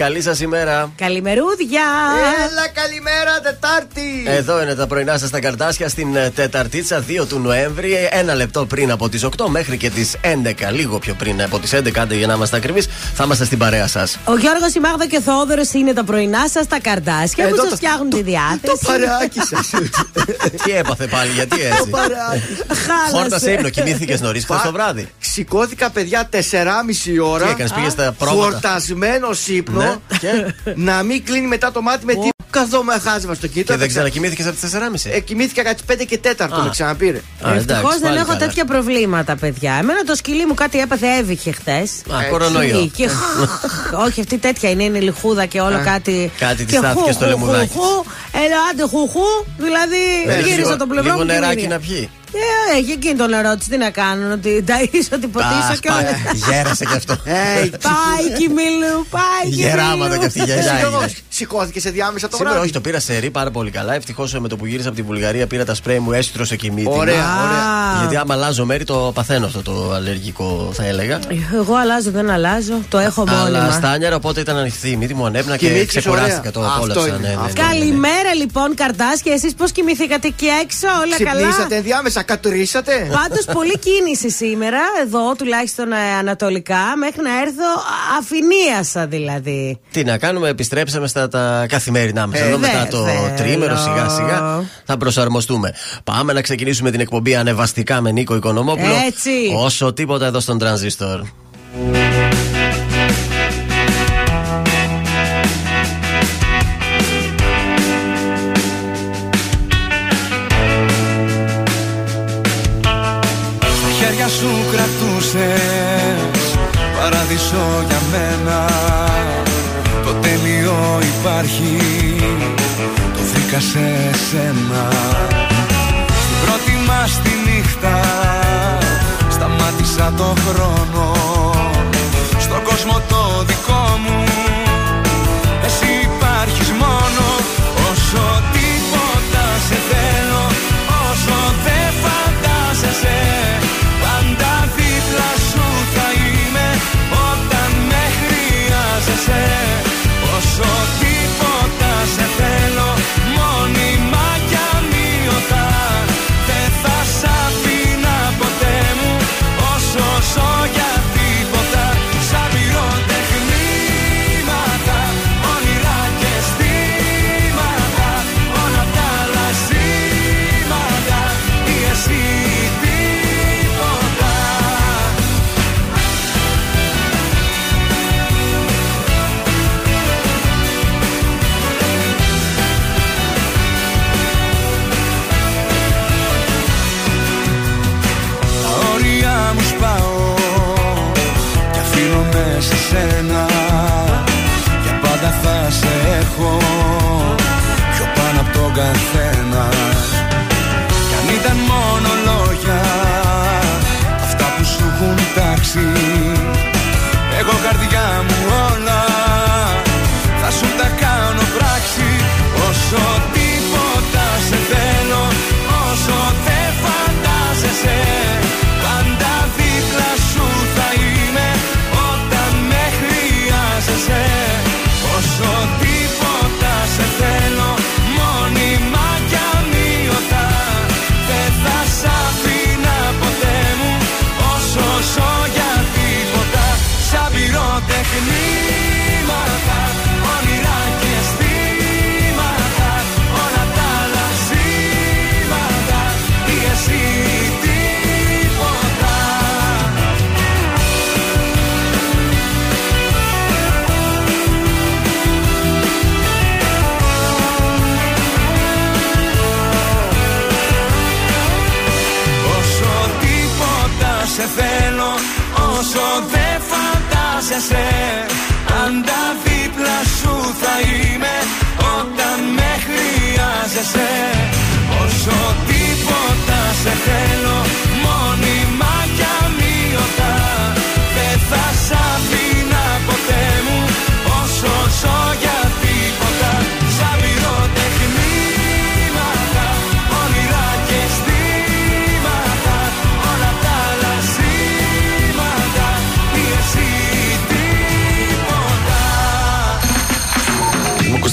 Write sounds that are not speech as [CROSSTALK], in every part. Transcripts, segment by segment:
Καλή σας ημέρα. Καλημερούδια. Έλα, καλημέρα, Τετάρτη. Εδώ είναι τα πρωινά σας τα καρτάσια στην ε, Τεταρτίτσα 2 του Νοέμβρη. Ένα λεπτό πριν από τις 8 μέχρι και τις 11, λίγο πιο πριν από τις 11, για να είμαστε ακριβείς, θα είμαστε στην παρέα σας. Ο Γιώργος, η Μάγδα και ο Θόδωρος είναι τα πρωινά σας τα καρτάσια που σας φτιάχνουν τη διάθεση; Το παρεάκι σας. [LAUGHS] Τι έπαθε πάλι, γιατί έτσι; Το παρεάκι. Χόρτασε ύπνο, κοιμήθηκες νωρίς χθες το βράδυ; Σηκώθηκα, παιδιά, 4,5 ώρα. Τι έκανες, πήγες στα πρώτα. Φορτασμένος ύπνος. Ναι. Να μην κλείνει μετά το μάτι με τι. Καθώ με χάζευα στο κοίτο. Και δεν ξανακοιμήθηκε από τις 4.30. Ε, κοιμήθηκα κάτι 5 και 4 με ξαναπήρε. Ευτυχώς δεν έχω τέτοια προβλήματα, παιδιά. Εμένα το σκυλί μου κάτι έπαθε, έβηχε χθε. Α, κορονοϊό. [LAUGHS] Όχι, αυτή τέτοια είναι, είναι λιχούδα και όλο κάτι. Κάτι της στάθηκε στο λεμουδάκι. Έλα, άντε χουχού. Δηλαδή γύρισα το πλευρό μου. Λίγο νεράκι να πιει. Ε, έχει εκείνη τον ερώτηση. Τι να κάνω, ότι ταΐσω, ότι ποτίσω και όλα. Γέρασε κι αυτό. Πάει κοιμήλου, πάει κοιμήλου. Γεράματα κι αυτή γεράει. Σηκώθηκε σε διάμεσα το Σήμερα όχι, το πήρα σε ρί πάρα πολύ καλά. Ευτυχώς με το που γύρισα από τη Βουλγαρία πήρα τα σπρέι μου, έστρωσε και μύτη. Ωραία, ωραία. Γιατί άμα αλλάζω μέρη το παθαίνω αυτό το αλλεργικό, θα έλεγα. Εγώ αλλάζω, δεν αλλάζω. Το έχω μόνιμα. Αλλά στάνιαρα, οπότε ήταν ανοιχτή η μύτη μου, ανέπνα και ξεκουράστηκα το απόλαυσα. Ναι, ναι, ναι, Καλημέρα λοιπόν, καρτάσια. Εσείς πώς κοιμηθήκατε εκεί έξω, όλα καλά; Ξυπνήσατε ενδιάμεσα, κατουρίσατε. Πάντως πολύ κίνηση σήμερα, εδώ τουλάχιστον ε, ανατολικά, μέχρι να έρθω αφηνίασα δηλαδή. Τι να κάνουμε, επιστρέψαμε στα τα καθημερινά μας. Εδώ μετά το τρίμερο σιγά σιγά θα προσαρμοστούμε. Πάμε να ξεκινήσουμε την εκπομπή ανεβαστικά με Νίκο Οικονομόπουλο. Έτσι. Όσο τίποτα εδώ στον τρανζίστορ. Κρατούσες Παράδεισο για μένα Το τέλειο υπάρχει. Το βρήκα σε σένα. Στην πρώτη μας τη νύχτα Σταμάτησα το χρόνο. Στον κόσμο το δικό μου Εσύ υπάρχεις μόνο. Όσο τίποτα σε θέλω Όσο δεν φαντάζεσαι Όσο Όσο δεν φαντάζεσαι Πάντα δίπλα σου θα είμαι Όταν με χρειάζεσαι. Όσο τίποτα σε θέλω Μόνιμα κι αμύωτα Δεν θα σ'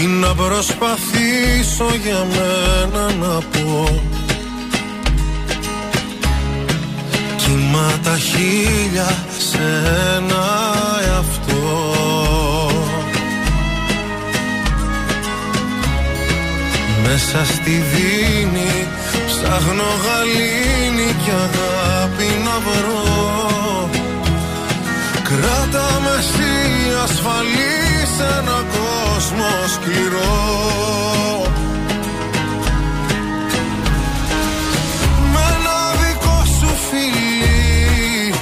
Τι να προσπαθήσω για μένα να πω. Κύμα τα χίλια σε ένα εαυτό. Μέσα στη δίνη ψάχνω γαλήνη και αγάπη να βρω. Κράτα με εσύ ασφαλή σε ένα κόσμος σκληρό Με ένα δικό σου φιλί.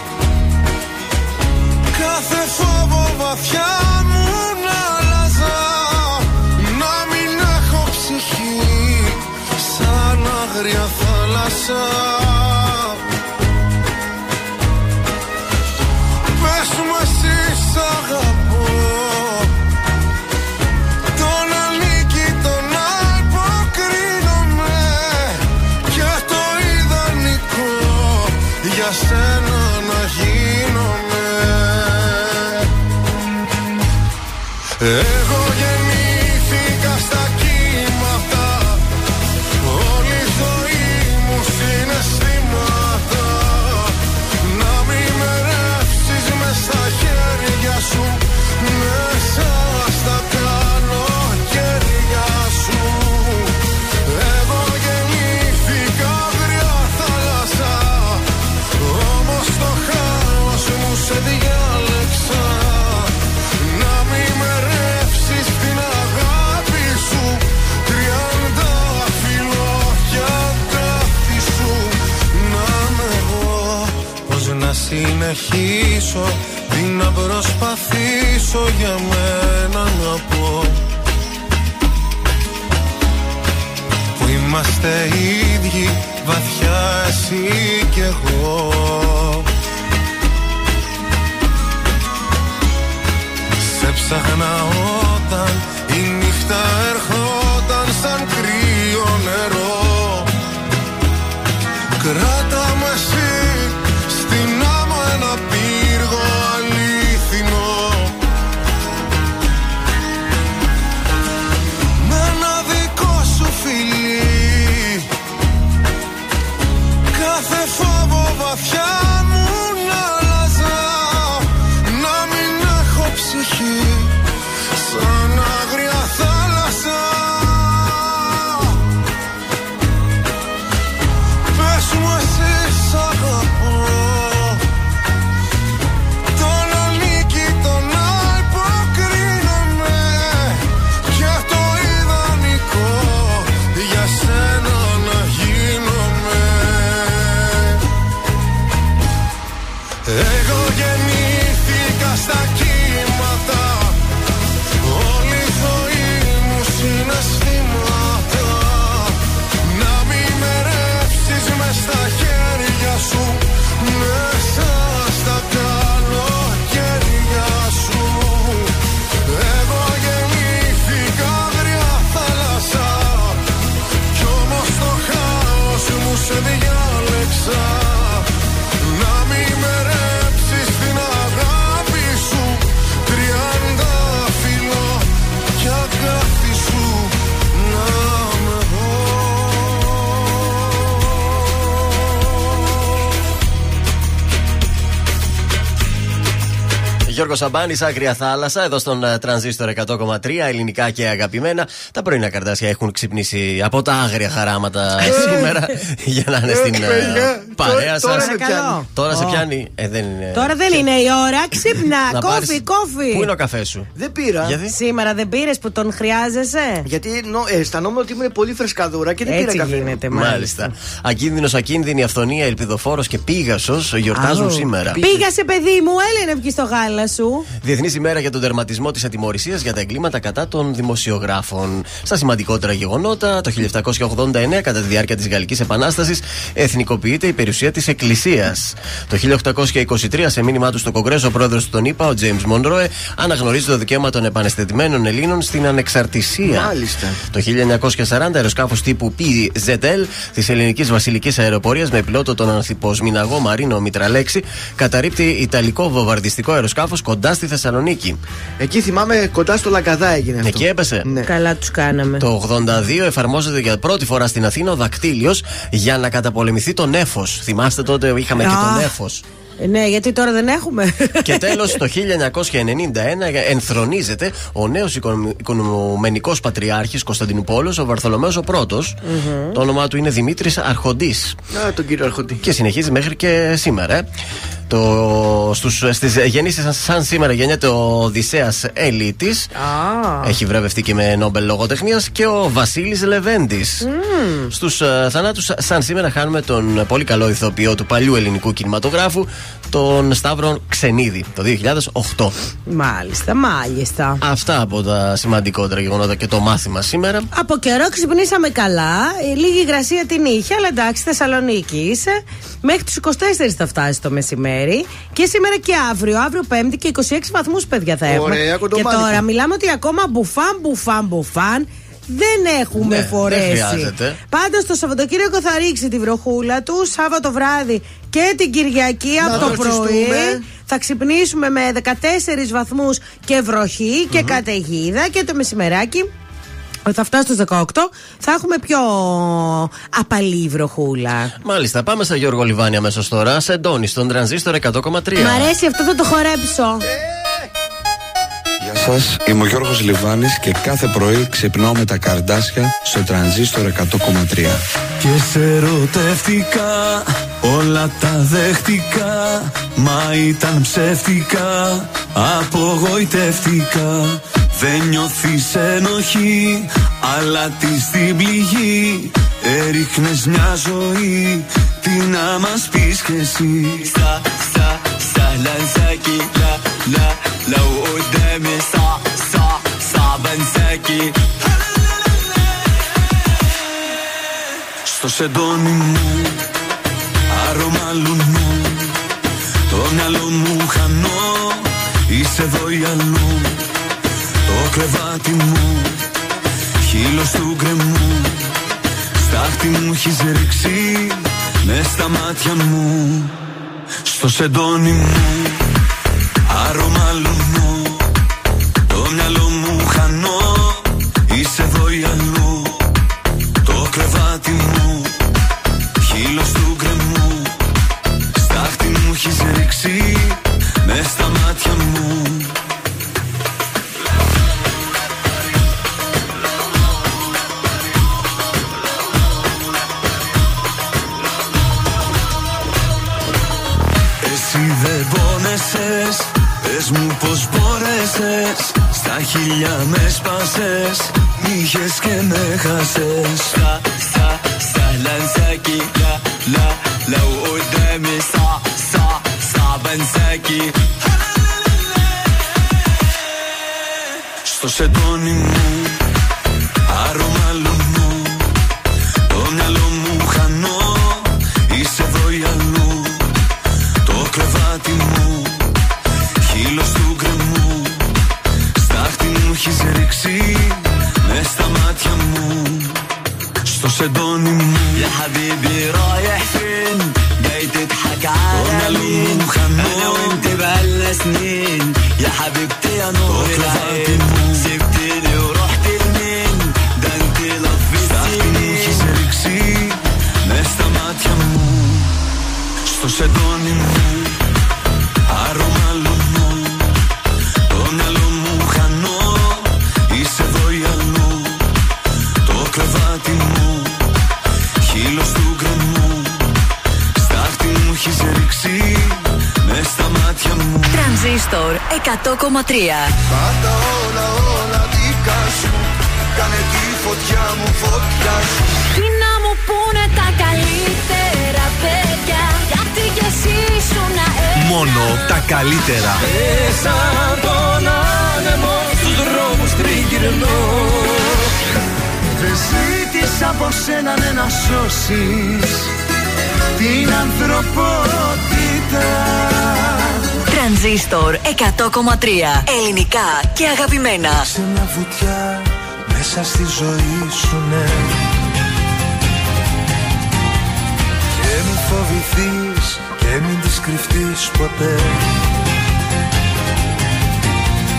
Κάθε φόβο βαθιά μου να αλλάζα. Να μην έχω ψυχή. Σαν άγρια θάλασσα συνεχίσω Τι να προσπαθήσω για μένα να πω. Που είμαστε ίδιοι βαθιά εσύ κι εγώ. Σε ψάχνα όταν η νύχτα ερχόταν σαν κρύο νερό. Κράτα με Γιώργο Σαμπάνη, Άκρια Θάλασσα, εδώ στον ε, Τρανζίστορ 100,3, ελληνικά και αγαπημένα. Τα πρωινά καρτάσια έχουν ξυπνήσει από τα άγρια χαράματα [LAUGHS] σήμερα για να είναι στην ε, παρέα σας. τώρα σε Παρακαλώ. Τώρα σε πιάνει. Ε, δεν είναι. Τώρα δεν είναι η ώρα. Ξύπνα. [LAUGHS] Να Κόφι, πάρεις- κόφι. Πού είναι ο καφέ σου, Δεν πήρα. Γιατί; Σήμερα δεν πήρες που τον χρειάζεσαι; Γιατί νο, ε, αισθανόμουν ότι ήμουν πολύ φρεσκαδούρα και δεν Έτσι πήρα καφέ. γίνεται, Μάλιστα. Ακίνδυνος, ακίνδυνη, αυθονία, ελπιδοφόρος και πήγασος γιορτάζουν Αου. σήμερα. Πήγα σε παιδί μου, έλα να βγεις στο γάλα σου. σου. Διεθνής ημέρα για τον τερματισμό της ατιμορρησίας για τα εγκλήματα κατά των δημοσιογράφων. Στα σημαντικότερα γεγονότα, το 1789, κατά τη διάρκεια της Γαλλικής Επανάστασης, εθνικοποιείται η περιουσία της Εκκλησίας. Το 1823, σε μήνυμά του στο Κογκρέσο, ο πρόεδρος του τον ΗΠΑ, ο Τζέιμς Μονρόε, αναγνωρίζει το δικαίωμα των επανεστετημένων Ελλήνων στην ανεξαρτησία. Μάλιστα. Το 1940, αεροσκάφο τύπου PZL της Ελληνικής Βασιλικής Αεροπορίας με πιλότο τον ανθιποσμηναγό Μαρίνο Μητραλέξη καταρρύπτει Ιταλικό βομβαρδιστικό αεροσκάφος κοντά στη Θεσσαλονίκη. Εκεί θυμάμαι κοντά στο Λαγκαδά έγινε αυτό. Εκεί έπεσε. Ναι. Καλά τους κάναμε. Το 82 εφαρμόζεται για πρώτη φορά στην Αθήνα ο δακτύλιο για να καταπολεμηθεί το νέφο. Θυμάστε τότε είχαμε και το Αχ. Νέφο. Ε, ναι, γιατί τώρα δεν έχουμε. Και [LAUGHS] τέλος, το 1991 ενθρονίζεται ο νέος οικονομενικό πατριάρχης Κωνσταντινούπολος, ο Βαρθολομαίο ο πρωτο Το όνομά του είναι Δημήτρης Αρχοντής. Α, τον κύριο Αρχοντή. Και συνεχίζει μέχρι και σήμερα. ε. Το, στους, στις γεννήσεις σαν, σαν σήμερα γεννιέται ο Οδυσσέας Ελίτης Έχει βραβευτεί και με Νόμπελ Λογοτεχνίας Και ο Βασίλης Λεβέντης Στους ε, θανάτους σαν σήμερα χάνουμε τον πολύ καλό ηθοποιό του παλιού ελληνικού κινηματογράφου Τον Σταύρο Ξενίδη Το 2008 μάλιστα, μάλιστα. Αυτά από τα σημαντικότερα γεγονότα και το μάθημα σήμερα Από καιρό ξυπνήσαμε καλά. Ε, Λίγη υγρασία την είχε, αλλά εντάξει, Θεσσαλονίκη είσαι. Μέχρι του 24 θα φτάσει το μεσημέρι. Και σήμερα και αύριο. Αύριο Πέμπτη και 26 βαθμούς, παιδιά, θα έχουμε. Ωραία, και κοντομάνικα. τώρα μιλάμε ότι ακόμα μπουφάν, μπουφάν, μπουφάν. Δεν έχουμε Ναι, δεν φορέσει. χρειάζεται. Πάντως το Σαββατοκύριακο θα ρίξει τη βροχούλα του. Σάββατο βράδυ και την Κυριακή Να από το πρωί. δροσιστούμε. Θα ξυπνήσουμε με 14 βαθμούς και βροχή και καταιγίδα. Και το μεσημεράκι θα φτάσει στους 18, θα έχουμε πιο απαλή βροχούλα. Μάλιστα, πάμε στα Γιώργο Λιβάνια αμέσως τώρα. Σε Ντόνι, στον τρανζίστορ 100,3. Μ' αρέσει αυτό, θα το χορέψω Γεια σας, είμαι ο Γιώργος Λιβάνης και κάθε πρωί ξυπνάω με τα καρδάσια στο τρανζίστορ 100,3. Και σε ερωτεύτηκα, όλα τα δέχτηκα Μα ήταν ψεύτικα, απογοητεύτηκα Δεν νιώθεις ενοχή, αλλά τη στην πληγή Έριχνες μια ζωή, τι να μας πεις κι εσύ Στα, στα, سهلا ساكي لا لا لو قدامي صعب صعب στο σεντόνι μου Άρωμα λουνού. Το μυαλό μου χανώ Είσαι εδώ ή αλλού. Το κρεβάτι μου Χείλος του γκρεμού. Στάχτη μου έχεις ρίξει μες στα μάτια μου. Στο σεντόνι μου Άρωμα λουνού. εσύ με στα μάτια μου. Εσύ δεν πόνεσες Πες μου πως μπόρεσες Στα χίλια με σπάσες Είχες και με χάσες. Στα, στα, στα λανσάκι Λα, λα, λαου οδέμι Στα. Στο σεντόνι μου Άρωμα λουνού Το μυαλό μου χανό Είσαι εδώ ή αλλού. Το κρεβάτι μου Χείλος του γκρεμού. Στάχτη μου έχεις ρίξει Μες στα μάτια μου. Στο σεντόνι μου. Για χαμπίμπι ρόιεχ جاي تضحك على مين انا وانت بقالنا سنين يا حبيبتي يا نور العين سبتني ورحت لمين ده انت لفيتيني έχεις ρίξει μες στα μάτια μου Στο σεντόνι μου Άρωμα Τρανζίστορ 100,3. Πάντα όλα όλα δικά σου. Κάνε τη φωτιά μου φωτιά σου. Τι να μου πούνε τα καλύτερα παιδιά; Γιατί κι εσύ σου να μόνο τα καλύτερα. Μέσα τον άνεμο στους δρόμους τριγυρνώ. Δεν ζήτησα από σένα ναι, να σώσεις. Την ανθρωπότητα Τρανζίστορ 100,3 Ελληνικά και αγαπημένα. Σε μια βουτιά μέσα στη ζωή σου ναι. Και μην φοβηθείς και μην τις κρυφτείς ποτέ.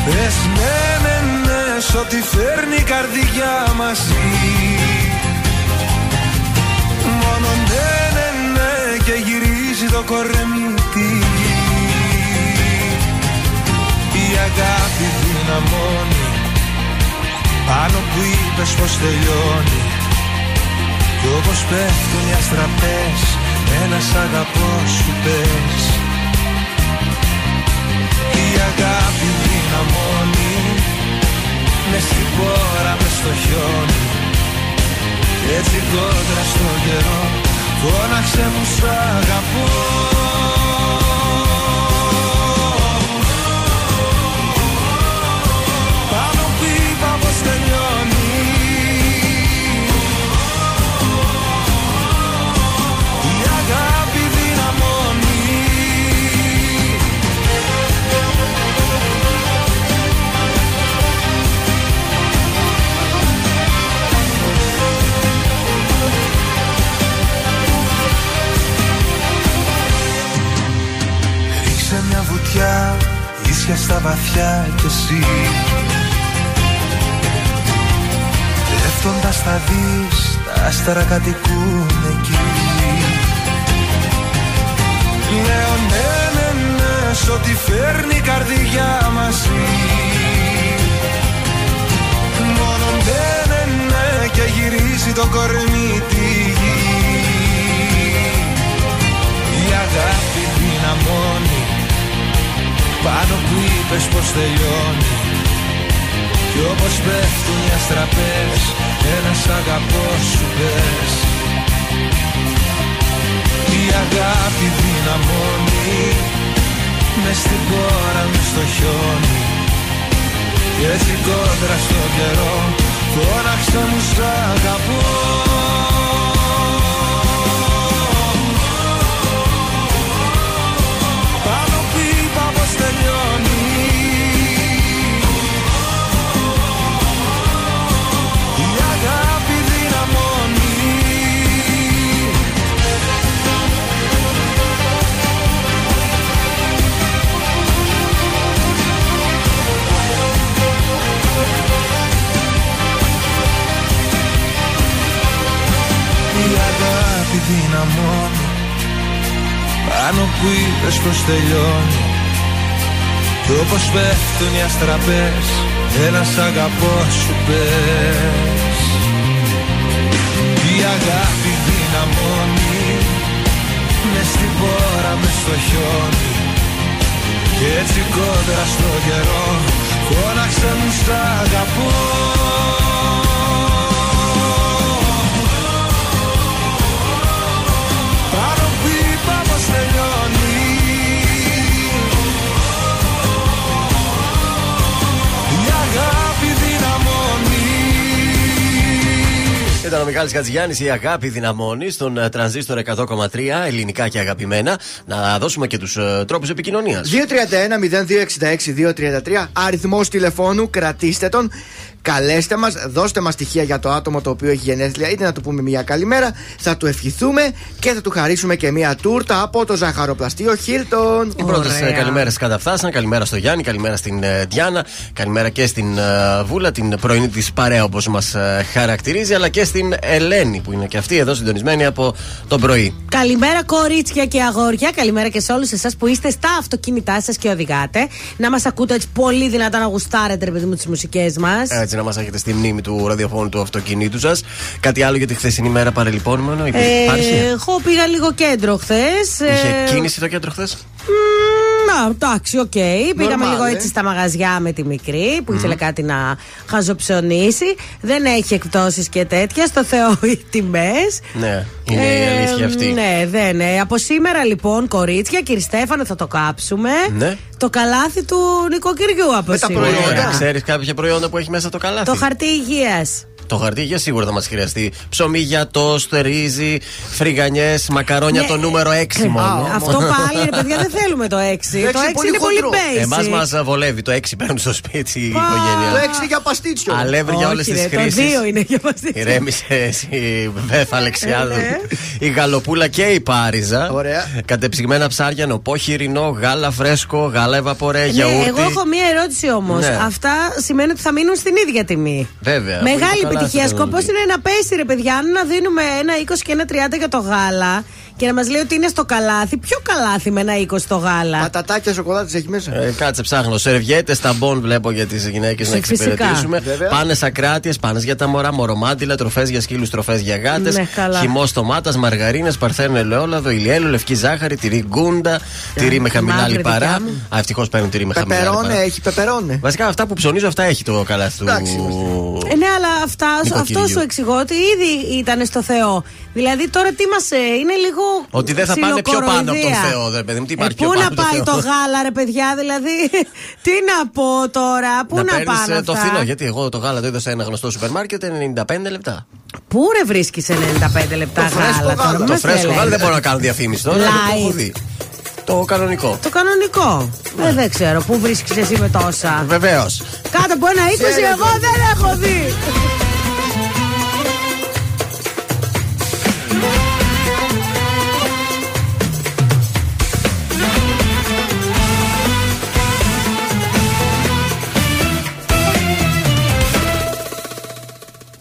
Πες ναι ναι ναι σ' ό,τι φέρνει η καρδιά μαζί. Μόνο ναι ναι ναι και γυρίζει το κορμίτι αγάπη δυναμώνει πάνω που είπες πως τελειώνει. Κι όπως πέφτουν οι αστραπές Ένας αγαπός σου πες. Η αγάπη δυναμώνει Μες στην πόρα, μες στο χιόνι. Κι έτσι κόντρα στο καιρό Φώναξε μου σ' αγαπώ μια βουτιά ίσια στα βαθιά κι εσύ. Πέφτοντας θα δεις τα άστερα κατοικούν εκεί. Λέω ναι ναι ναι σ' ό,τι φέρνει η καρδιά μαζί. Μόνο ναι ναι ναι και γυρίζει το κορμί της πάνω που είπες πως τελειώνει. Κι όπως πέφτουν οι αστραπές Ένας αγαπός σου πες. Η αγάπη δυναμώνει Μες στην πόρα, μες στο χιόνι. Κι έτσι κόντρα στο καιρό Φώναξε μου σ' αγαπώ τελειώνει. Η αγάπη δυναμώνει. Η αγάπη δυναμώνει. Πάνω που είπες πως τελειώνει Κι όπως πέφτουν οι αστραπές Ένας αγαπός σου πες. Η αγάπη δυναμώνει Μες στην πόρα, μες στο χιόνι. Κι έτσι κόντρα στο καιρό Φώναξε μου σ' αγαπώ Ήταν ο Μιχάλης Κατζηγιάννης, η αγάπη δυναμώνει στον ε, τρανζίστορ 100,3 ελληνικά και αγαπημένα. Να δώσουμε και τους ε, τρόπους επικοινωνίας 231-0266-233 αριθμός τηλεφώνου, κρατήστε τον. Καλέστε μας, δώστε μας στοιχεία για το άτομο το οποίο έχει γενέθλια, είτε να του πούμε μια καλημέρα. Θα του ευχηθούμε και θα του χαρίσουμε και μια τούρτα από το ζαχαροπλαστείο Χίλτον. Οι πρώτε καλημέρε καταφτάσαν. Καλημέρα στο Γιάννη, καλημέρα στην ε, Διάνα, καλημέρα και στην ε, Βούλα, την πρωινή της παρέα όπως μας χαρακτηρίζει, αλλά και στην Ελένη που είναι και αυτή εδώ συντονισμένη από το πρωί. Καλημέρα, κορίτσια και αγόρια. Καλημέρα και σε όλους εσάς που είστε στα αυτοκίνητά σας και οδηγάτε. Να μας ακούτε έτσι πολύ δυνατά να γουστάρετε, ρε παιδί μου, τις μουσικές μας. Έτσι να μας έχετε στη μνήμη του ραδιοφώνου του αυτοκινήτου σας. Κάτι άλλο για τη χθεσινή μέρα παρελειπώνουμε. Ε, Υπάρχει; εγώ πήγα λίγο κέντρο χθες. Είχε κίνηση το κέντρο χθες; Να, εντάξει, οκ. Πήγαμε Normal, λίγο ε. έτσι στα μαγαζιά με τη μικρή που ήθελε κάτι να χαζοψωνίσει. Δεν έχει εκπτώσεις και τέτοια. Στο Θεό οι τιμές. Ναι, είναι η αλήθεια αυτή. Ναι, δεν ναι. Από σήμερα λοιπόν, κορίτσια, κύριε Στέφανο, θα το κάψουμε. Ναι. Το καλάθι του νοικοκυριού από Με τα σήμερα. προϊόντα. Ξέρεις κάποια προϊόντα που έχει μέσα το καλάθι. Το χαρτί υγείας. Το χαρτί για σίγουρα θα μας χρειαστεί. Ψωμί για τόστ, ρύζι, φρυγανιές, μακαρόνια Ναι. το νούμερο 6 μόνο. Αυτό πάλι, ρε παιδιά, δεν θέλουμε το 6. Το 6 πολύ είναι πολύ χοντρό. basic. Εμάς μας βολεύει. Το 6 παίρνουν στο σπίτι η Πα. Το οικογένεια. έξι είναι για παστίτσιο. Αλεύρι για όλες Όχι, τις ρε, Το χρήσεις. 2 είναι για μας. Ηρέμησε εσύ, Βέφα Αλεξιάδου. Ε, ναι. Η γαλοπούλα και η πάριζα. Ωραία. Κατεψυγμένα ψάρια, νοπό χοιρινό, γάλα φρέσκο, γάλα ευαπορέ, Ναι, γιαούρτι. εγώ έχω μία ερώτηση όμως. Ναι. Αυτά σημαίνει ότι θα μείνουν στην ίδια τιμή. Βέβαια. Μεγάλη από το επιτυχία. καλάθι Σκοπός δεν- είναι να πέσει, ρε παιδιά. Αν να δίνουμε ένα 20 και ένα 30 για το γάλα και να μας λέει ότι είναι στο καλάθι, ποιο καλάθι με ένα 20 το γάλα; Πατατάκια σοκολάτες έχει μέσα. Ε, κάτσε, ψάχνω. Σερβιέτες, ταμπών βλέπω για τις γυναίκες να Φυσικά. εξυπηρετήσουμε. Βέβαια. Πάνε ακράτειε, πάνε για τα μωρά, μορομάντιλα, τροφές για σκύλους, τροφές για γάτες. Ναι, καλά. Χυμό τομάτα, μαργαρίνες, παρθένο ελαιόλαδο, ηλιέλου, λευκή ζάχαρη, τυρί γκούντα, τυρί με χαμηλά μαύρη λιπαρά. δικιά μου. Α, ευτυχώς παίρνουν τυρί με χαμηλά Πεπερώνε, λιπαρά. έχει πεπερώνε. Βασικά αυτά που ψωνίζω, αυτά έχει το καλάθι του. Εντάξει, Ε, ναι, αλλά αυτά, Νοικοκυριού. αυτός σου εξηγώ ότι ήδη ήταν στο Θεό. Δηλαδή τώρα τι μας είναι λίγο. Ότι δεν θα πάνε πιο πάνω από τον ψιλοκοροϊδία. Θεό, δε παιδί μου. Τι υπάρχει ε, πιο πού πάνω να από τον πάει Θεό; το γάλα, ρε παιδιά, δηλαδή. [LAUGHS] τι να πω τώρα, πού να, παίρνεις, πάνε ε, αυτά; το φθηνό, γιατί εγώ το γάλα το είδα σε ένα γνωστό σούπερ μάρκετ 95 λεπτά. Πού ρε βρίσκεις 95 λεπτά Το φρέσκο γάλα, τώρα, γάλα. μη Το μας φρέσκο τρελαίνεις. γάλα δεν μπορώ να κάνω διαφήμιση τώρα. Light. Το έχω δει. Το κανονικό. Το κανονικό. Ε, δεν ξέρω, πού βρίσκεις εσύ με τόσα. Βεβαίως. Κάτω από ένα 20 Ξέρετε. εγώ δεν έχω δει.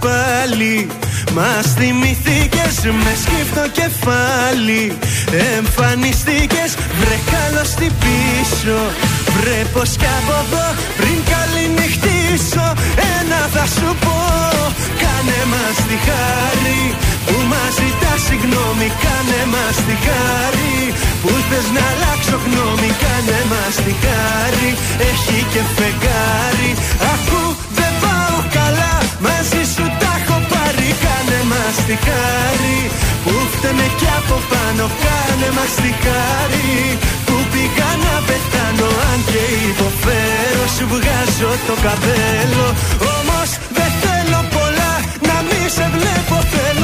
πάλι Μας θυμηθήκες με σκύφτο κεφάλι. Εμφανιστήκες βρε καλώς τι πίσω. Βρε πως κι από εδώ πριν καληνυχτήσω. Ένα θα σου πω Κάνε μας τη χάρη. Που μας ζητάς συγγνώμη Κάνε μας τη χάρη. Που θες να αλλάξω γνώμη Κάνε μας τη χάρη. Έχει και φεγγάρι Ακού δεν πάω καλά μαζί σου τα έχω πάρει Κάνε μας τη χάρη. Που φταίμε κι από πάνω Κάνε μας τη χάρη. Που πήγα να πεθάνω Αν και υποφέρω σου βγάζω το καπέλο. Όμως δεν θέλω πολλά να μη σε βλέπω θέλω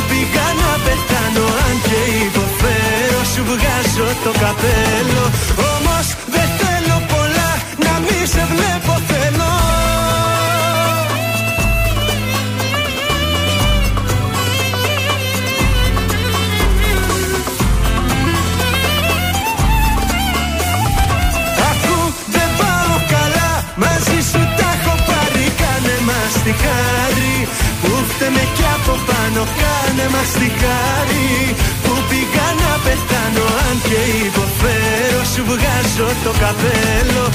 πήγα να πεθάνω Αν και υποφέρω σου βγάζω το καπέλο. Όμως δεν θέλω πολλά να μη σε βλέπω θέλω πάνω κάνε μαστιγάρι Που πήγα να πεθάνω αν και υποφέρω Σου βγάζω το καπέλο.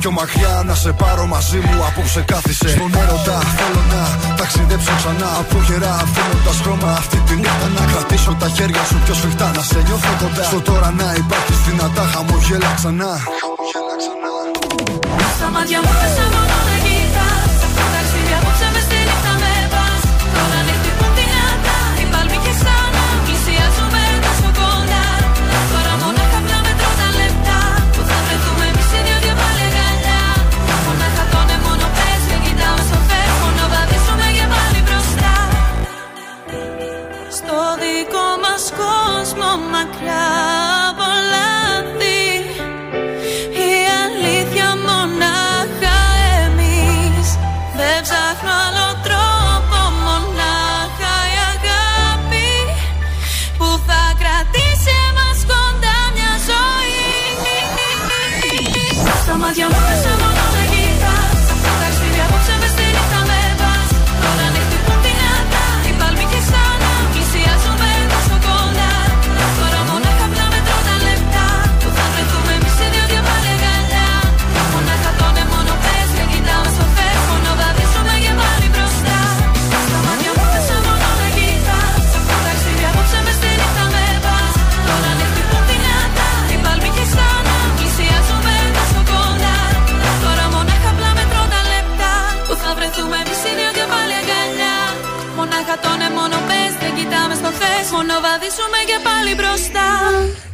Πιο μακριά. Να σε πάρω μαζί μου απόψε κάθισε. Στον έρωτα θέλω να ταξιδέψω ξανά. Απόχερα αφήνοντας χρώμα αυτή τη νύχτα. Να κρατήσω τα χέρια σου πιο σφιχτά. Να σε νιώθω κοντά. Στο τώρα να υπάρχει δυνατά χαμογέλα ξανά. Στα μάτια μου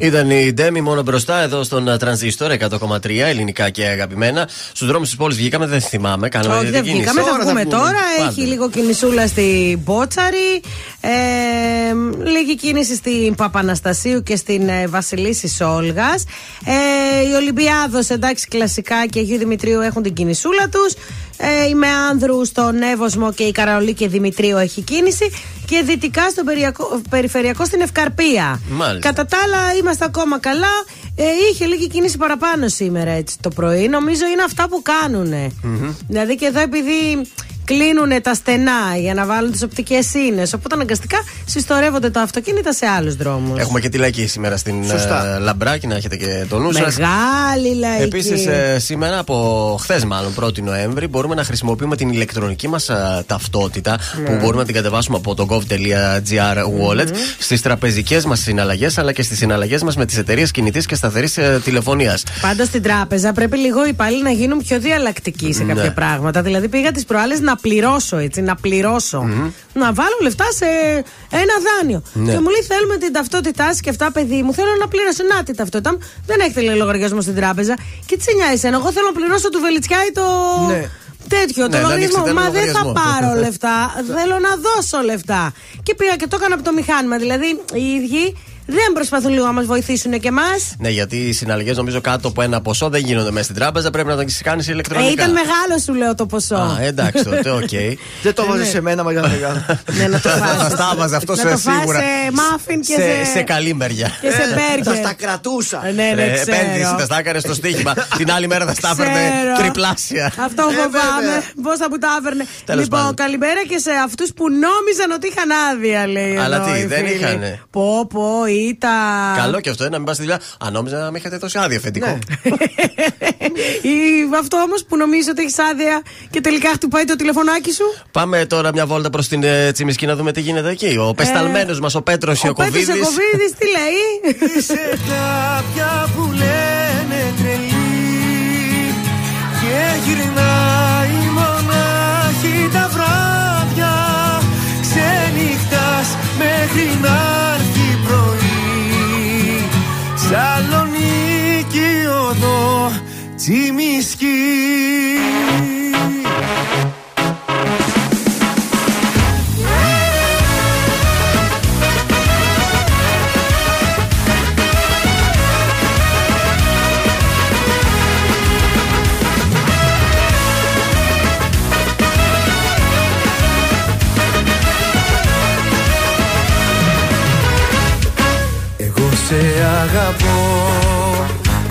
Ήταν η Ντέμι μόνο μπροστά εδώ στον ε, Τρανζίστορ 100,3 ελληνικά και αγαπημένα. Στους δρόμους της πόλης βγήκαμε, δεν θυμάμαι. Κάναμε Όχι, την δεν κίνηση. βγήκαμε, θα βγούμε τώρα. Πάντα. Έχει λίγο κινησούλα στη Μπότσαρη. Ε, λίγη κίνηση στην Παπαναστασίου και στην ε, Βασιλίση Όλγα. Ε, η Ολυμπιάδος, εντάξει, κλασικά και Αγίου Δημητρίου έχουν την κινησούλα τους. Ε, η Μεάνδρου στον Εύωσμο και η Καραολή και Δημητρίου έχει κίνηση. Και δυτικά στον περιακό- περιφερειακό στην Ευκαρπία. Μάλιστα. Κατά τα άλλα είμαστε ακόμα καλά. Ε, είχε λίγη κίνηση παραπάνω σήμερα έτσι το πρωί. Νομίζω είναι αυτά που κάνουν. Δηλαδή και εδώ επειδή κλείνουν τα στενά για να βάλουν τις οπτικές ίνε. Οπότε αναγκαστικά συστορεύονται τα αυτοκίνητα σε άλλους δρόμους. Έχουμε και τη λαϊκή σήμερα στην Σωστά. ε, Λαμπράκη, να έχετε και το νου σας. Μεγάλη λαϊκή. Επίσης, σήμερα από χθες, μάλλον 1η Νοέμβρη, μπορούμε να χρησιμοποιούμε την ηλεκτρονική μας ταυτότητα Ναι. που μπορούμε να την κατεβάσουμε από το gov.gr wallet στις τραπεζικές μας συναλλαγές αλλά και στις συναλλαγές μας με τις εταιρείες κινητής και σταθερής τηλεφωνίας. Πάντω στην τράπεζα πρέπει λίγο οι υπάλληλοι να γίνουν πιο διαλλακτικοί σε κάποια Ναι. πράγματα. Δηλαδή πήγα τις προάλλες να πληρώσω, έτσι, να πληρωσω Να βάλω λεφτά σε ένα δάνειο. Ναι. Και μου λέει θέλουμε την ταυτότητά σας και αυτά, παιδί μου. Θέλω να πληρώσω. Να τη ταυτότητά μου. Δεν έχετε λέει λογαριασμό στην τράπεζα. Και τι σε νοιάζει εσένα. Εγώ θέλω να πληρώσω του Βελιτσιάη το. Ναι. τέτοιο, το Ναι, να ανοίξει λογαριασμό. τέλος Μα δεν θα λογαριασμό. πάρω [LAUGHS] λεφτά. Θέλω να δώσω λεφτά. Και πήγα και το έκανα από το μηχάνημα. Δηλαδή οι ίδιοι δεν προσπαθούν λίγο να μας βοηθήσουν και εμάς. Ναι, γιατί οι συναλλαγές νομίζω κάτω από ένα ποσό δεν γίνονται μέσα στην τράπεζα. Πρέπει να το κάνεις Ε, ηλεκτρονικά. ήταν μεγάλο σου λέω το ποσό. Α, εντάξει τότε, [LAUGHS] οκ. Δεν το βάζεις ναι. σε μένα, μεγάλο μεγάλο. Ναι, να το [LAUGHS] Θα φας. στα έβαζε αυτό Να σε το φας σίγουρα. σε μάφιν και σε, σε- σε καλή μεριά. Και σε Θα μπέργκερ. στα κρατούσα. Ε, Ναι, ναι, Ε, επένδυση, ξέρω. θα στα έκανε στο στοίχημα. [LAUGHS] Την άλλη μέρα θα στα έπαιρνε Ξέρω. τριπλάσια. Αυτό φοβάμαι. Πώς θα μου τα έπαιρνε. Τέλος Λοιπόν, πάντων. καλημέρα και σε αυτούς που νόμιζαν ότι είχαν άδεια, λέει. Αλλά εδώ τι, η δεν φίλη. είχανε. Πω, πω, ήταν. Καλό και αυτό, ε, να μην πας στη δουλειά. Αν νόμιζα να με είχατε δώσει άδεια αφεντικό. Ναι. Ή αυτό όμως που νομίζεις ότι έχεις άδεια και τελικά χτυπάει το τηλεφωνάκι σου; Πάμε τώρα μια βόλτα προς την ε, Τσιμισκή να δούμε τι γίνεται εκεί. Ο πεσταλμένος μας, ο Πέτρος Ο Πέτρος Ιωκοβίδη. Ιωκοβίδης τι λέει; Είσαι κάποια που λένε τρελή Και γυρνάει μονάχη τα βράδια Ξενυχτάς μέχρι να Τσιμισκή Εγώ σε αγαπώ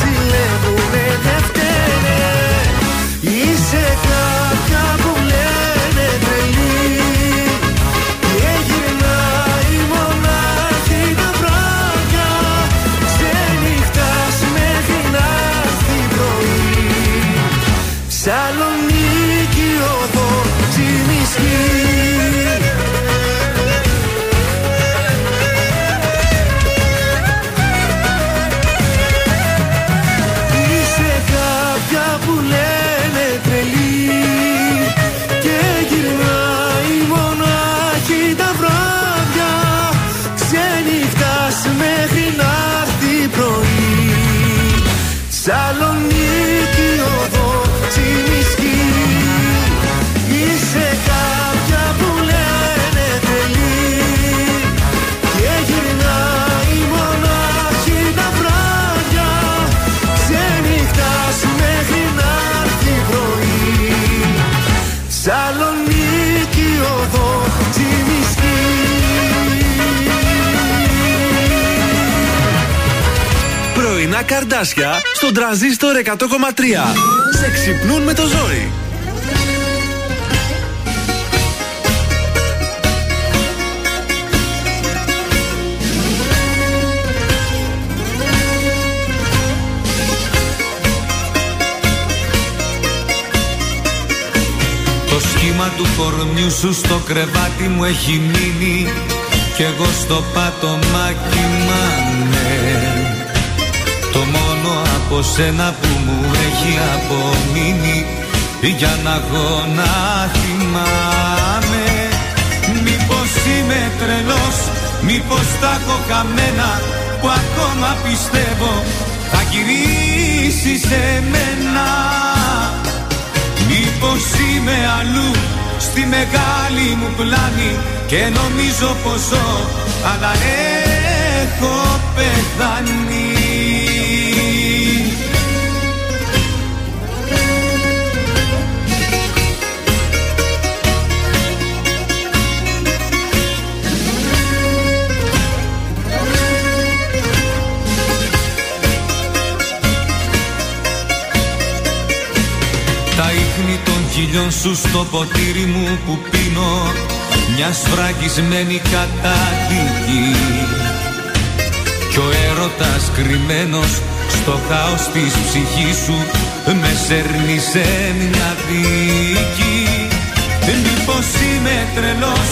ζηλεύουνε δεν φταίνε. Είσαι κάποια καρδάσια στον τραζίστορ 100,3. Σε ξυπνούν με το ζόρι. Το σχήμα του κορμιού σου στο κρεβάτι μου έχει μείνει Κι εγώ στο πάτωμα κοιμάμαι από σένα που μου έχει απομείνει. Για να γόνα θυμάμαι. Μήπως είμαι τρελός Μήπως τα έχω καμένα Που ακόμα πιστεύω Θα γυρίσει σε μένα. Μήπως είμαι αλλού στη μεγάλη μου πλάνη και νομίζω πως ζω αλλά έχω πεθάνει χίλιον σου στο ποτήρι μου που πίνω. Μια σφραγισμένη καταδίκη. Κι ο έρωτας κρυμμένος στο χάος της ψυχής σου Με σέρνει σε μια δίκη. Μήπως είμαι τρελός,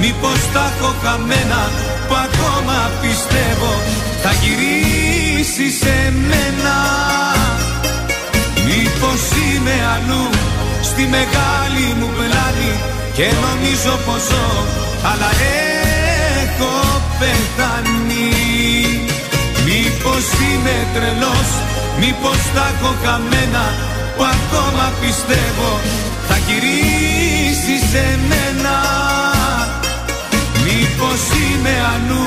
μήπως τα έχω χαμένα Που ακόμα πιστεύω. Θα γυρίσεις σε μένα Μήπως είμαι αλλού στη μεγάλη μου πλάνη Και νομίζω πως ζω αλλά έχω πεθάνει. Μήπως είμαι τρελός, μήπως τα έχω χαμένα Που ακόμα πιστεύω θα γυρίσει σε μένα. Μήπως είμαι αλλού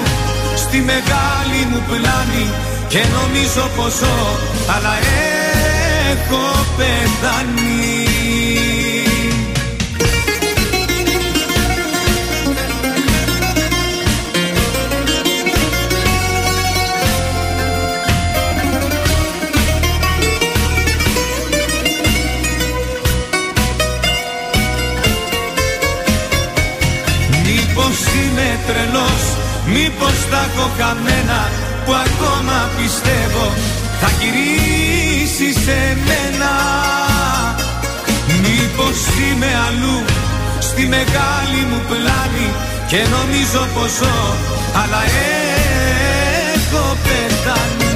στη μεγάλη μου πλάνη Και νομίζω πως ζω αλλά έχω πεθάνει. Μήπως είμαι τρελός, μήπως τα έχω χαμένα Που ακόμα πιστεύω θα γυρίσει σε μένα. Μήπως είμαι αλλού στη μεγάλη μου πλάνη Και νομίζω πως ζω αλλά έχω πεθάνει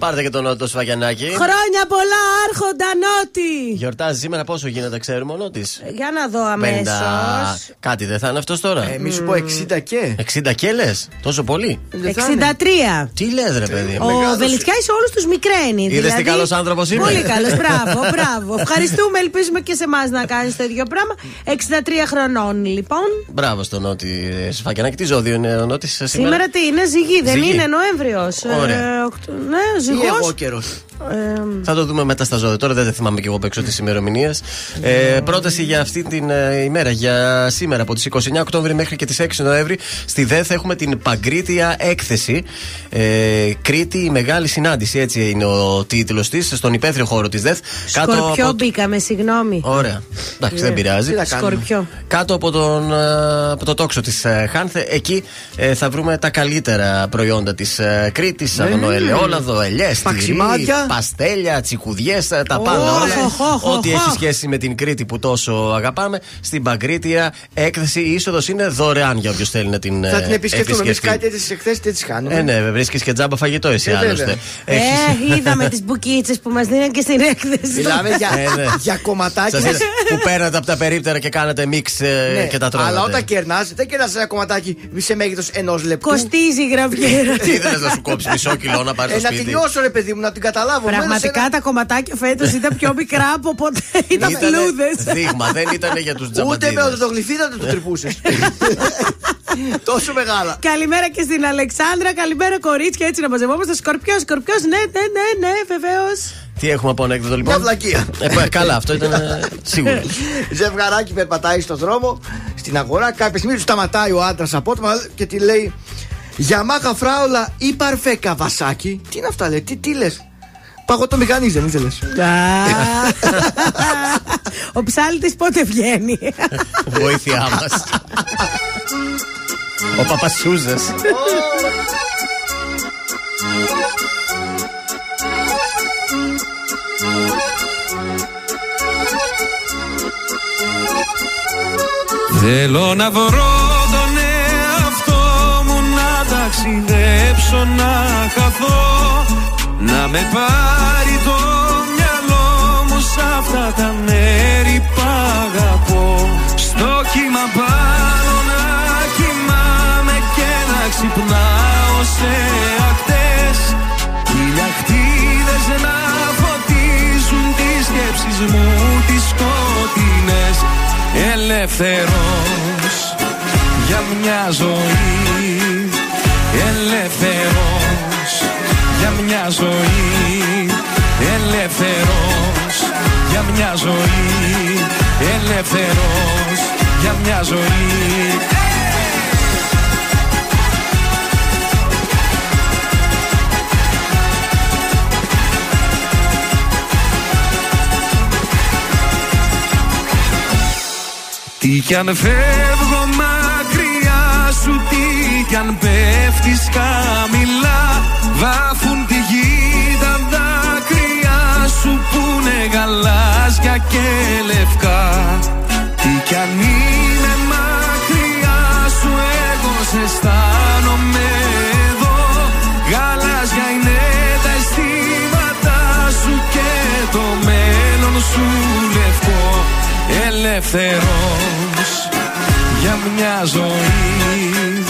Πάρτε και τον Νότο Σφαγιανάκη. Χρόνια πολλά, Άρχοντα Νότι! Γιορτάζει σήμερα πόσο γίνεται, ξέρουμε ο Νότης; Για να δω αμέσως. Κάτι δεν θα είναι αυτός τώρα; Ε, μη σου πω 60 και. 60 και λες, τόσο πολύ; 63. Τι λες, ρε παιδί. Ο Βελιτσιάη όλους τους μικραίνει. Είδες δηλαδή- τι καλός άνθρωπος είμαι; Πολύ καλός, μπράβο, μπράβο. Ευχαριστούμε, ελπίζουμε και σε εμάς να κάνεις το ίδιο πράγμα. 63 χρονών, λοιπόν. Μπράβο στον Νότι ε, Σφαγιανάκη. Τι ζώδιο είναι ο Νότι σήμερα; Σήμερα τι είναι, ζυγή, δεν Ζυγή. είναι Νοέμβριος. Ωραία. ναι, Ή εγώ ζυγό. καιρό. Θα το δούμε μετά στα ζώδια. Τώρα δεν θυμάμαι και εγώ απ' έξω τις ημερομηνίες. Ε, πρόταση για αυτή την ε, ημέρα, για σήμερα, από τις 29 Οκτώβρη μέχρι και τις 6 Νοέμβρη, στη ΔΕΘ έχουμε την Παγκρίτια Έκθεση. Ε, Κρήτη, η μεγάλη συνάντηση, έτσι είναι ο τίτλος της, στον υπαίθριο χώρο της ΔΕΘ. Σκορπιό από... μπήκαμε, συγγνώμη. Ωραία. Εντάξει, δεν πειράζει. Τι να κάνουμε. Σκορπιό. Κάτω από, τον, ε, από το τόξο της Χάνθε, εκεί ε, θα βρούμε τα καλύτερα προϊόντα της Κρήτης. Αγνοελαιόλαδο, ελιέ, Παξιμάδια. παστέλια, τσικουδιέ, τα πάντα. Οχ, όλα. οχ, οχ, Ό,τι οχ. έχει σχέση με την Κρήτη που τόσο αγαπάμε. Στην Παγκρίτια έκθεση η είσοδος είναι δωρεάν για όποιος θέλει να την Θα την ε, επισκεφτούμε. Εμείς επισκεφτεί. κάτι τέτοιε εκθέσει δεν τις κάνουμε. Ε, ναι, βρίσκεις και τζάμπα φαγητό εσύ Ε, βέβαια. άλλωστε. Ε, Έχεις- είδαμε [LAUGHS] τις μπουκίτσες που μας δίνουν και στην έκθεση. Μιλάμε για, Ε, ναι. για κομματάκια. Σας είδα που παίρνατε από τα περίπτερα και κάνατε μίξ ε, Ναι, και τα τρώγατε. αλλά όταν κερνάς, δεν κερνάς ένα κομματάκι σε μέγεθος ενός λεπτού. Κοστίζει η γραβιέρα. Τι ήθελε να σου κόψει μισό κιλό να πάρεις Ε, στο να τη σπίτι. νιώσω, ρε παιδί μου, να την καταλάβω. Μου έδωσε Πραγματικά ένα- τα κομματάκια φέτος ήταν πιο μικρά από ποτέ. [LAUGHS] Ήταν Ήτανε φλούδε. Δείγμα, δεν ήταν για τους [LAUGHS] Ούτε τζαμπαντίδες. με οδοντογλυφίδα δεν το τρυπούσες. [LAUGHS] Τόσο μεγάλα. Καλημέρα και στην Αλεξάνδρα. Καλημέρα, κορίτσια. Έτσι να μαζευόμαστε. Σκορπιός, σκορπιός. Ναι, ναι, ναι, ναι, βεβαίως. Τι έχουμε από ανέκδοτο Μια λοιπόν. βλακεία. Ε, πα- καλά, αυτό ήταν ε, σίγουρο. Ζευγαράκι περπατάει στο δρόμο, στην αγορά. Κάποια στιγμή του σταματάει ο άντρας απότομα και τη λέει Γιαμάχα φράουλα ή παρφέ καβασάκι. Τι είναι αυτά, λέει, τι, τι λες; Παγωτό μηχανή, δεν ήθελες. Ο ψάλτης πότε βγαίνει; Βοήθειά μας. Ο Παπασούζε. Θέλω να βρω ταξιδέψω να χαθώ Να με πάρει το μυαλό μου σ' αυτά τα μέρη που αγαπώ. Στο κύμα πάνω να κοιμάμαι και να ξυπνάω σε ακτές. Ηλιακτίδες να φωτίζουν τις σκέψεις μου τις σκοτεινές. Ελεύθερος για μια ζωή Ελεύθερος για μια ζωή. Ελεύθερος για μια ζωή. Ελεύθερος για μια ζωή. Τι κι αν φεύγω μακριά σου τι κι αν πέφτεις χαμηλά Βάφουν τη γη τα δάκρυα σου Που είναι γαλάζια και λευκά. Τι κι αν είναι μακριά σου Εγώ σε αισθάνομαι εδώ. Γαλάζια είναι τα αισθήματα σου Και το μέλλον σου λευκό. Ελεύθερος για μια ζωή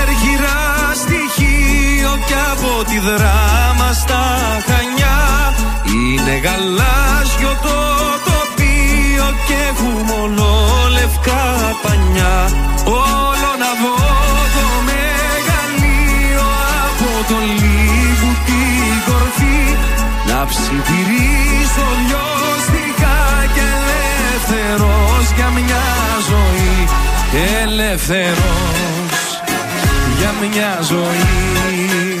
στοιχείο και από τη δράμα στα Χανιά. Είναι γαλάζιο το τοπίο και έχουμε λευκά πανιά. Όλο να δω το μεγαλείο από το λίγο την κορφή. Να ψιθυρίσω λιώστηκα και ελεύθερος για μια ζωή. Ελεύθερος για μια ζωή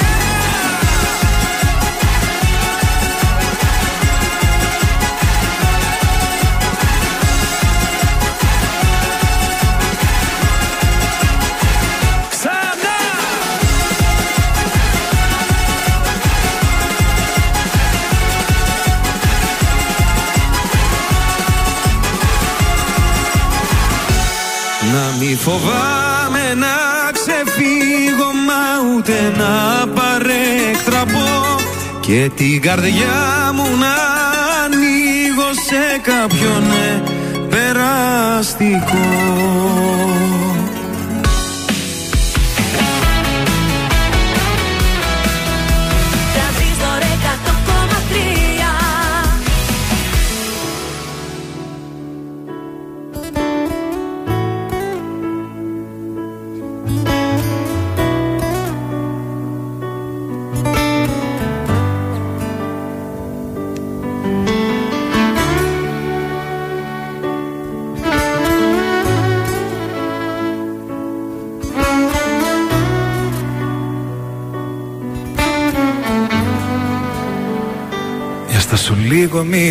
φοβάμαι να ξεφύγω μα ούτε να παρέκτραπω και την καρδιά μου να ανοίγω σε κάποιον ναι, περαστικό.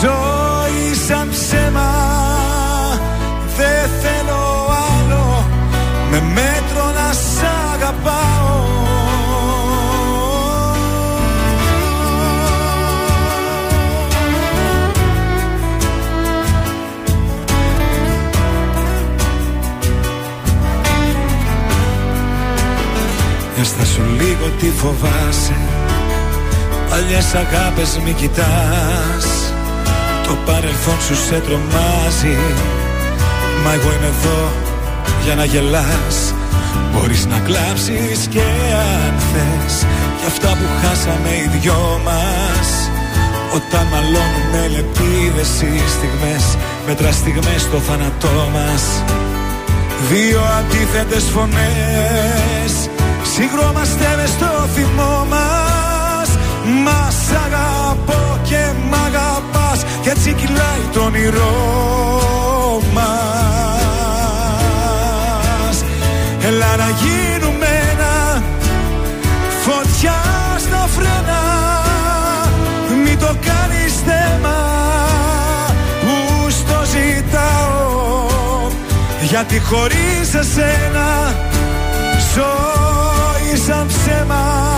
ζωή σαν ψέμα Δεν θέλω άλλο. Με μέτρο να σ' αγαπάω. Έστα σου λίγο τι φοβάσαι. Παλιές αγάπες μη κοιτάς. Το παρελθόν σου σε τρομάζει. Μα εγώ είμαι εδώ για να γελάς. Μπορείς να κλάψεις και αν θες. Για αυτά που χάσαμε οι δυο μας. Όταν μαλώνουμε λεπίδες οι στιγμές Μέτρα στιγμές στο θάνατό μας. Δύο αντίθετες φωνές. Συγκρόμαστε μες στο το όνειρό μας. Έλα να γίνουμε ένα Φωτιά στα φρένα. Μην το κάνεις θέμα Που στο ζητάω. Γιατί χωρίς εσένα Ζωή σαν ψέμα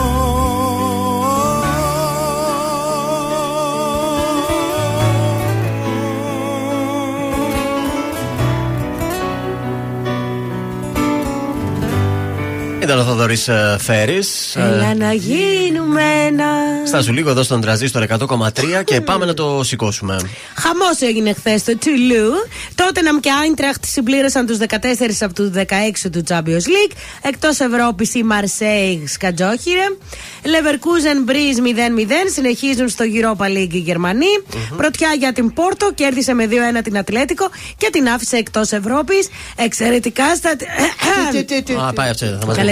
Ήταν ο Θοδωρής Φέρης. Έλα να γίνουμε ένα. Στάσου λίγο εδώ στον τραζίστορ 100,3 και πάμε να το σηκώσουμε. Χαμός έγινε χθες στο Τουλού. Τότε Ναμ και Άιντραχτ συμπλήρωσαν τους 14 από τους 16 του Champions League. Εκτός Ευρώπης η Μαρσέη σκατζόχυρε. Leverkusen Breeze 0-0. Συνεχίζουν στο Europa League οι γερμανοι Πρωτιά για την Πόρτο. Κέρδισε με 2-1 την Ατλέτικο και την άφησε εκτός Ευρώπης. Εξαιρετικά στα. Α, πάει αυτό.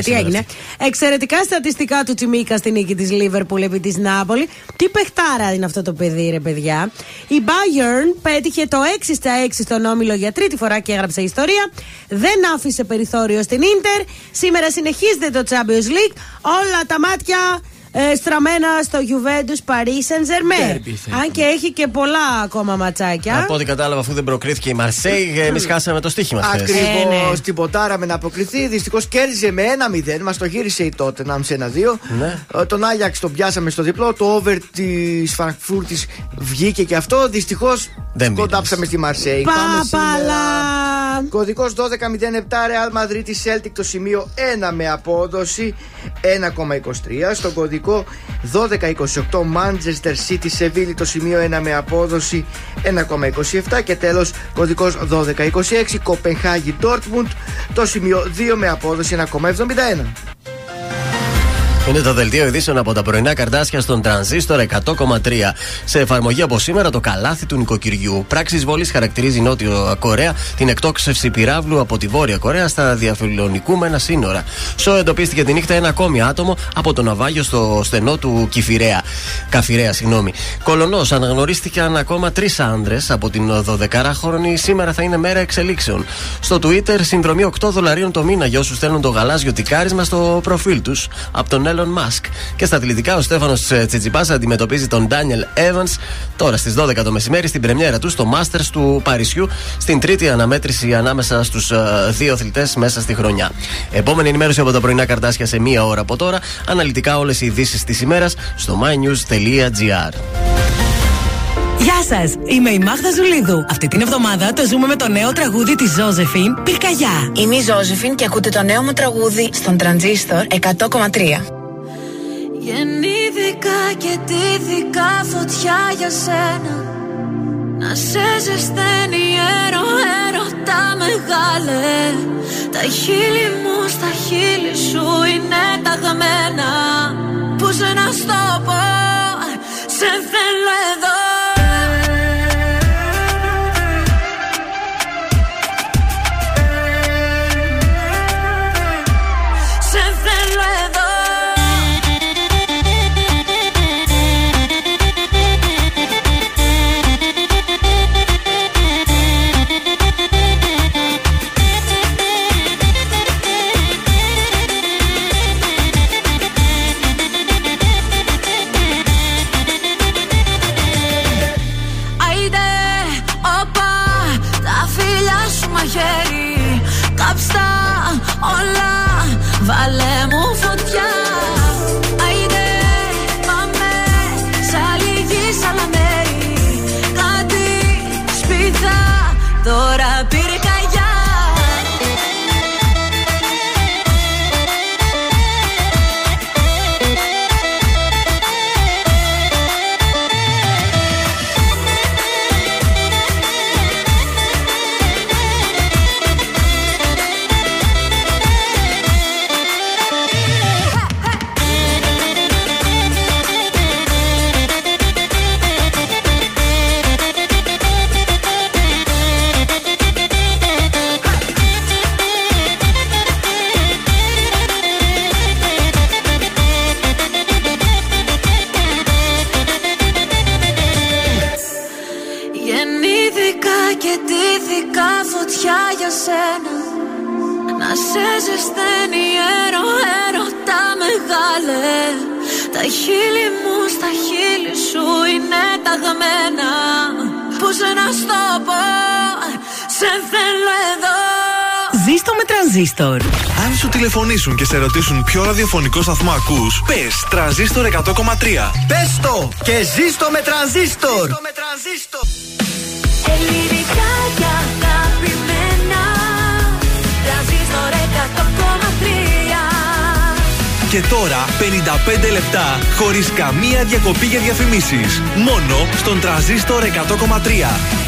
Θα μας Καλέ, δείξει τι σήμερα έγινε; αυτό. Εξαιρετικά στατιστικά του Τσιμίκα στην νίκη της Λίβερπουλ επί της Νάπολη. Τι παιχτάρα είναι αυτό το παιδί, ρε παιδιά. Η Bayern πέτυχε το 6 στα 6 στον όμιλο για τρίτη φορά και έγραψε ιστορία. Δεν άφησε περιθώριο στην Ίντερ. Σήμερα συνεχίζεται το Champions League. Όλα τα μάτια ε, στραμμένα στο Juventus Paris Saint Germain. Derby θα Αν και έχει και πολλά ακόμα ματσάκια. Από ό,τι κατάλαβα, αφού δεν προκρίθηκε η Μαρσέη, εμείς χάσαμε το στοίχημα χθες. Ακριβώς Ε, ναι. την ποτάραμε να αποκριθεί. Δυστυχώς κέρδισε με 1-0. Μας το γύρισε η Tottenham σε 1-2. Ναι. Ε, Τον Άγιαξ τον πιάσαμε στο διπλό. Το over της Φραγκφούρτης βγήκε και αυτό. Δυστυχώς Δεν κοντάψαμε στη Μαρσέη. Πάμε Παπαλά. σήμερα. Κωδικός 1207 Real Madrid Celtic το σημείο 1 με απόδοση 1,23. Στο κωδικό 1228 Manchester City Seville το σημείο 1 με απόδοση 1,27. Και τέλος κωδικός 1226 Κοπενχάγη Dortmund το σημείο 2 με απόδοση 1,71. Είναι το δελτίο ειδήσεων από τα πρωινά καρτάσια στον τρανζίστορ 100,3. Σε εφαρμογή από σήμερα το καλάθι του νοικοκυριού. Πράξη βολή χαρακτηρίζει Νότιο Κορέα την εκτόξευση πυράβλου από τη Βόρεια Κορέα στα διαφιλονικούμενα σύνορα. Σο εντοπίστηκε τη νύχτα ένα ακόμη άτομο από το ναυάγιο στο στενό του Κιφυρέα. Καφυρέα, συγγνώμη. Κολονός αναγνωρίστηκαν ακόμα τρεις άντρε από την 12χρονη. Σήμερα θα είναι μέρα εξελίξεων. Στο Twitter συνδρομή 8 δολαρίων το μήνα για όσους στέλνουν το γαλάζιο τικάρισμα στο προφίλ τους από τον Elon Musk. Και στα αθλητικά ο Στέφανος Τσιτσιπάς αντιμετωπίζει τον Daniel Evans τώρα στις 12 το μεσημέρι στην πρεμιέρα του στο Masters του Παρισιού στην τρίτη αναμέτρηση ανάμεσα στους δύο αθλητές μέσα στη χρονιά. Επόμενη ενημέρωση από τα πρωινά καρτάσια σε μία ώρα από τώρα. Αναλυτικά όλες οι ειδήσεις της ημέρας στο mynews.gr. Γεια σας! Είμαι η Μάγδα Ζουλίδου. Αυτή την εβδομάδα το ζούμε με το νέο τραγούδι της Ζώζεφιν Πυρκαγιά. Είμαι η Ζώζεφιν και ακούτε το νέο μου τραγούδι στον Τρανζίστορ 100,3. Γεννήθηκα και τύθηκα φωτιά για σένα. Να σε ζεσταίνει έρο, έρωτα μεγάλε. Τα χείλη μου στα χείλη σου είναι ταγμένα Πώς να στο πω, σε θέλω εδώ μαχαίρι Κάψτα όλα Βάλε μου τηλεφωνήσουν και σε ρωτήσουν ποιο ραδιοφωνικό σταθμό ακούς, πες τρανζίστορ 100,3. Πες το και ζήστο με τρανζίστορ. Ελληνικά και αγαπημένα. Τρανζίστορ 100,3. Και τώρα 55 λεπτά χωρίς καμία διακοπή για διαφημίσεις. Μόνο στον τραζίστορ 100,3.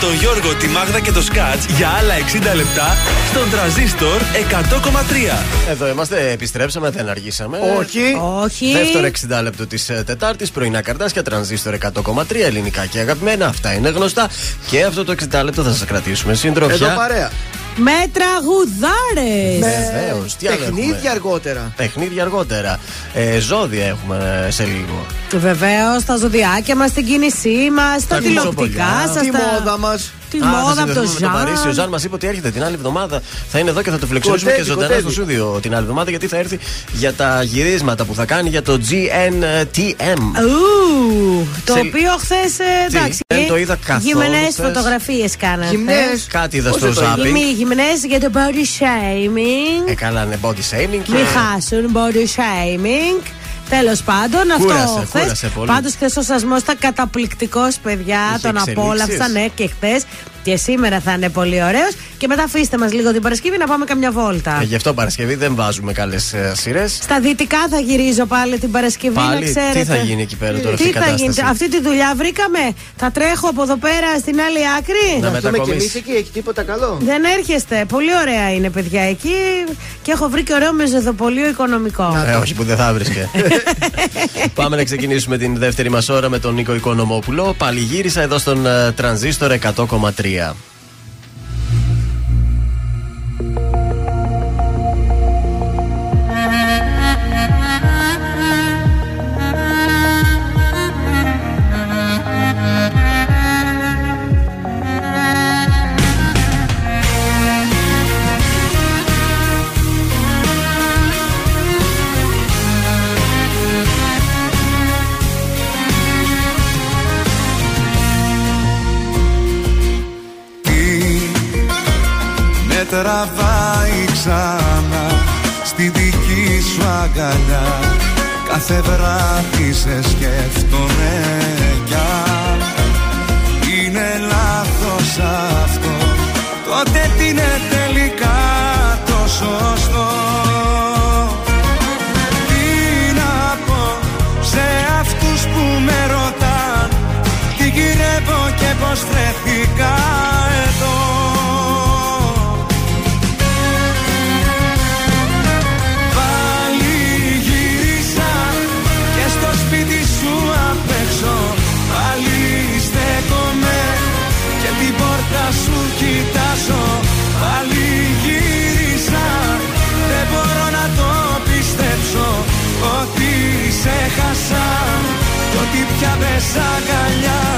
τον Γιώργο, τη Μάγδα και το Σκάτς για άλλα 60 λεπτά στον τραζίστορ 100,3. Εδώ είμαστε, επιστρέψαμε, δεν αργήσαμε. Όχι. Όχι. Δεύτερο 60 λεπτό της ε, Τετάρτης, πρωινά καρτάσια, τρανζίστορ 100,3 ελληνικά και αγαπημένα. Αυτά είναι γνωστά. Και αυτό το 60 λεπτό θα σας κρατήσουμε σύντροφια. Εδώ παρέα. Με τραγουδάρες! Βεβαίως. Τεχνίδια αργότερα. Τεχνίδια αργότερα. Ε, ζώδια έχουμε ε, σε λίγο. Βεβαίως, τα ζωδιάκια μας, την κίνησή μας, τα Τα τηλεοπτικά κουτσομπολιά. σα. Τη μόδα μας. Τη Α, θα μόδα από το συνδεθούμε με το Παρίσι. Ο Ζαν. Ζαν μας είπε ότι έρχεται την άλλη εβδομάδα. Θα είναι εδώ και θα το φλεξιώσουμε και Κοντεύει, ζωντανά στο κοντεύει. στούντιο την άλλη εβδομάδα γιατί θα έρθει για τα γυρίσματα που θα κάνει για το GNTM. Ου, το Σε- οποίο χθες. Τι, Εντάξει. δεν το είδα καθόλου Γυμνές χθες. φωτογραφίες κάνατε. Γυμνές. Κάτι είδα Πώς στο δεν το είδα. ζάπινγκ. Γυμνοί, γυμνές για το body shaming. Ε, καλά, είναι body shaming. και- Μην χάσουν body shaming. Τέλος πάντων, αυτό Κούρασε, χθες. κούρασε πολύ. Πάντως χθες ο σασμός ήταν καταπληκτικός, παιδιά. Είχε τον εξελίξεις. απόλαυσα, ναι, και χθες. Και σήμερα θα είναι πολύ ωραίος. Και μετά αφήστε μας λίγο την Παρασκευή να πάμε καμιά βόλτα. Ε, γι' αυτό Παρασκευή δεν βάζουμε καλές σειρές. Στα δυτικά θα γυρίζω πάλι την Παρασκευή, Πάλι, να ξέρετε. τι θα γίνει εκεί πέρα τώρα, αυτή Τι η θα κατάσταση; γίνει, αυτή τη δουλειά βρήκαμε; Θα τρέχω από εδώ πέρα στην άλλη άκρη; Να Να έρθουμε και μετακομίσεις. εμεί εκεί, έχει τίποτα καλό; Δεν έρχεστε. Πολύ ωραία είναι, παιδιά, εκεί. Και έχω βρει και ωραίο μεζεδοπολείο οικονομικό. Ε, όχι που δεν θα βρίσκε. [LAUGHS] Πάμε να ξεκινήσουμε την δεύτερη μας ώρα με τον Νίκο Οικονομόπουλο. Πάλι γύρισα εδώ στον ε, Τρανζίστορ 100,3. Αγκαλιά Κάθε βράδυ σε σκέφτομαι πια δεν σ'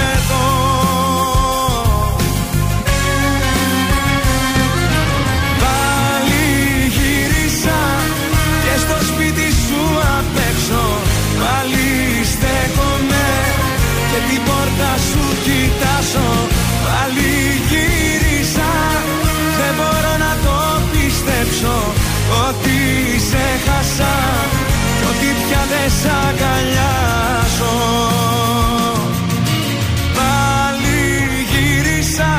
σ' αγκαλιάζω. Πάλι γύρισα.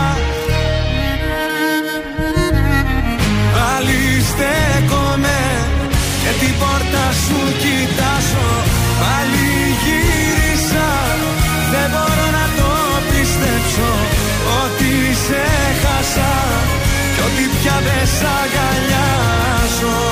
Πάλι στέκομαι και την πόρτα σου κοιτάζω. Πάλι γύρισα. Δεν μπορώ να το πιστέψω Ότι σε χάσα. Κι ότι πια δεν σ' αγκαλιάζω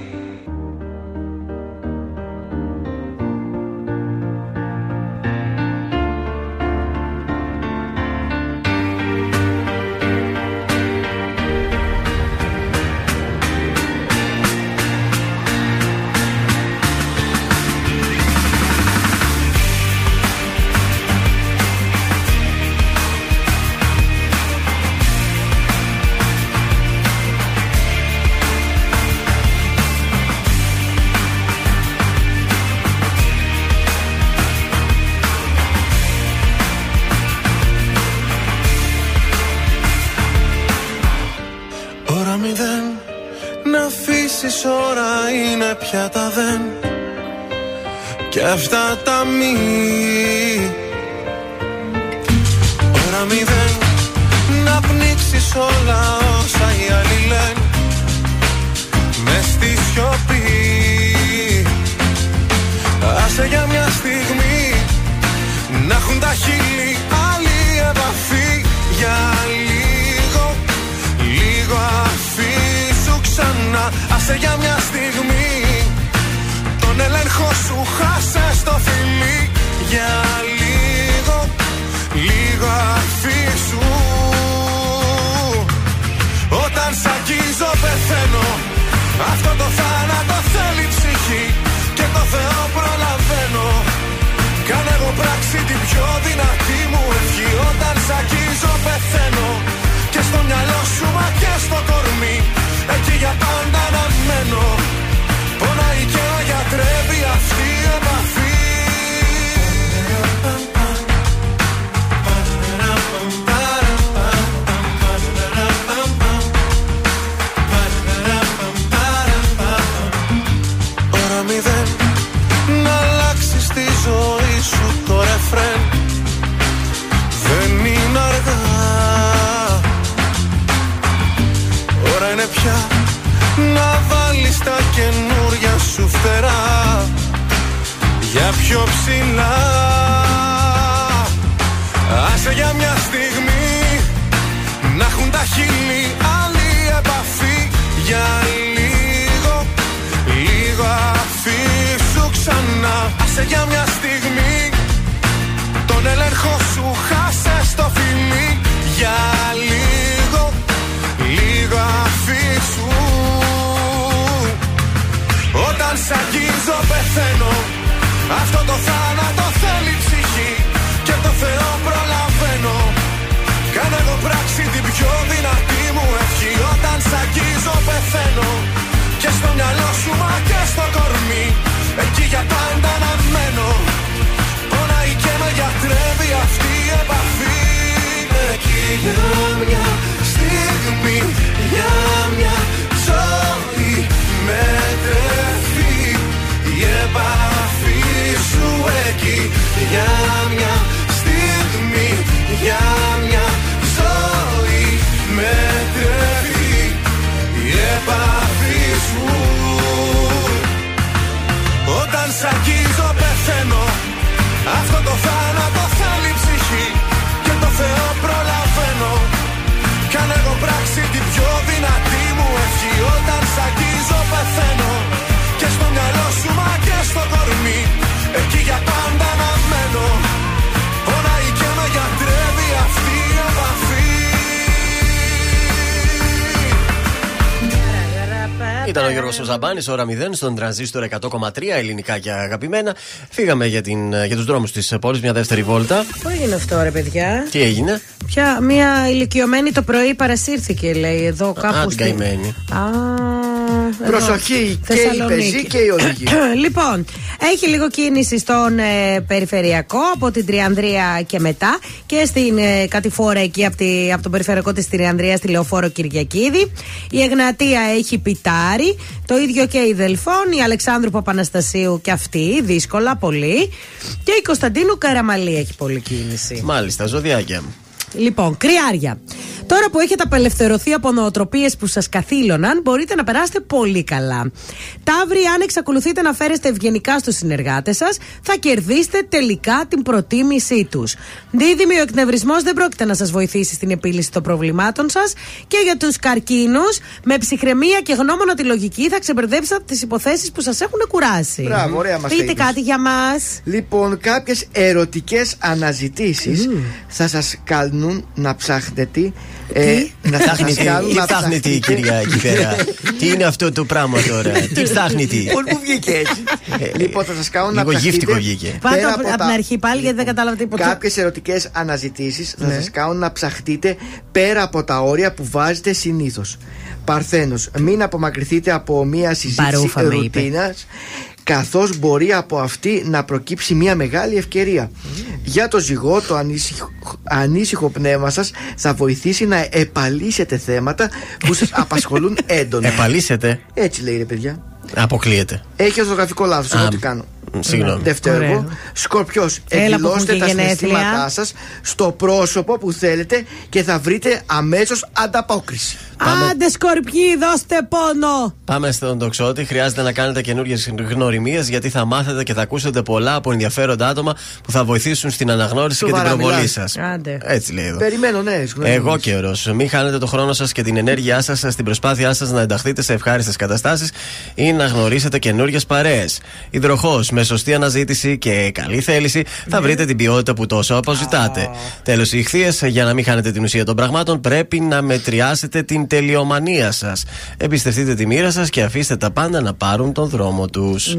Ώρα είναι πια τα δεν. Και αυτά τα μη. Ώρα μηδέν Να πνίξεις όλα όσα οι άλλοι λένε. Μες στη σιωπή. Άσε για μια στιγμή Να έχουν τα χείλη άλλη επαφή. Για λίγο Άσε για μια στιγμή. Τον έλεγχο σου χάσε στο φιλί. Για λίγο Λίγο αφήσου. Όταν σ' αγγίζω πεθαίνω. Αυτό το θάνατο θέλει ψυχή. Και το Θεό προλαβαίνω. Κάνε εγώ πράξη την πιο δυνατή μου ευχή. Όταν σ' αγγίζω πεθαίνω για πάντα να μένω. Πονάει και με γιατρεύει αυτή η επαφή. Ώρα μηδέν Να αλλάξεις τη ζωή σου το ρεφρέν. Δεν είναι αργά. Ώρα είναι πια Να βάλεις τα καινούρια σου φτερά Για πιο ψηλά. Άσε για μια στιγμή Να έχουν τα χείλη άλλη επαφή. Για λίγο Λίγο αφήσου ξανά. Άσε για μια στιγμή Τον έλεγχο σου χάσε στο φιλί. Για λίγο Λίγο αφήσου Όταν σ' αγγίζω πεθαίνω. Αυτό το θάνατο θέλει ψυχή Και το Θεό προλαβαίνω. Κάνε εγώ πράξη την πιο δυνατή μου ευχή. Όταν σ' αγγίζω πεθαίνω. Και στο μυαλό σου μα και στο κορμί. Εκεί για πάντα να μένω. Πονάει και με γιατρεύει αυτή η επαφή. Εκεί για μια στιγμή Για μια ζωή με τρεφή Η επαφή σου εκεί Για μια στιγμή Για μια ζωή με τρεφή Η επαφή σου. Όταν σ' αγγίζω πεθαίνω. Αυτό το θάνατο θέλει ψυχή. Και το Θεό προλαβαίνω. Κάνε εγώ πράξη την πιο δυνατή μου ευχή Όταν σ' αγγίζω πεθαίνω Ήταν ο Γιώργος Ζαμπάνη, ώρα 0, στον τρανζίστορ 100,3 ελληνικά και αγαπημένα. Φύγαμε για, την, για τους δρόμους της πόλης, μια δεύτερη βόλτα. Πού έγινε αυτό, ρε παιδιά; Τι έγινε, Πια μια ηλικιωμένη το πρωί παρασύρθηκε, λέει, εδώ κάπου. Α, την στην- καημένη. Α, εδώ. Προσοχή και οι Θεσσαλονίκη. πεζοί και οι οδηγοί. [COUGHS] λοιπόν, έχει λίγο κίνηση στον ε, περιφερειακό από την Τριανδρία και μετά και στην ε, κατηφόρα εκεί από, τη, από τον περιφερειακό της Τριανδρίας στη Λεωφόρο Κυριακίδη. Η Εγνατία έχει πιτάρι, το ίδιο και η Δελφών, η Αλεξάνδρου Παπαναστασίου και αυτή, δύσκολα πολύ. Και η Κωνσταντίνου Καραμαλή έχει πολλή κίνηση. Μάλιστα, ζωδιάκια. Λοιπόν, κρυάρια. Τώρα που έχετε απελευθερωθεί από νοοτροπίες που σας καθήλωναν, μπορείτε να περάσετε πολύ καλά. Ταύροι, αν εξακολουθείτε να φέρεστε ευγενικά στους συνεργάτες σας, θα κερδίσετε τελικά την προτίμησή τους. Δίδυμοι, ο εκνευρισμός δεν πρόκειται να σας βοηθήσει στην επίλυση των προβλημάτων σας. Και για τους καρκίνους, με ψυχραιμία και γνώμονα τη λογική, θα ξεμπερδέψετε τις υποθέσεις που σας έχουν κουράσει. Μπράβο, ωραία μας τα Πείτε είπες. κάτι για μας. Λοιπόν, κάποιες ερωτικές αναζητήσεις θα σας κάνουν να ψάχνετε. ε, να θα Ψάχνει σας τι, κάνουν τι να ψάχνει τι, ψάχνετε. κυρία εκεί πέρα; Τι είναι αυτό το πράγμα τώρα, τι ψάχνει τι; Πώς μου βγήκε έτσι. λοιπόν, θα σας κάνουν να Λίγο γύφτικο ψαχτείτε βγήκε. Πάτε πέρα από, από από τα- την αρχή πάλι γιατί δεν κατάλαβα τίποτα. Κάποιες ερωτικές αναζητήσεις θα Ναι. σας κάνουν να ψαχτείτε πέρα από τα όρια που βάζετε συνήθως. Παρθένος, μην απομακρυνθείτε από μία συζήτηση Μπαρούφα με είπε. ρουτίνας. καθώς μπορεί από αυτή να προκύψει μια μεγάλη ευκαιρία. Για το ζυγό, το ανήσυχο, ανήσυχο πνεύμα σας θα βοηθήσει να επαλύσετε θέματα που σας απασχολούν [LAUGHS] έντονα. Επαλύσετε. Έτσι λέει ρε παιδιά. Αποκλείεται. Έχει ορθογραφικό λάθος. Εγώ Α, τι κάνω. συγγνώμη. Δευτερεύω. Ωραίο. Σκορπιός, Έλα που εκδηλώστε έχουν τα και γενέθλια. συναισθήματά σας στο πρόσωπο που θέλετε και θα βρείτε αμέσως ανταπόκριση. Άντε σκορπιοί, δώστε πόνο. Πάμε στον τοξότη. Χρειάζεται να κάνετε καινούριε γνωριμίες γιατί θα μάθετε και θα ακούσετε πολλά από ενδιαφέροντα άτομα που θα βοηθήσουν στην αναγνώριση και την Σοβαρά προβολή μιλάς. σας. Άντε. Έτσι λέει εδώ. Περιμένω νέες Εγώ καιρο. Μην χάνετε το χρόνο σας και την ενέργειά σας στην προσπάθειά σας να ενταχθείτε σε ευχάριστες καταστάσεις ή να γνωρίσετε καινούριε παρέες. Υδροχός, με σωστή αναζήτηση και καλή θέληση, θα βρείτε την ποιότητα που τόσο αποζητάτε. Τέλος, οι ηχθείες, για να μην χάνετε την ουσία των πραγμάτων, πρέπει να μετριάσετε την τελειομανία σας. Εμπιστευτείτε τη μοίρα σας και αφήστε τα πάντα να πάρουν τον δρόμο τους.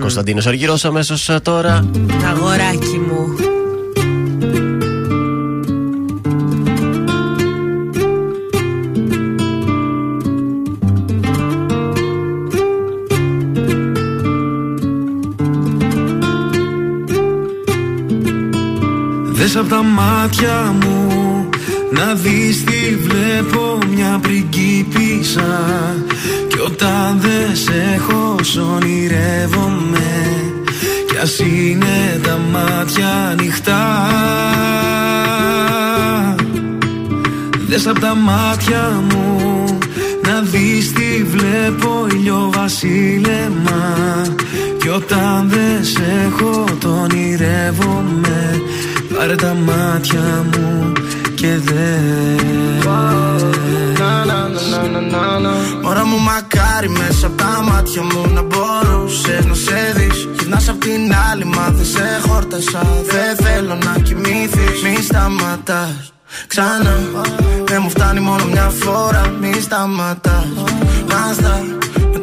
Κωνσταντίνος Αργυρός, αμέσως τώρα. Αγοράκι μου. Δες απ' τα μάτια μου να δεις τι βλέπω μια πριγκίπισσα. Κι όταν δεν σε έχω σ' ονειρεύομαι. Κι ας είναι τα μάτια ανοιχτά. Δες απ' τα μάτια μου να δεις τι βλέπω ηλιοβασίλεμα Κι όταν δεν σε έχω το ονειρεύομαι. Πάρε τα μάτια μου και δες. Μωρά μου μακάρι μέσα από τα μάτια μου να μπορούσες να σε δεις. Γυρνάς απ' την άλλη μα δεν σε χόρτασα. Δεν θέλω να κοιμηθείς. Μη σταματάς. Ξανά. Δεν μου φτάνει μόνο μια φορά. Μη σταματάς. Να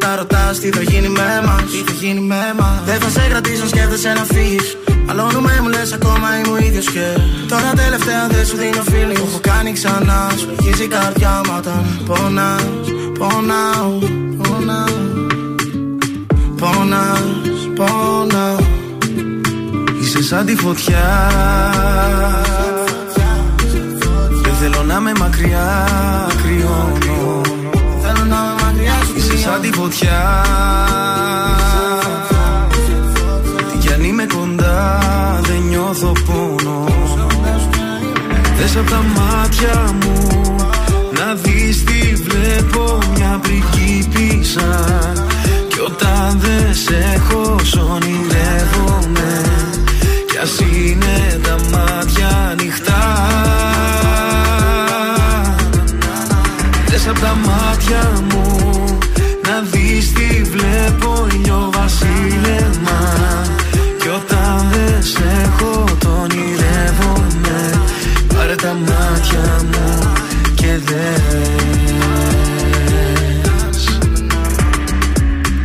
στα μετά ρωτάς τι θα γίνει με μας Τι θα γίνει με μας Δεν θα σε κρατήσω αν σκέφτεσαι να φύγεις. Μαλώνουμε μου λες ακόμα είμαι ο ίδιος και Τώρα τελευταία δεν σου δίνω feeling. Το έχω κάνει ξανά Σου αρχίζει η καρδιά μου όταν πονάς. Πονάω, πονάω Πονάς, πονάω. Είσαι σαν τη φωτιά. Δεν θέλω να με μακριά κρυώνω σαν τη φωτιά. Τι κι αν είμαι κοντά δεν νιώθω πόνο. Δες απ' τα μάτια μου να δεις τι βλέπω μια πριγκίπισσα Κι όταν δεν σε έχω σ' ονειρεύομαι Κι ας είναι τα μάτια ανοιχτά. Δες απ' τα μάτια μου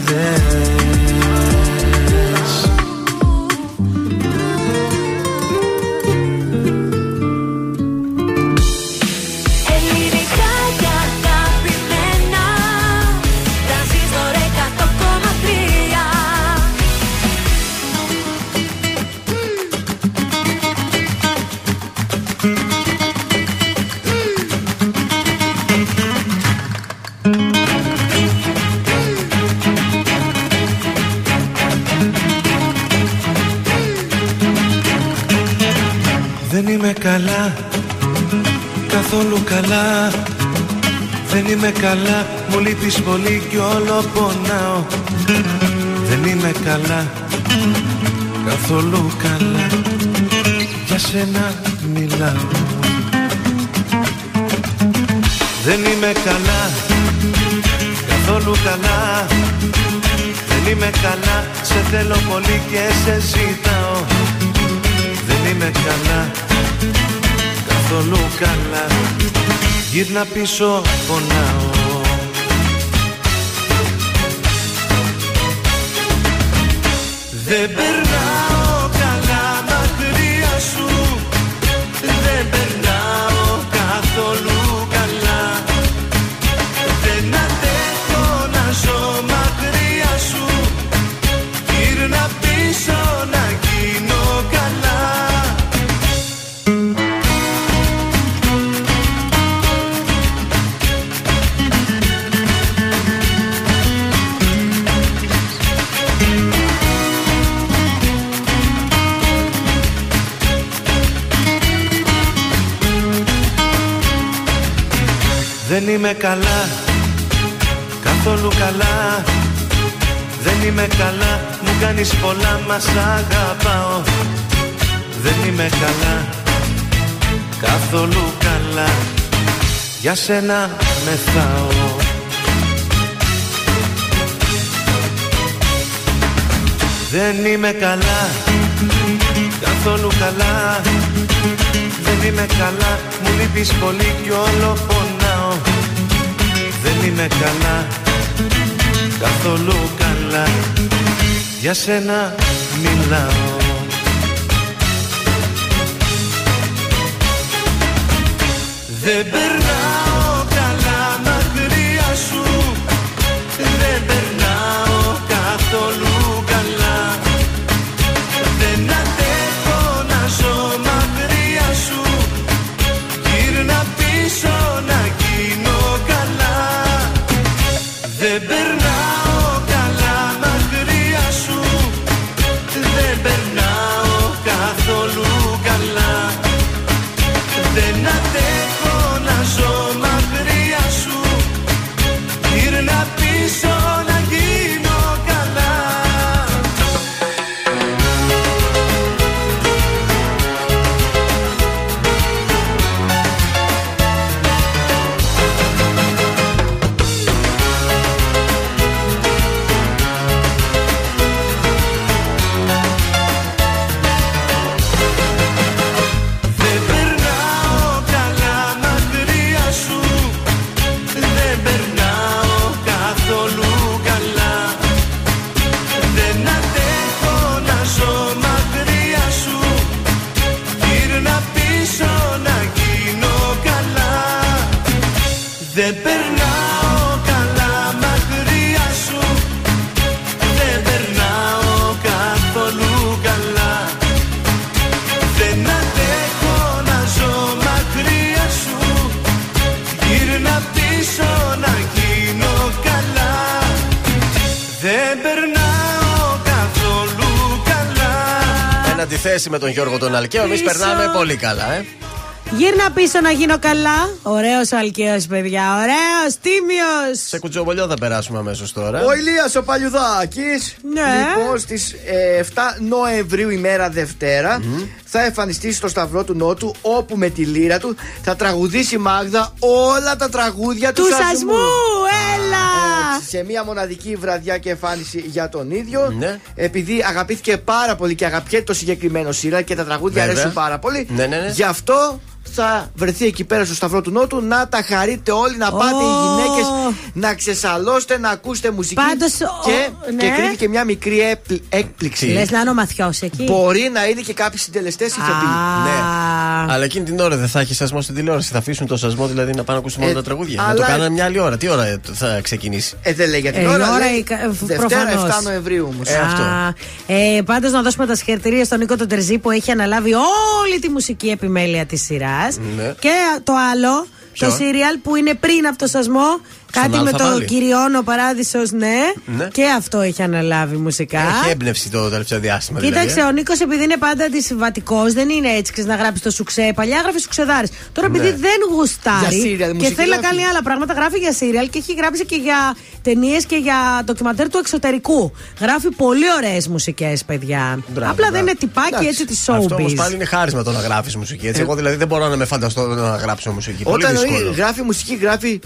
και είμαι καλά, μου λείπεις πολύ κι όλο πονάω. Δεν είμαι καλά, καθόλου καλά. Για σένα μιλάω. Δεν είμαι καλά, καθόλου καλά. Δεν είμαι καλά, σε θέλω πολύ και σε ζητάω. Δεν είμαι καλά, καθόλου καλά Γύρνα πίσω πονάω Δεν περνάω καλά μακριά σου. Δεν περνάω καθόλου καλά, καθόλου καλά. Δεν είμαι καλά, μου κάνεις πολλά μας σ' αγαπάω. Δεν είμαι καλά, καθόλου καλά. Για σένα μεθάω Δεν είμαι καλά, καθόλου καλά. Δεν είμαι καλά, μου λείπεις πολύ κι όλο πονάω Δεν είμαι καλά, καθόλου καλά. Για σένα μιλάω. Δεν περνάω Εν αντιθέσει με τον Γιώργο τον Αλκαίο, εμείς Πίσω. περνάμε πολύ καλά, ε. Γύρνα πίσω να γίνω καλά. Ωραίος ο Αλκαίος, παιδιά. Ωραίος, τίμιος. Σε κουτσομπολιό θα περάσουμε αμέσως τώρα. Ο Ηλίας ο Παλιουδάκης. Ναι. Λοιπόν, στις 7 Νοεμβρίου, ημέρα Δευτέρα, θα εμφανιστεί στο Σταυρό του Νότου, όπου με τη λύρα του θα τραγουδήσει η Μάγδα όλα τα τραγούδια του, Του σασμού, έλα! Έτσι, σε μια μοναδική βραδιά και εμφάνιση για τον ίδιο. Ναι. Επειδή αγαπήθηκε πάρα πολύ και αγαπιέται το συγκεκριμένο σύλλα και τα τραγούδια Βέβαια. αρέσουν πάρα πολύ. Ναι, ναι, ναι. Γι' αυτό θα βρεθεί εκεί πέρα στο Σταυρό του Νότου να τα χαρείτε όλοι, να πάτε οι Ω. γυναίκες, να ξεσαλώσετε, να ακούσετε μουσική. Πάντως, και, ο- ναι. και κρύβει και μια μικρή έπλη- έκπληξη. Λες να είναι ο μαθιός εκεί; Μπορεί να είναι και κάποιοι συντελεστές ηθοποιοί. Ναι. Αλλά εκείνη την ώρα δεν θα έχει σασμό στην τηλεόραση. Θα αφήσουν το σασμό δηλαδή να πάνε να ακούσουν μόνο Ε, τα τραγούδια. Να αλλά- το κάνουν μια άλλη ώρα. Τι ώρα θα ξεκινήσει; Ε, δεν λέει για την Ε, η ώρα. ώρα λέει η κα- ε, Δευτέρα προφανώς. 7 Νοεμβρίου όμως. Ε, αυτό. Ε, Πάντως να δώσουμε τα συγχαρητήρια στον Νίκο τον Τερζή που έχει αναλάβει όλη τη μουσική επιμέλεια της σειράς. Ναι. Και το άλλο, Ποιο; το σύριαλ που είναι πριν από το σασμό, Κάτι Στον με Α το πάλι. Κυριόνο Παράδεισος, ναι. Ναι. Και αυτό έχει αναλάβει μουσικά. Έχει έμπνευση το τελευταίο διάστημα. Κοίταξε, δηλαδή, ο Νίκος επειδή είναι πάντα αντισυμβατικός, δεν είναι έτσι ξέρεις, να γράψει το σουξέ. Παλιά γράφει σουξεδάρες. Τώρα επειδή Ναι. δεν γουστάρει Για serial, και μουσική θέλει να γράφει. κάνει άλλα πράγματα, γράφει για σύριαλ και έχει γράψει και για ταινίες και για ντοκιμαντέρ του εξωτερικού. Γράφει πολύ ωραίες μουσικές, παιδιά. Μπράβο, Απλά δεν μπράβο. είναι τυπάκι Εντάξει. έτσι της Αυτό όμως showbiz. πάλι είναι χάρισμα το να γράφεις μουσική. Έτσι. Εγώ δηλαδή δεν μπορώ να με φανταστώ να γράψω μουσική. Πολύ Όταν δύσκολο. γράφει μουσική, γράφει.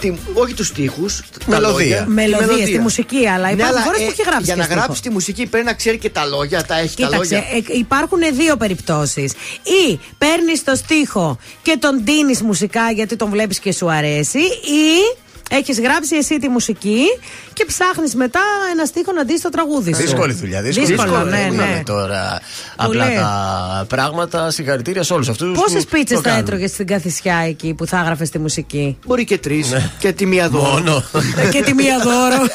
Τη, όχι τους τοίχου. Μελωδία. Μελωδία, στη μουσική, αλλά υπάρχουν Ναι, φορές που έχει γράψει Για και να στίχο. γράψει τη μουσική πρέπει να ξέρει και τα λόγια, τα έχει τα Κοίταξε, λόγια. ε, υπάρχουν δύο περιπτώσεις. Ή παίρνεις το στίχο και τον δίνει μουσικά γιατί τον βλέπεις και σου αρέσει, ή έχεις γράψει εσύ τη μουσική και ψάχνεις μετά ένα στίχο να δει στο τραγούδι σου. Δύσκολη δουλειά. Δύσκολη Δύσκολο, δουλειά. ναι, Δεν ναι. είναι τώρα Πολύ. απλά τα πράγματα. Συγχαρητήρια σε όλους αυτούς. Πόσες πίτσες θα έτρωγες στην καθισιά εκεί που θα έγραφες τη μουσική; Μπορεί και τρεις. Ναι. Και τη μία δώρο. Μόνο. Ε, [LAUGHS] και τη μία δώρο.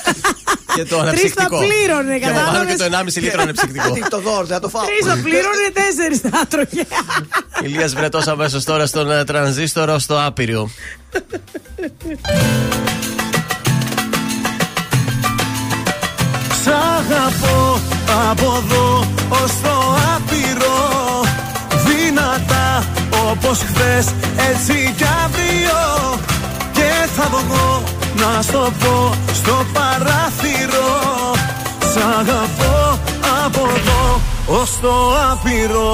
και το Τρεις θα αναψυκτικό. πλήρωνε, Και από πάνω κατάλαβες; και το 1,5 λίτρο αναψυκτικό. Τι, [LAUGHS] το δώρο, θα το φάω. Τρεις θα πλήρωνε, τέσσερις θα έτρωγε. Ηλίας Βρετός αμέσως τώρα στον ε, τρανζίστορο στο άπειρο. Σ' αγαπώ από εδώ ως το άπειρο Δυνατά όπως χθες έτσι κι αύριο. Και θα βγω να στο πω στο παράθυρο. Σ' αγαπώ από εδώ ως το άπειρο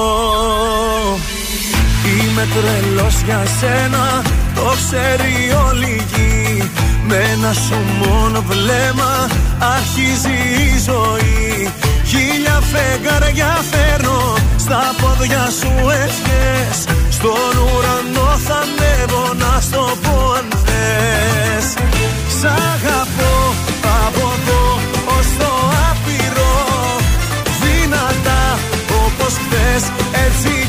Είμαι τρελός για σένα, το ξέρει όλη η γη. Με ένα σου μόνο βλέμμα αρχίζει η ζωή. Χίλια φεγγάρια φέρνω, στα πόδια σου ευχές. Στον ουρανό θα ανέβω να στο πω αν θες. Σ' αγαπώ από εδώ ως το άπειρο. Δυνατά όπως χθες έτσι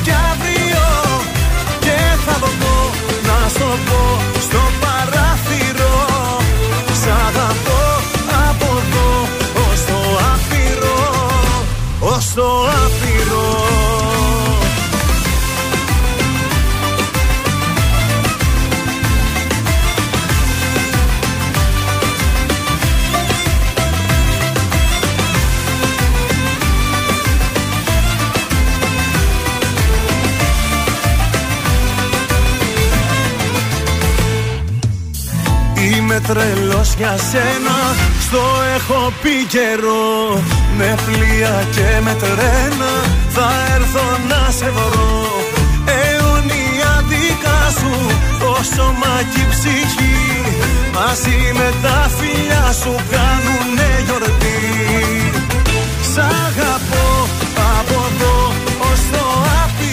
Ως το Είμαι τρελός για σένα Στο έχω πει καιρό. Με πλοία και με τρένα Θα έρθω να σε βρω. Αιωνία δικά σου Το σώμα και η ψυχή. Μαζί με τα φιλιά σου Κάνουνε γιορτή. Σ' αγαπώ από εδώ ως το άπειρο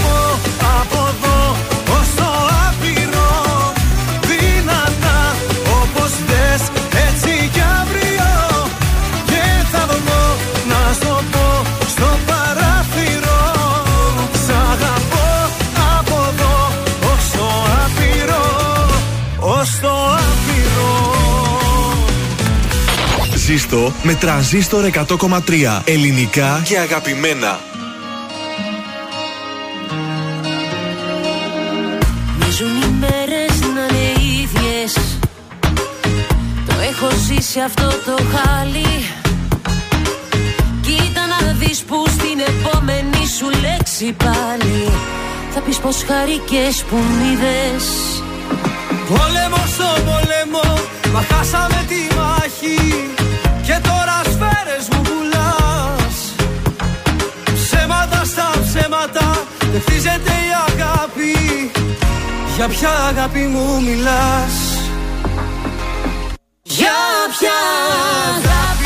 Ζήστο με τρανζίστορ 100,3 ελληνικά και αγαπημένα. Μοιάζουν οι μέρες να είναι ίδιες. Το έχω ζήσει αυτό το χάλι. Κοίτα να δεις που στην επόμενη σου λέξη πάλι. Θα πεις πως χαρικές που μ' είδες. Πόλεμος στον πόλεμο Μα χάσαμε τη μάχη. Και τώρα σφαίρες μου πουλάς. Ψέματα στα ψέματα Δεν χτίζεται η αγάπη. Για ποια αγάπη μου μιλάς; Για ποια αγάπη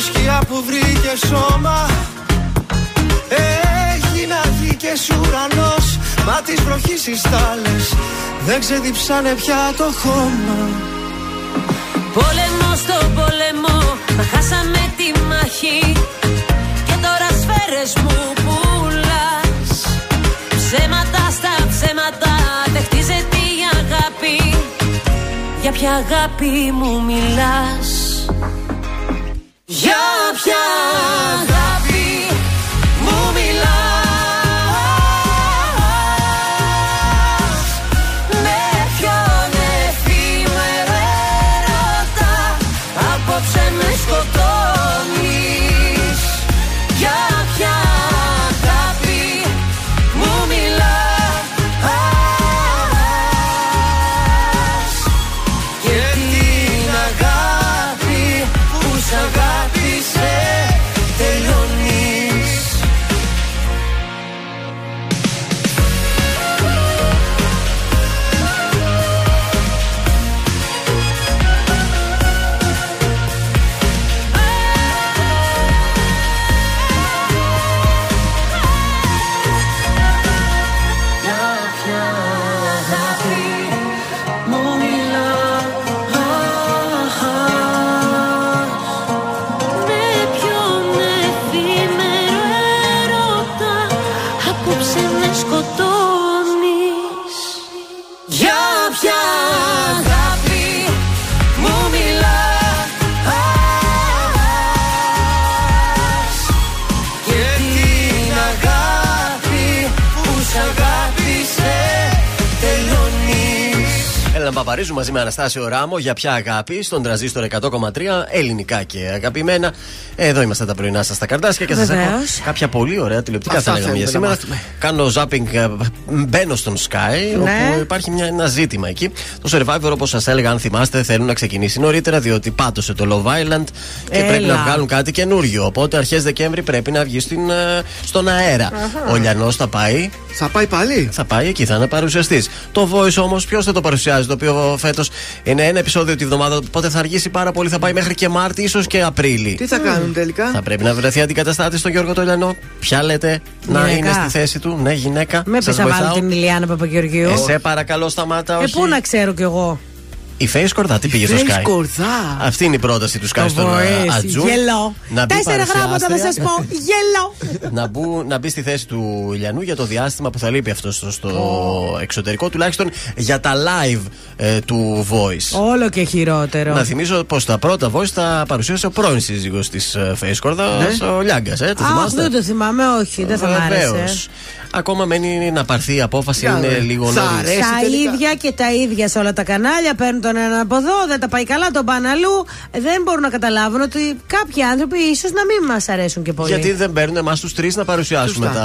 σκιά που βρήκε σώμα. Έχει να βγει και σ' ουρανός. Μα τις βροχής οι στάλες Δεν ξεδιψάνε πια το χώμα. Πόλεμο στο πόλεμο, μα χάσαμε τη μάχη. Και τώρα σφαίρες μου πουλάς. Ψέματα στα ψέματα, δεν χτίζεται η αγάπη. Για ποια αγάπη μου μιλάς; Για ποια Έλα να παπαρίζουμε μαζί με Αναστάσιο Ράμο για ποια αγάπη στον τραζίστορ 100,3 ελληνικά και αγαπημένα. Εδώ είμαστε τα πρωινά σας στα καρτάσια και σας έχω Βεβαίως. κάποια πολύ ωραία τηλεοπτικά Αυτά θα λέγαμε για θέλουμε να σήμερα. μάθουμε. Κάνω ζάπινγκ, ε, μπαίνω στον Sky, Ναι. όπου υπάρχει μια, ένα ζήτημα εκεί. Το Survivor, όπως σας έλεγα, αν θυμάστε, θέλουν να ξεκινήσει νωρίτερα, διότι πάτωσε το Love Island και Έλα. πρέπει να βγάλουν κάτι καινούριο. Οπότε αρχές Δεκέμβρη πρέπει να βγει στην, ε, στον αέρα. Ο Λιανός θα πάει Θα πάει πάλι; θα πάει εκεί, θα είναι παρουσιαστής. Το Voice όμως, ποιος θα το παρουσιάζει, το οποίο φέτος είναι ένα επεισόδιο τη βδομάδα, οπότε θα αργήσει πάρα πολύ, θα πάει μέχρι και Μάρτι, ίσως και Απρίλη. Τι θα κάνουν τελικά; Θα πρέπει να βρεθεί αντικαταστάτης στον Γιώργο Τολιανό. Ποια λέτε να Γυναίκα. είναι στη θέση του, ναι, γυναίκα. Με πεις Σας να βάλω βοηθάω. την Ηλιάνα Παπαγεωργίου. Εσέ παρακαλώ σταμάτα, Ε, όχι. πού να ξέρω κι εγώ. Η Face Κορδά, τι πήγε στο Face Sky; κορδά. Αυτή είναι η πρόταση του Sky Το στον ε, voice. Ατζού. Γελό. Να μπει Τέσσερα γράμματα θα παρουσιάστρια. σας πω. Γελό. να, μπου, να μπει στη θέση του Ιλιανού για το διάστημα που θα λείπει αυτός στο, στο εξωτερικό, τουλάχιστον για τα live ε, του Voice. Όλο και χειρότερο. Να θυμίσω πως τα πρώτα voice τα παρουσίασε ο πρώην σύζυγος της Face Κορδάς, ο Λιάγκας. Ε, το Αχ, θυμάστε; δεν το θυμάμαι, όχι, δεν θα μ' άρεσε. Βεβαίως. Ακόμα μένει να πάρθει η απόφαση, Για είναι δε. λίγο Θα νωρίς. αρέσει. Τα τελικά. ίδια και τα ίδια σε όλα τα κανάλια. Παίρνουν τον έναν από εδώ, δεν τα πάει καλά, τον πάνε αλλού. Ε, Δεν μπορούν να καταλάβουν ότι κάποιοι άνθρωποι ίσως να μην μας αρέσουν και πολύ. Γιατί δεν παίρνουν εμάς τους τρεις να παρουσιάσουμε Σωστά.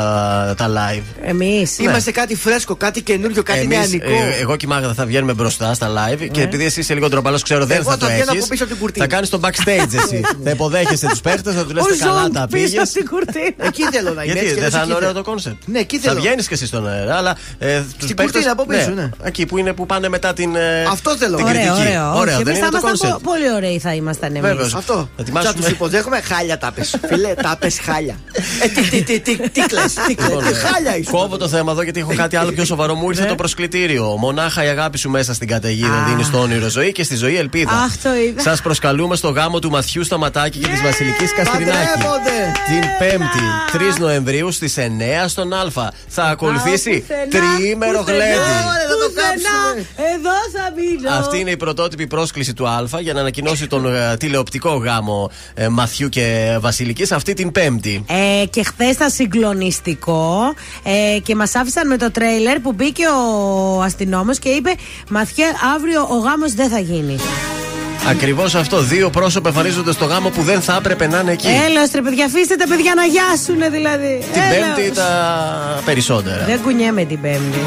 τα, τα live. Εμείς. Είμαστε κάτι φρέσκο, κάτι καινούριο, κάτι Εμείς, νεανικό. ε, εγώ και η Μάγδα θα βγαίνουμε μπροστά στα live και επειδή εσύ είσαι λίγο ντροπαλό, ξέρω δεν Ναι. Εγώ θα το θα βγαίνω έχεις. από πίσω από την κουρτίνα. Θα κάνεις το backstage εσύ. θα υποδέχεσαι τους παίχτες, θα τους λες Ο καλά Ζων τα πίσω πήγες. στην κουρτίνα. Εκεί θέλω να είμαι. Γιατί έτσι και δεν έτσι θα είναι εκεί ωραίο θέλω. το κόνσεπτ. Ναι, εκεί θέλω. Θα βγαίνεις και εσύ στον αέρα, αλλά. Ε, τους Στην παίκτες- κουρτίνα από πίσω, ναι. Εκεί που, είναι, που πάνε μετά την. ε, Αυτός θέλω. την Ωραίο, κριτική. ωραίο. Ωραίο, Όχι, δεν εμείς είναι θα το ήμασταν κόνσεπτ. πο- πολύ ωραίοι θα ήμασταν εμείς. Βέβαιως. Αυτό. Θα Θα ετοιμάσουμε- τους υποδέχομαι χάλια τάπε. [LAUGHS] Φίλε, τάπε χάλια. Ε, τι, τι, τι, τι, τι κλαις, τι κλαις, Λοιπόν, τι ε, χάλια είσαι. Κόβω το θέμα εδώ γιατί έχω κάτι άλλο πιο σοβαρό. Μου Ναι. ήρθε το προσκλητήριο. Μονάχα η αγάπη σου μέσα στην καταιγίδα δίνει στο όνειρο ζωή και στη ζωή ελπίδα. Αχ, το είδα. Σας προσκαλούμε στο γάμο του Μαθιού Σταματάκη και της Βασιλικής Καστρινάκη. Παντρεύονται. Την 5η 3 Νοεμβρίου στις 9 στον Α. Θα ακολουθήσει τριήμερο γλέντι. Ωραία, θα το Πουθενά, κάψουμε. Εδώ θα μείνω. Αυτή είναι η πρωτότυπη πρόσκληση του Α για να ανακοινώσει τον ε, τηλεοπτικό γάμο ε, Μαθιού και Βασιλικής αυτή την Πέμπτη. Ε, και χθες ήταν συγκλονιστικό ε, και μας άφησαν με το τρέιλερ που μπήκε ο αστυνόμος και είπε Μαθιέ, αύριο ο γάμος δεν θα γίνει. Ακριβώς αυτό. Δύο πρόσωπα εμφανίζονται στο γάμο που δεν θα έπρεπε να είναι εκεί. Έλεος ρε παιδιά, αφήστε τα παιδιά να γιάσουνε δηλαδή. Την Έλεος. Πέμπτη τα περισσότερα. Δεν κουνιέμαι την Πέμπτη.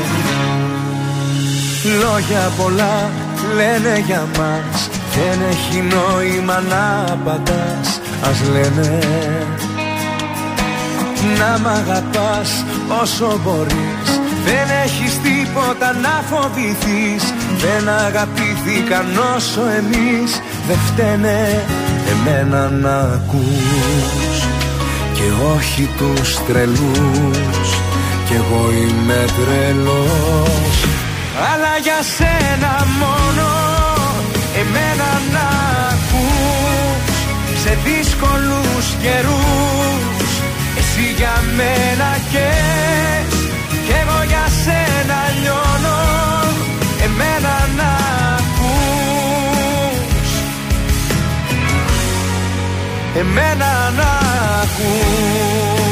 Λόγια πολλά λένε για μας Δεν έχει νόημα να απαντάς Ας λένε Να μ' αγαπάς όσο μπορείς Δεν έχεις τίποτα να φοβηθείς. Δεν αγαπήθηκαν όσο εμείς. Δεν φταίνε εμένα να ακούς. Και όχι τους τρελούς. Κι εγώ είμαι τρελός. Αλλά για σένα μόνο εμένα να ακούς. Σε δύσκολους καιρούς. Εσύ για μένα καις εμένα να ακούς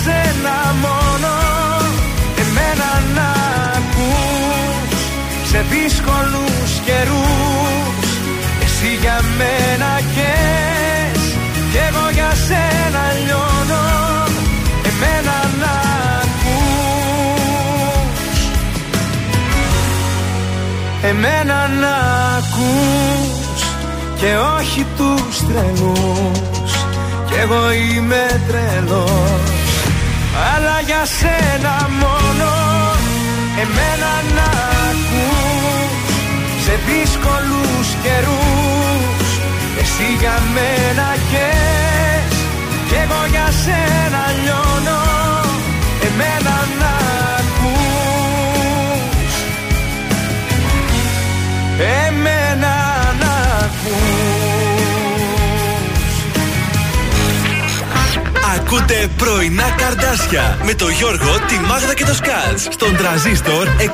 σένα μόνο Εμένα να ακούς Σε δύσκολους καιρούς. Εσύ για μένα καις Κι εγώ για σένα λιώνω Εμένα να ακούς. Εμένα να ακούς Και όχι τους τρελούς Κι εγώ είμαι τρελός Αλλά για σένα μόνο. Εμένα να ακούς Σε δύσκολους καιρούς. Εσύ για μένα καις Κι εγώ για σένα λιώνω. Εμένα να ακούς Ακούτε πρωινά καρδάσια με το Γιώργο, τη Μάγδα και το Σκάτς στον τραζίστορ 100,3.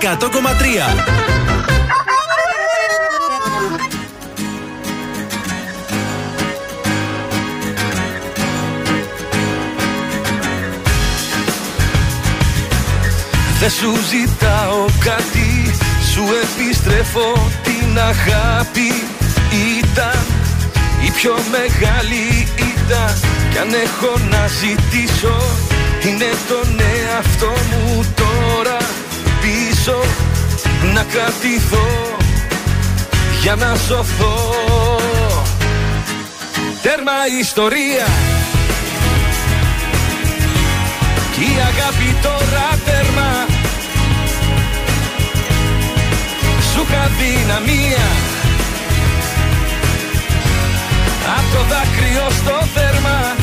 Δεν σου ζητάω κάτι Σου επιστρέφω την αγάπη Ήταν η πιο μεγάλη ήττα Κι αν έχω να ζητήσω Είναι τον εαυτό μου τώρα πίσω Να κρατηθώ για να σωθώ. Τέρμα η ιστορία. Κι η αγάπη τώρα τέρμα. Σου είχα δυναμία Απ' το δάκρυο στο τέρμα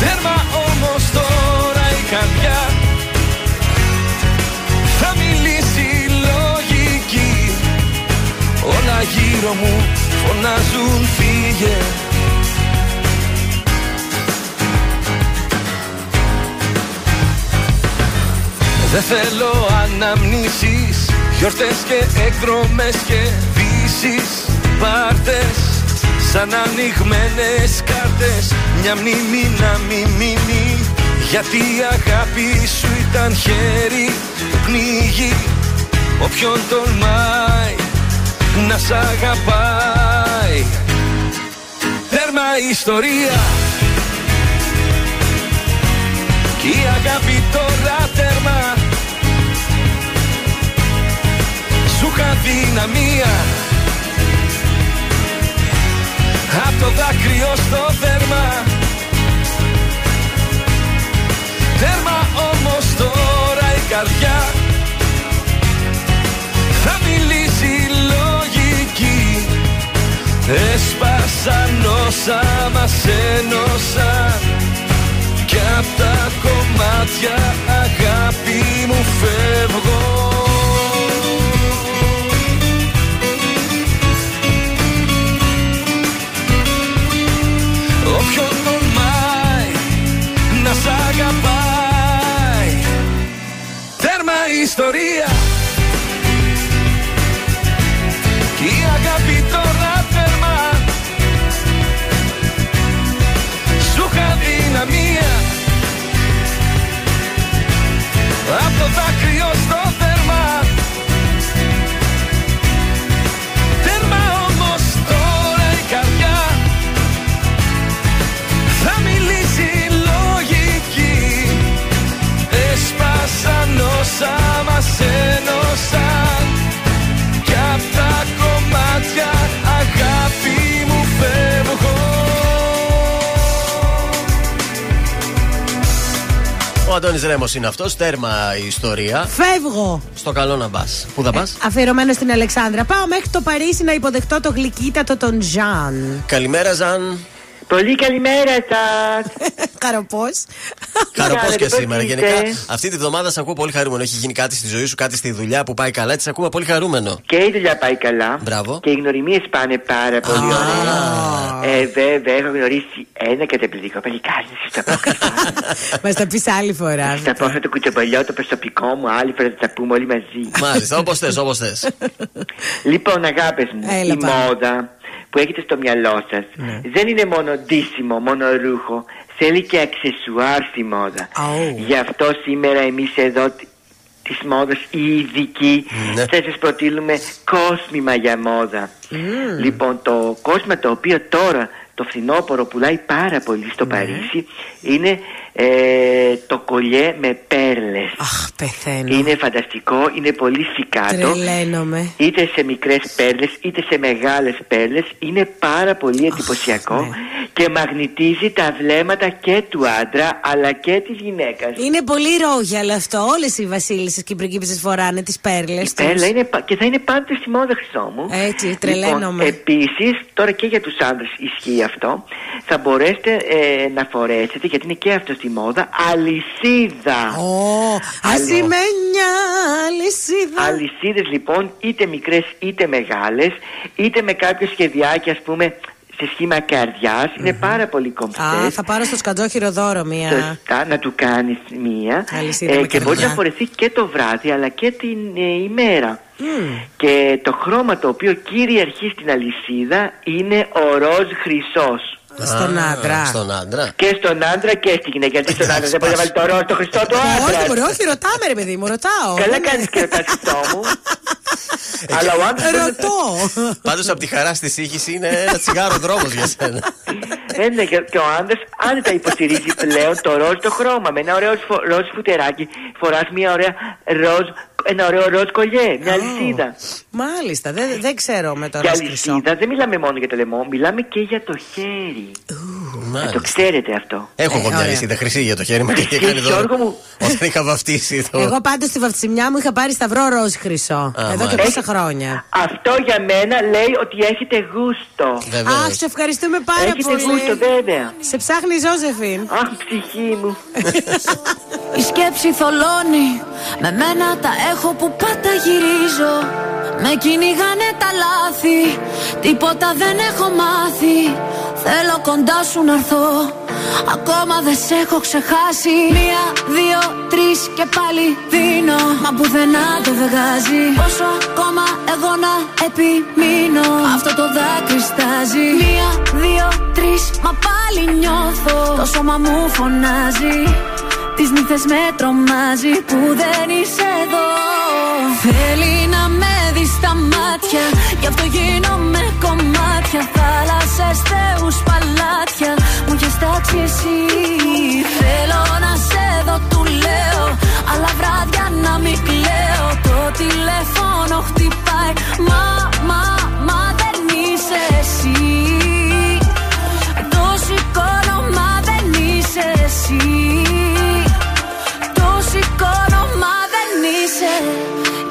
Τέρμα όμως τώρα η καρδιά. Θα μιλήσει η λογική. Όλα γύρω μου φωνάζουν φύγε. Δεν θέλω αναμνήσεις Γιορτές και εκδρομές και δύσεις Πάρτες σαν ανοιγμένες κάρτες. Μια μνήμη να μη μείνει Γιατί η αγάπη σου ήταν χέρι. Που πνίγει Όποιον τολμάει να σ' αγαπάει. Τέρμα ιστορία. Κι η αγάπη τώρα τέρμα. Σου είχα δυναμία Απ' το δάκρυο στο δέρμα. Τέρμα όμως τώρα η καρδιά. Θα μιλήσει λογική. Έσπασαν όσα μας ένωσαν. Κι απ' τα κομμάτια αγάπη μου φεύγω αγαπάει. Τέρμα ιστορία. Κι η αγάπη τώρα τέρμα. Σου είχα δυναμία. Απ' το δάκρυο όσα μας ένωσαν Κι απ' τα κομμάτια αγάπη μου φεύγω Ο Αντώνης Ρέμος είναι αυτός. Τέρμα η ιστορία. Φεύγω. Στο καλό να πα. Πού θα πας; Αφιερωμένο στην Αλεξάνδρα. Πάω μέχρι το Παρίσι να υποδεχτώ το γλυκύτατο τον Ζαν. Καλημέρα, Ζαν. Πολύ καλημέρα σας. [LAUGHS] Καροπός. Χαροπό και πώς σήμερα. είστε; Γενικά, αυτή τη βδομάδα σε ακούω πολύ χαρούμενο. Έχει γίνει κάτι στη ζωή σου, κάτι στη δουλειά που πάει καλά. Τι ακούω πολύ χαρούμενο. Και η δουλειά πάει καλά. Μπράβο. Και οι γνωριμίες πάνε πάρα πολύ ωραία. Ε, βέβαια, έχω γνωρίσει ένα καταπληκτικό παλικάρι στο [LAUGHS] Μας τα πεις άλλη φορά. Θα πω αυτό το κουτσομπολιό, το προσωπικό μου, άλλη φορά θα τα πούμε όλοι μαζί. Μάλιστα, όπως θες, όπως θες. Λοιπόν, αγάπες μου, Έλα, η πάμε. μόδα που έχετε στο μυαλό σας Ναι. δεν είναι μόνο ντύσιμο, μόνο ρούχο. Θέλει και αξεσουάρ στη μόδα. Γι' αυτό σήμερα εμείς εδώ της μόδας οι ειδικοί Ναι. θα σας προτείνουμε κόσμημα για μόδα. Λοιπόν, το κόσμημα το οποίο τώρα το φθινόπωρο πουλάει πάρα πολύ στο Παρίσι είναι ε, το κολλιέ με πέρλες. Αχ, πεθαίνω. Είναι φανταστικό, είναι πολύ σικάτο. Τρελαίνομαι. Είτε σε μικρές πέρλες είτε σε μεγάλες πέρλες είναι πάρα πολύ εντυπωσιακό και μαγνητίζει τα βλέμματα και του άντρα αλλά και της γυναίκας. Είναι πολύ ρόγιαλο αυτό. Όλες οι βασίλισσες και οι πριγκίπισσες φοράνε τις πέρλες. Η πέρλα είναι, πα- και θα είναι πάντα στη μόδα χρυσό μου. Έτσι, τρελαίνομαι. Λοιπόν, επίσης, τώρα και για τους άντρες ισχύει αυτό, θα μπορέσετε ε, να φορέσετε, γιατί είναι και αυτό στη μόδα, αλυσίδα. Ω, ασημένια αλυσίδα. Αλυσίδες λοιπόν, είτε μικρές είτε μεγάλες, είτε με κάποιο σχεδιάκι ας πούμε σε σχήμα καρδιάς, είναι πάρα πολύ κομψές. Α, θα πάρω στο σκατζόχυρο δώρο μία. Σωστά, να του κάνεις μία Αλυσίδα ε, με και μπορεί καρδιά. να φορεθεί και το βράδυ αλλά και την ε, ημέρα. Και το χρώμα το οποίο κυριαρχεί στην αλυσίδα είναι ο ροζ χρυσός. Στον άντρα. Στον άντρα. Και στον άντρα και στη γυναίκα. Γιατί στον άντρα δεν μπορεί να βάλει το ροζ το χρυσό του άντρα. Όχι, μπορεί, όχι, ρωτάμε, ρε παιδί μου, ρωτάω. Καλά Δεν- κάνεις και ρωτάς χρυσό μου. Αλλά ο άντρας μπορεί να- Ρωτώ. Πάντως από τη χαρά στη σύγχυση είναι ένα τσιγάρο δρόμος για σένα. Ε, ναι, και και ο άντρα άνετα υποστηρίζει πλέον το ροζ το χρώμα. Με ένα ωραίο φο- ροζ φουτεράκι φοράς μια ωραία ροζ, ένα ωραίο ροζ κολλιέ, μια αλυσίδα. Μάλιστα, δεν, δεν ξέρω με το Και ροζ χρυσό. αλυσίδα δεν μιλάμε μόνο για το λαιμό, μιλάμε και για το χέρι. Να το Μάλιστα. ξέρετε αυτό. Έχω εγώ μια ωραία. αλυσίδα χρυσή για το χέρι μου και είχε Εσύ, κάνει δώρο. Γιώργο μου. Όταν είχα βαφτίσει το. Εγώ πάντως στη βαφτισιμιά μου είχα πάρει σταυρό ροζ χρυσό. Α, Εδώ και μάλιστα. πόσα χρόνια. Αυτό για μένα λέει ότι έχετε γούστο. Βεβαίως. Αχ, σε ευχαριστούμε πάρα Έχετε πολύ. γούστο, βέβαια. Σε ψάχνει η Ζώζεφιν. Αχ, ψυχή μου. [LAUGHS] Η σκέψη θολώνει Με μένα τα έχω που πάντα γυρίζω Με κυνηγάνε τα λάθη Τίποτα δεν έχω μάθει Θέλω κοντά σου να έρθω. Ακόμα δεν σε έχω ξεχάσει. Μία, δύο, τρεις και πάλι δίνω. Μα πουθενά το δεν βγάζει Πόσο ακόμα εγώ να επιμείνω Αυτό το δάκρυ στάζει Μία, δύο, τρεις Μα πάλι νιώθω. Το σώμα μου φωνάζει. Τις νύχτες με τρομάζει Που δεν είσαι εδώ. Θέλει να με δει στα μάτια. Γι' αυτό γίνομαι κομμάτια. Θάλασσες, θεούς, παλάτια. Μου έχεις τάξει εσύ. Θέλω να σε δω, του λέω. Αλλά βράδια να μην κλαίω. Το τηλέφωνο χτυπάει. Μα, μα,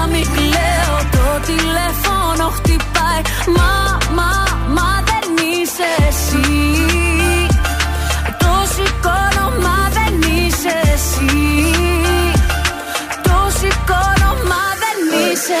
να μην κλαίω. Το τηλέφωνο χτυπάει. Μα, μα, μα δεν είσαι εσύ. Το σηκώνω, μα δεν είσαι εσύ. Το σηκώνω, μα δεν είσαι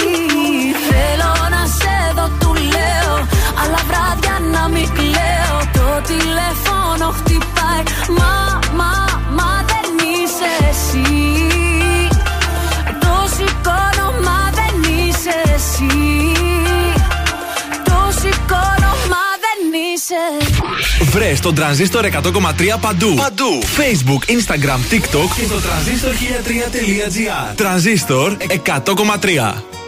να μην κλαίω Το τηλέφωνο χτυπάει Μα, μα, μα δεν είσαι εσύ Το σηκώνω, μα δεν είσαι εσύ Το σηκώνω, μα δεν είσαι Βρε τον τρανζίστορ 100,3 παντού. Παντού. Facebook, Instagram, TikTok και στο τρανζίστορ 1003.gr. Τρανζίστορ 100,3.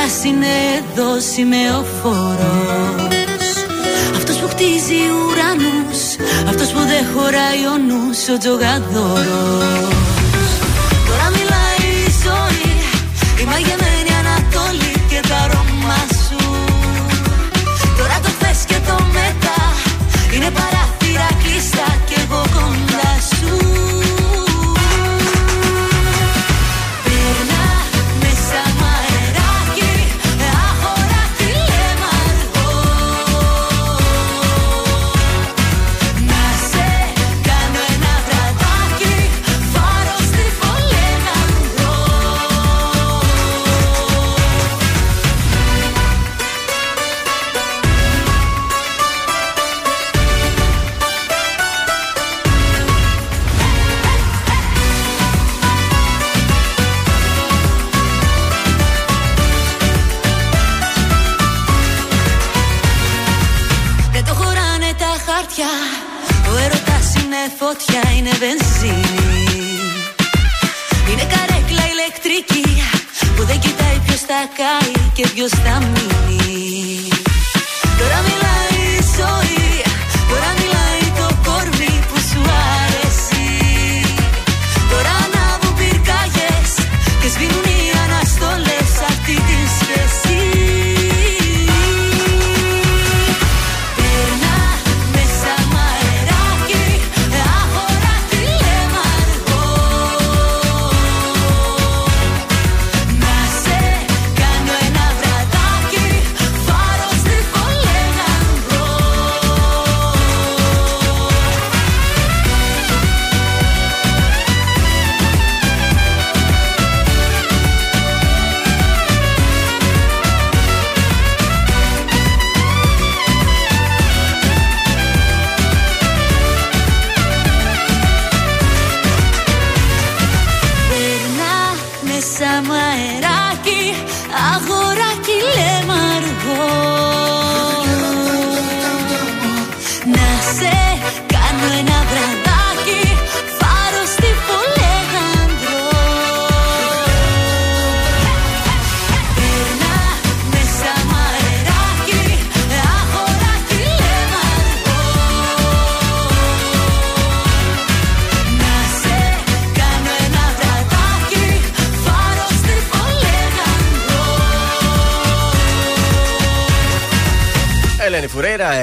Ο έρωτας είναι εδώ σημεοφόρος Αυτός που χτίζει ουρανούς Αυτός που δεν χωράει ο νους Ο τζογαδόρος. Τώρα μιλάει η ζωή Η μαγεμένη Ανατολή και τα αρώμα σου. Τώρα το χθες και το μετά Είναι παράθυρα κάει και ποιος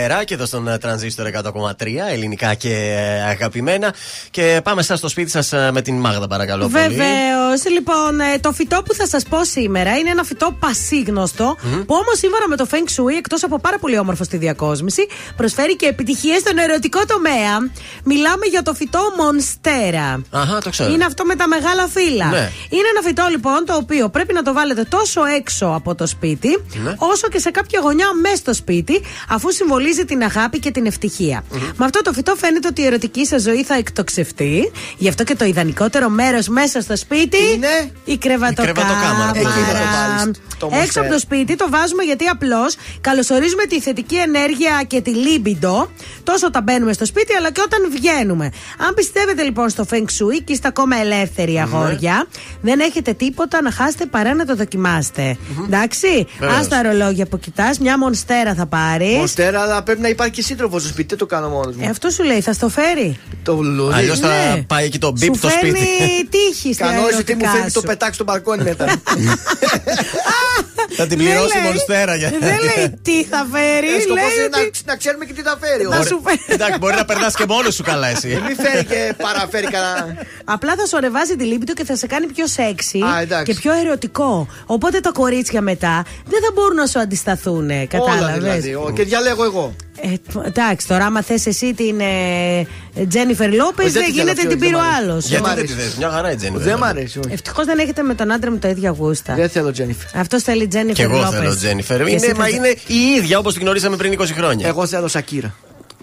Φουρέιρα, αεράκι εδώ στον ε, τρανζίστορ 100,3, ελληνικά και ε, αγαπημένα. Και πάμε εσά στο σπίτι σας με την Μάγδα, παρακαλώ. πολύ. Βεβαίως. Λοιπόν, ε, το φυτό που θα σας πω σήμερα είναι ένα φυτό πασίγνωστο, που όμως σύμφωνα με το Feng Shui, εκτός από πάρα πολύ όμορφο στη διακόσμηση, προσφέρει και επιτυχίες στον ερωτικό τομέα. Μιλάμε για το φυτό Μονστέρα. Αχά, το ξέρω. Είναι αυτό με τα μεγάλα φύλλα. Ναι. Είναι ένα φυτό λοιπόν το οποίο πρέπει να το βάλετε τόσο έξω από το σπίτι, Ναι. όσο και σε κάποια γωνιά μέσα στο σπίτι, αφού συμβολίζει την αγάπη και την ευτυχία. Με αυτό το φυτό φαίνεται ότι η ερωτική σας ζωή θα εκτοξευτεί. Γι' αυτό και το ιδανικότερο μέρος μέσα στο σπίτι Είναι η κρεβατοκάμαρα. κρεβατοκάμαρα, Εκεί θα το βάλεις, το Έξω μονστέρα. από το σπίτι το βάζουμε γιατί απλώς καλωσορίζουμε τη θετική ενέργεια και τη λίμπιντο τόσο όταν μπαίνουμε στο σπίτι αλλά και όταν βγαίνουμε. Αν πιστεύετε λοιπόν στο Feng Shui και είστε ακόμα ελεύθεροι αγόρια, δεν έχετε τίποτα να χάσετε παρά να το δοκιμάσετε. Εντάξει, Βεβαίως. α τα ρολόγια που κοιτάς, μια μονστέρα θα πάρεις. Μονστέρα, αλλά πρέπει να υπάρχει και σύντροφος στο σπίτι. Δεν το κάνω μόνος μου. Ε, αυτό σου λέει, θα στο φέρει; Το λουλούδι. Αλλιώς θα Ναι. πάει εκεί το μπίπ Σου στο φέρνει σπίτι. τύχη στα Κανόνισε τι μου ερωτικά φέρνει το σου. πετάξει στο μπαλκόνι μετά. [LAUGHS] Θα την Δεν πληρώσει λέει. μονστέρα για. Δεν λέει τι θα φέρει, Ε, Σκοπός λέει είναι να, ότι να ξέρουμε και τι θα φέρει. θα Ωραία. σου φέρει. Εντάξει, μπορεί να περνάς και μόνος σου καλά εσύ. Μην φέρει και παραφέρει κανένα. Απλά θα σου ανεβάζει τη λύπη του και θα σε κάνει πιο σεξι Α, εντάξει. και πιο ερωτικό. Οπότε τα κορίτσια μετά δεν θα μπορούν να σου αντισταθούν. Όλα Κατάλαβες; δηλαδή. Ο- Και διαλέγω εγώ. Ε, εντάξει, τώρα άμα θες εσύ την Τζένιφερ Λόπες, Όχι, δεν δεν τη θέλω γίνεται αυτή, την δεν πήρε ο μ' αρέσει. άλλο. Γιατί μ' δεν τη αρέσει. θες, μια χαρά η Τζέννη. Δεν μ' αρέσει. όχι. Ευτυχώς δεν έχετε με τον άντρα μου τα ίδια γούστα. Δεν θέλω Τζένιφερ. Αυτός θέλει Τζένιφερ Και εγώ Λόπες. θέλω Τζένιφερ. Και εσύ Είναι, μα θες- είναι η ίδια όπως την γνωρίσαμε πριν 20 χρόνια. Εγώ θέλω Σακύρα.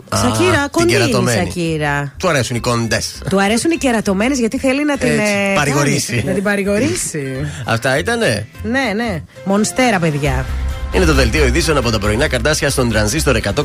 Α, Σακύρα, την κονδύλι κερατωμένη. Σακύρα. Του αρέσουν οι κοντές. Του αρέσουν οι κερατωμένες γιατί θέλει να την. Έτσι, ε, παρηγορήσει. κάνει, Να την παρηγορήσει. [LAUGHS] Αυτά ήτανε; ναι, ναι. Μονστέρα, παιδιά. Είναι το δελτίο ειδήσεων από τα πρωινά καρτάσια στον τρανζίστορ 100,3.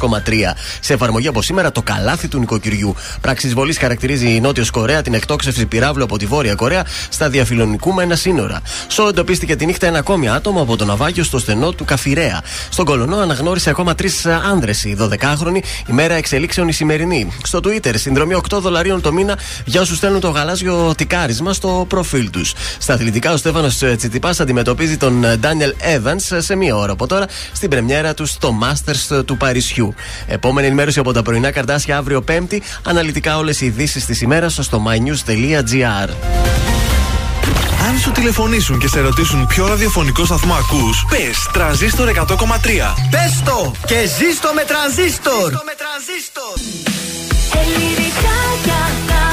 Σε εφαρμογή από σήμερα το καλάθι του νοικοκυριού. Πράξη βολή χαρακτηρίζει η Νότιος Κορέα την εκτόξευση πυράβλου από τη Βόρεια Κορέα στα διαφιλονικούμενα σύνορα. Σο εντοπίστηκε τη νύχτα ένα ακόμη άτομο από το ναυάγιο στο στενό του Καφιρέα. Στον Κολονό αναγνώρισε ακόμα τρεις άνδρες. Η 12χρονη ημέρα εξελίξεων η σημερινή. Στο Twitter συνδρομή 8 δολαρίων το μήνα για όσους στέλνουν το γαλάζιο τικάρισμα στο προφίλ τους. Στα αθλητικά ο Στέφανος Τσιτσιπά αντιμετωπίζει τον Ντάνιελ Evans σε μία ώρα από τώρα στην πρεμιέρα τους στο Masters του Παρισιού. Επόμενη ενημέρωση από τα πρωινά καρτάσια αύριο Πέμπτη. Αναλυτικά όλες οι ειδήσεις της ημέρας στο mynews.gr. Αν σου τηλεφωνήσουν και σε ρωτήσουν ποιο ραδιοφωνικό σταθμό ακούς, πες τρανζίστορ 100,3. Πες το και ζήστο με τρανζίστορ. Ελληνικά και αγαπημένα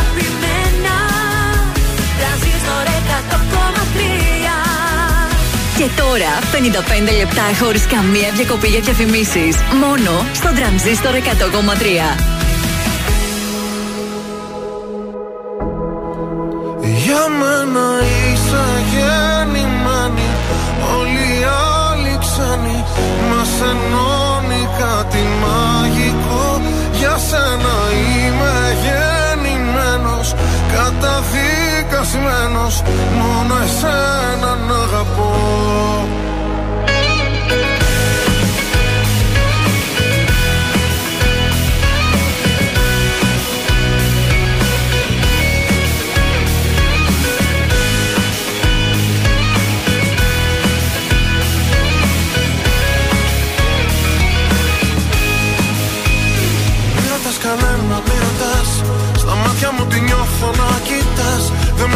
Και τώρα 55 λεπτά χωρίς καμία διακοπή για διαφημίσεις. Μόνο στο τρανζίστορ 100,3. Για μένα είσαι γεννημένη Όλοι οι άλλοι ξένοι Μας ενώνει κάτι μαγικό Για σένα Καταδικασμένος Μόνο εσένα να αγαπώ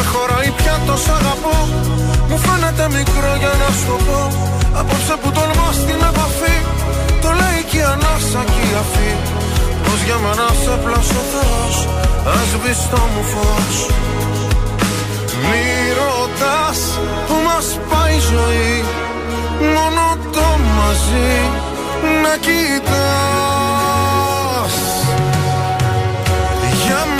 με χωράει πια το σ' αγαπώ. Μου φαίνεται μικρό για να σου το πω. Απόψε που τολμώ στην επαφή Το λέει και η ανάσα και η αφή. Πως για μένα σε πλάσω Θεός Ας βυστό μου φως. Μη ρωτάς που μας πάει η ζωή Μόνο το μαζί να κοιτάς. Για μένα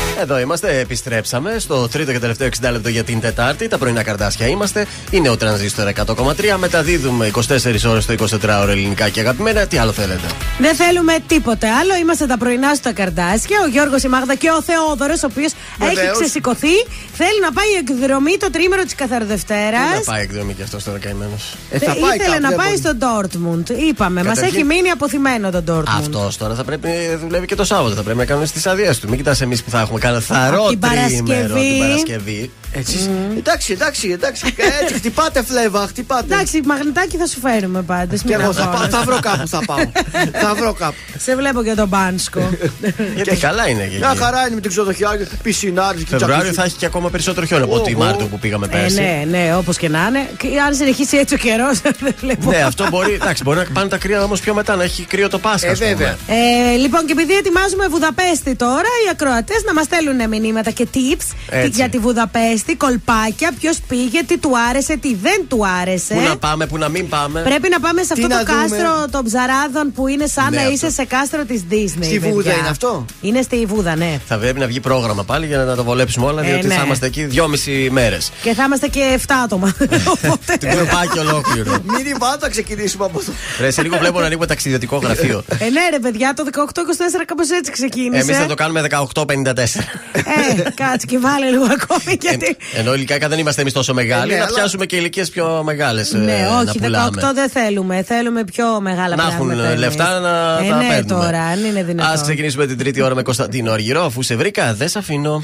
Εδώ είμαστε, επιστρέψαμε στο τρίτο και τελευταίο 60 λεπτό για την Τετάρτη. Τα πρωινά καρτάσια είμαστε. Είναι ο τρανζίστορ 100,3. Μεταδίδουμε 24 ώρες το 24ωρο ελληνικά και αγαπημένα. Τι άλλο θέλετε; Δεν θέλουμε τίποτε άλλο. Είμαστε τα πρωινά στα καρδάσια. Ο Γιώργος, η Μάγδα και ο Θεόδωρος, ο οποίος έχει Βεβαίως. ξεσηκωθεί. Θέλει να πάει εκδρομή το τρίμερο της Καθαρδευτέρα. Τι να πάει εκδρομή και αυτός τώρα καημένος. Ε, Ήθελε να πάει στο Ντόρτμουντ. Είπαμε, μας Καταρχήν- έχει μείνει αποθυμένο το Ντόρτμουντ. Αυτός τώρα θα πρέπει να δουλεύει και το Σάββατο. Θα πρέπει να κάνουμε στι άδειέ του. Μην κοιτάς εμείς που θα έχουμε καθαρό Την τρίμερο Παρασκευή. την Παρασκευή. Έτσι. Εντάξει, εντάξει, εντάξει. Έτσι, χτυπάτε φλέβα, χτυπάτε. Εντάξει, μαγνητάκι θα σου φέρουμε πάντως. Και εγώ θα, πάω, θα βρω κάπου, θα πάω. θα βρω κάπου. Σε βλέπω και τον Μπάνσκο. Γιατί καλά είναι και Μια εκεί. χαρά είναι με την ξενοδοχιά, πισινάρι και Φεβρουάριο τζακούζι. θα έχει και ακόμα περισσότερο χιόνι από ότι Ω, Μάρτιο ω. που πήγαμε Ε, πέρσι. ναι, ναι, όπως και να είναι. Και αν συνεχίσει έτσι ο καιρός, [LAUGHS] δεν βλέπω. Ναι, αυτό μπορεί, εντάξει, μπορεί να πάνε τα κρύα όμως πιο μετά, να έχει κρύο το Πάσχα. Ε, ας πούμε. βέβαια. Ε, λοιπόν, και επειδή ετοιμάζουμε Βουδαπέστη τώρα, οι ακροατές να μας στέλνουν μηνύματα και tips Έτσι. για τη Βουδαπέστη, κολπάκια, ποιος πήγε, τι του άρεσε, τι δεν του άρεσε. Πού να πάμε, πού να μην πάμε. Πρέπει να πάμε σε Τι αυτό το να δούμε. κάστρο των ψαράδων που είναι σαν Ναι, να αυτό. είσαι σε κάστρο της Disney. Στη παιδιά. Βούδα είναι αυτό; Είναι στη Βούδα, ναι. Θα πρέπει να βγει πρόγραμμα πάλι για να τα βολέψουμε όλα, Ε, διότι ναι. θα είμαστε εκεί δυόμιση μέρες. Και θα είμαστε και 7 άτομα. [LAUGHS] Οπότε. Την κουρπάκι ολόκληρο. Μην πάντα θα ξεκινήσουμε από αυτό. Ρε, σε λίγο βλέπω να ανοίγουμε ταξιδιωτικό γραφείο. Ε, ναι, ρε παιδιά, το 18-24 κάπως έτσι ξεκίνησε. Εμείς θα το κάνουμε 1854. Ε, κάτσε και βάλε λίγο ακόμη γιατί. Ενώ ηλικιακά δεν είμαστε εμεί τόσο μεγάλοι, Ε, ναι, να αλλά- πιάσουμε και ηλικίε πιο μεγάλε. Ναι, να όχι, 18 πουλάμε. δεν θέλουμε. Θέλουμε πιο μεγάλα Να πράγματα. έχουν εμείς. λεφτά να ε, τα ναι, παίρνουμε. τώρα, αν είναι δυνατόν. Α ξεκινήσουμε την τρίτη ώρα με Κωνσταντίνο Αργυρό. Αφού σε βρήκα, δεν σε αφήνω.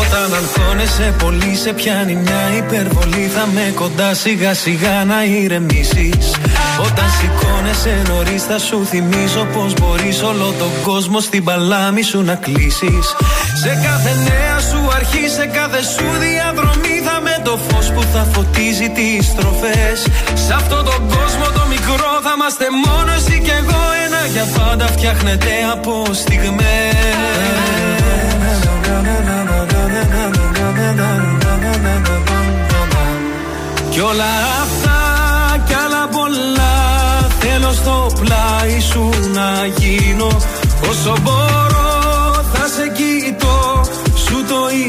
Όταν αγχώνεσαι πολύ σε πιάνει μια υπερβολή. Θα με κοντά σιγά σιγά να ηρεμήσεις. Όταν σηκώνεσαι νωρίς θα σου θυμίζω Πως μπορείς όλο τον κόσμο στην παλάμη σου να κλείσεις. Σε κάθε νέα σου αρχή, σε κάθε σου διαδρομή Θα με το φως που θα φωτίζει τις στροφές. Σε αυτόν τον κόσμο το μικρό θα είμαστε μόνο εσύ και εγώ Ένα. Για πάντα φτιάχνεται από Κι όλα αυτά κι άλλα πολλά Θέλω στο πλάι σου να γίνω. Όσο μπορώ θα σε κοιτώ Σου το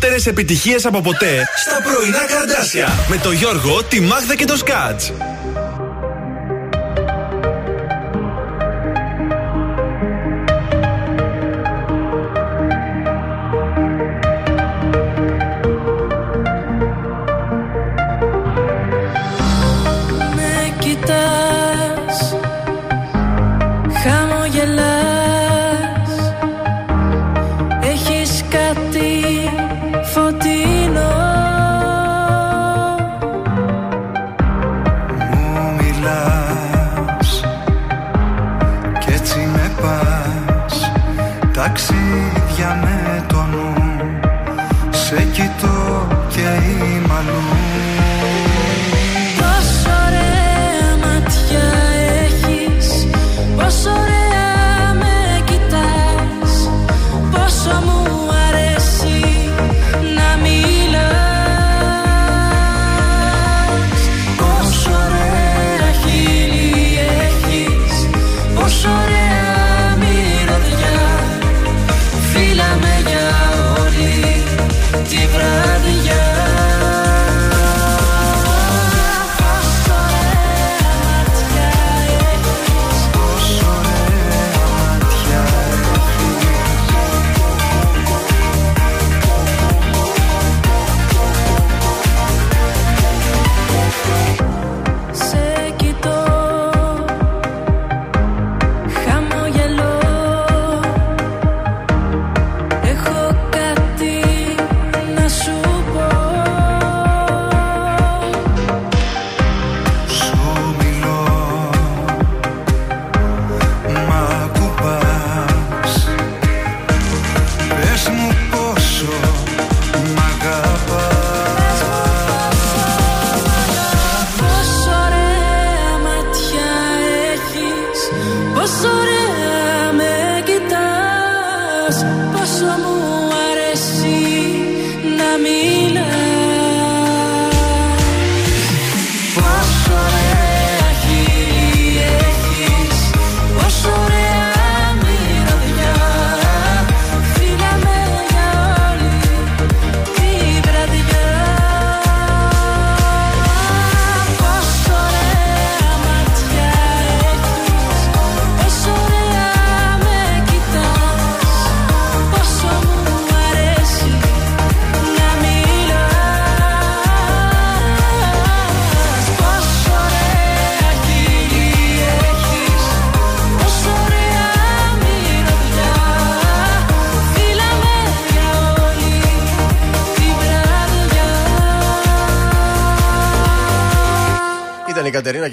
περισσότερες επιτυχίες από ποτέ στα πρωινά καρδάσια με το Γιώργο, τη Μάγδα και το Σκάτς.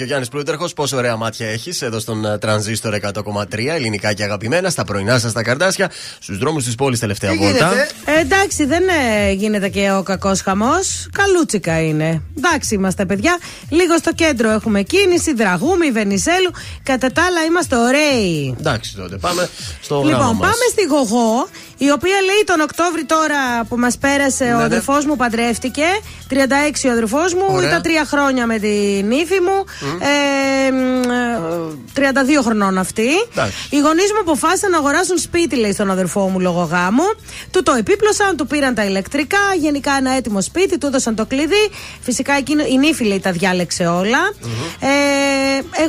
Γιάννης Πλούταρχος. Πόσο ωραία μάτια έχεις εδώ στον ε, τρανζίστορ 100,3 ελληνικά και αγαπημένα. Στα πρωινά σας τα καρδάσια. Στους δρόμους της πόλης τελευταία βόλτα. Ε, εντάξει, δεν ε, γίνεται και ο κακός χαμός. Καλούτσικα είναι. Εντάξει είμαστε, παιδιά. Λίγο στο κέντρο έχουμε κίνηση, δραγούμη, Βενιζέλου. Κατά τα άλλα είμαστε ωραίοι. Εντάξει τότε, πάμε στο Λοιπόν, γράμμα μας. πάμε στη Γογό, η οποία λέει τον Οκτώβρη τώρα που μας πέρασε ο ναι. αδερφός μου παντρεύτηκε. 36 ο αδερφός μου, Ωραία. ήταν τρία χρόνια με την ύφη μου. Ε, μ, ε, 32 χρονών αυτή. Εντάξει. Οι γονείς μου αποφάσισαν να αγοράσουν σπίτι, λέει, στον αδερφό μου λόγω γάμου. Του το επίπλωσαν, του πήραν τα ηλεκτρικά. Γενικά ένα έτοιμο σπίτι, του έδωσαν το κλειδί. Φυσικά εκείνο, η νύφη, λέει, τα διάλεξε όλα. Ε,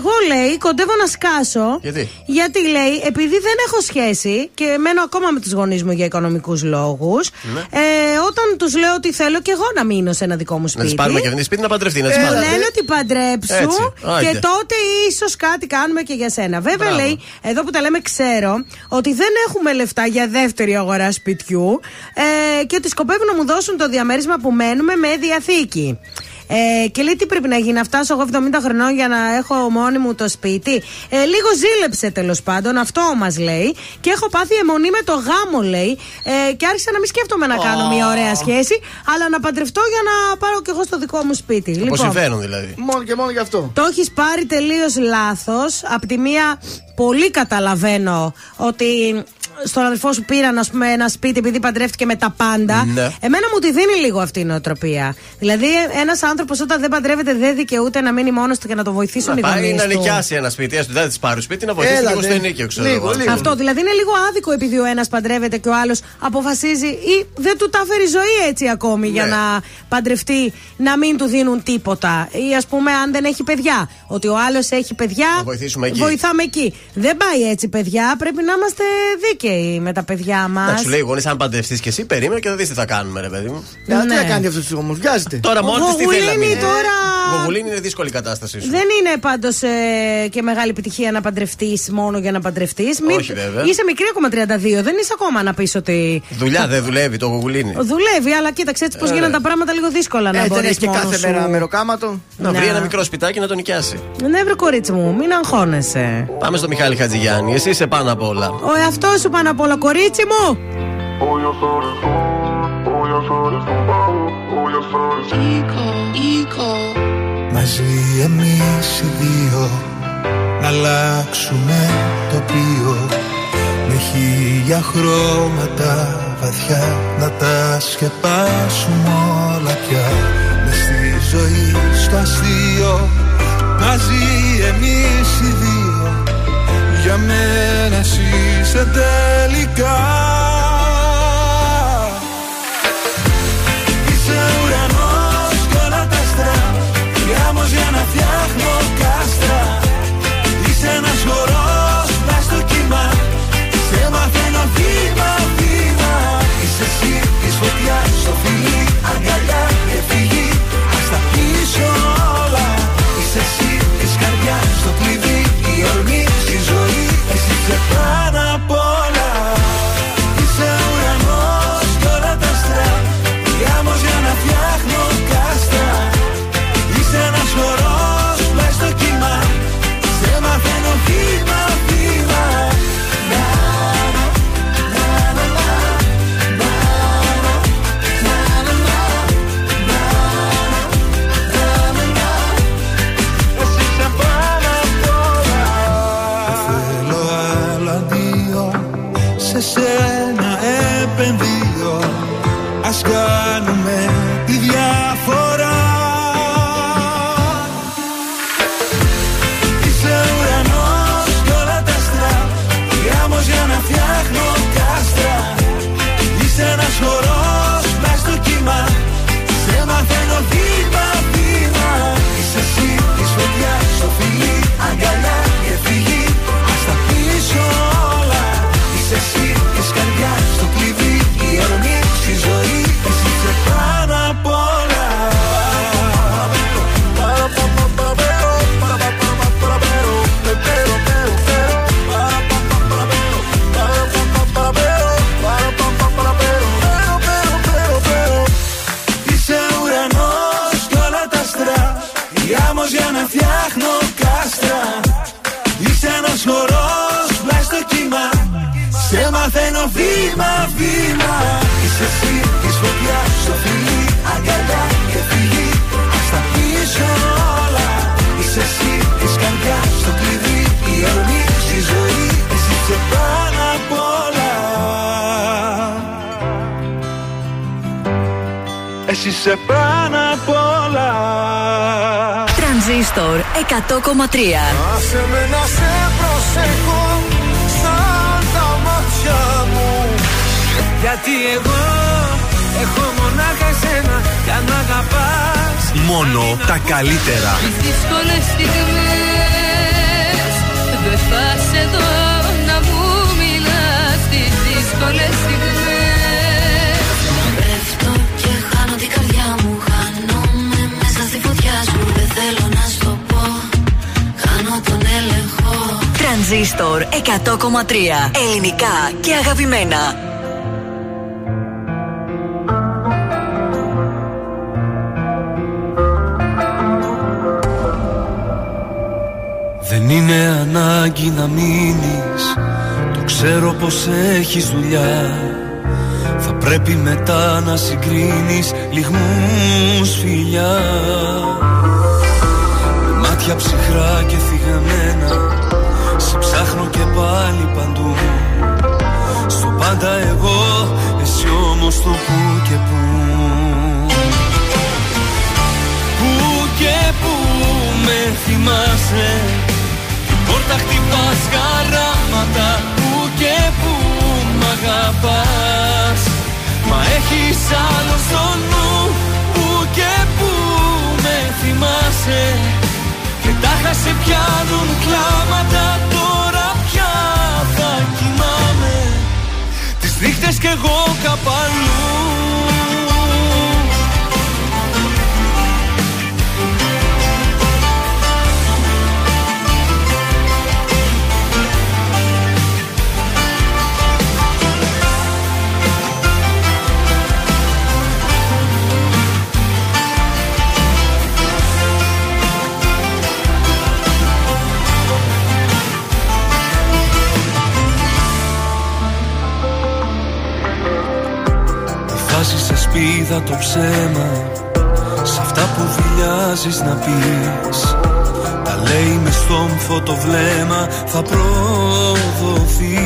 εγώ, λέει, κοντεύω να σκάσω. Γιατί; Γιατί λέει, επειδή δεν έχω σχέση και μένω ακόμα με τους γονείς μου για οικονομικούς λόγους, Ναι. ε, όταν τους λέω ότι θέλω και εγώ να μείνω σε ένα δικό μου Να σπίτι. τη πάρουμε και αυτή σπίτι να παντρευτεί, να τη Μου πάρουμε. λένε ότι παντρέψου Έτσι, άιντε. και τότε ίσως κάτι κάνουμε και για σένα. Βέβαια, Μπράβο. λέει, εδώ που τα λέμε, ξέρω ότι δεν έχουμε λεφτά για δεύτερη αγορά σπιτιού ε, και ότι σκοπεύουν να μου δώσουν το διαμέρισμα που μένουμε με διαθήκη. Ε, και λέει τι πρέπει να γίνει, να φτάσω εγώ 70 χρονών για να έχω μόνη μου το σπίτι; Ε, λίγο ζήλεψε τέλος πάντων, αυτό μας λέει. Και έχω πάθει αιμονή με το γάμο, λέει. Ε, και άρχισα να μην σκέφτομαι να κάνω μια ωραία σχέση, αλλά να παντρευτώ για να πάρω κι εγώ στο δικό μου σπίτι. Όπω συμβαίνουν δηλαδή. Μόνο και μόνο γι' αυτό. Το έχεις πάρει τελείως λάθος. Απ' τη μία, πολύ καταλαβαίνω ότι στον αδελφό σου πήραν ας πούμε, ένα σπίτι επειδή παντρεύτηκε με τα πάντα. Ναι. Εμένα μου τη δίνει λίγο αυτή η νοοτροπία. Δηλαδή, ένας άνθρωπος όταν δεν παντρεύεται δεν δικαιούται να μείνει μόνος του και να το βοηθήσουν Να οι πάει γονείς να του. νοικιάσει ένα σπίτι, έστω δεν της πάρει σπίτι, να βοηθήσει Έλα, λίγο ναι. στο ενίκιο, ξέρω Λίγο, εγώ. λίγο. Αυτό δηλαδή είναι λίγο άδικο επειδή ο ένας παντρεύεται και ο άλλος αποφασίζει ή δεν του τα φέρει η ζωή έτσι ακόμη για Ναι. να παντρευτεί να μην του δίνουν τίποτα. Ή ας πούμε αν δεν έχει παιδιά. Ότι ο άλλος έχει παιδιά. Να βοηθήσουμε εκεί. Βοηθάμε εκεί. Δεν πάει έτσι, παιδιά. Πρέπει να είμαστε δίκαιοι με τα παιδιά μας. Να σου λέει γονείς, αν παντρευτείς και εσύ, περίμενε και θα δεις τι θα κάνουμε, ρε παιδί μου. Ε, Τι Ναι. να κάνει αυτός όμω, βιάζεται. Τώρα μόνο της τι θέλει να Γογουλίνη μείνει. τώρα. Γογουλίνη είναι δύσκολη η κατάστασή σου. Δεν είναι πάντως και μεγάλη επιτυχία να παντρευτείς μόνο για να παντρευτείς. Όχι, βέβαια. Είσαι μικρή ακόμα 32. Δεν είσαι ακόμα να πεις ότι. Δουλειά δεν δουλεύει το γογουλίνη. Δουλεύει, αλλά κοίταξε έτσι πώ Ε. γίνανε τα πράγματα λίγο δύσκολα να Ε, δεν μπορείς έχει και κάθε μέρα μεροκάματο. Να βρει Ναι. ένα μικρό σπιτάκι να το νοικιάσει. Ναι, βρε κορίτσι μου, μην αγχώνεσαι. Πάμε στο Μιχάλη Χατζηγιάννη. Εσύ είσαι πάνω απ' όλα. Ο εαυτό σου πάνω απ' όλα, κορίτσι μου! Μαζί εμείς οι δύο Να αλλάξουμε τοπίο Με χίλια χρώματα βαθιά Να τα σκεπάσουμε όλα πια. Μες στη ζωή στο αστείο. Μαζί εμείς οι δύο Για μένα εσύ είσαι τελικά. Είσαι ουρανός κι όλα τα άστρα. Γάμος για να φτιάχνω κάστρα. Είσαι ένας χορός μες στο κύμα. Σε μαθαίνω βήμα βήμα. Είσαι εσύ της φωτιάς στο φιλί Αγκαλιά μαθαίνω βήμα βήμα. Είσαι εσύ της φωτιάς στο φιλί. Αγκαλιά και φυγή Ας τα πίσω όλα. Είσαι εσύ της καρδιάς στο κλειδί. Η ορμή στη ζωή. Εσύ είσαι πάνω απ' όλα. Εσύ είσαι πάνω απ' όλα. Τρανζίστορ 100,3 Άσε με να σε προσέχω σαν τα μάτια μου Γιατί εγώ έχω μονάχα εσένα κι αν αγαπάς Μόνο τα καλύτερα. Τις δύσκολες στιγμές Δεν θα σε δω να μου μιλάς. Τις δύσκολες στιγμές. Πέφτω και χάνω την καρδιά μου. Χάνομαι μέσα στη φωτιά σου. Δεν θέλω να σου το πω. Χάνω τον έλεγχο. Τρανζίστορ 100,3 Ελληνικά και αγαπημένα. Δεν είναι ανάγκη να μείνεις. Το ξέρω πως έχεις δουλειά. Θα πρέπει μετά να συγκρίνεις Λιγμούς φιλιά. Με μάτια ψυχρά και θυγαμένα Σε ψάχνω και πάλι παντού. Στο που και που. Πού και πού με θυμάσαι Την πόρτα χτυπάς χαράματα Πού και πού μ' αγαπάς. Μα έχεις άλλο στο νου Πού και πού με θυμάσαι. Και τάχα σε πιάνουν κλάματα Τώρα πια θα κοιμάμαι. Τις νύχτες κι εγώ καπαλού Βάζεις σε σπίδα το ψέμα Σ' αυτά που δηλιάζεις να πεις. Τα λέει μες στόμφο το βλέμμα Θα προδοθείς.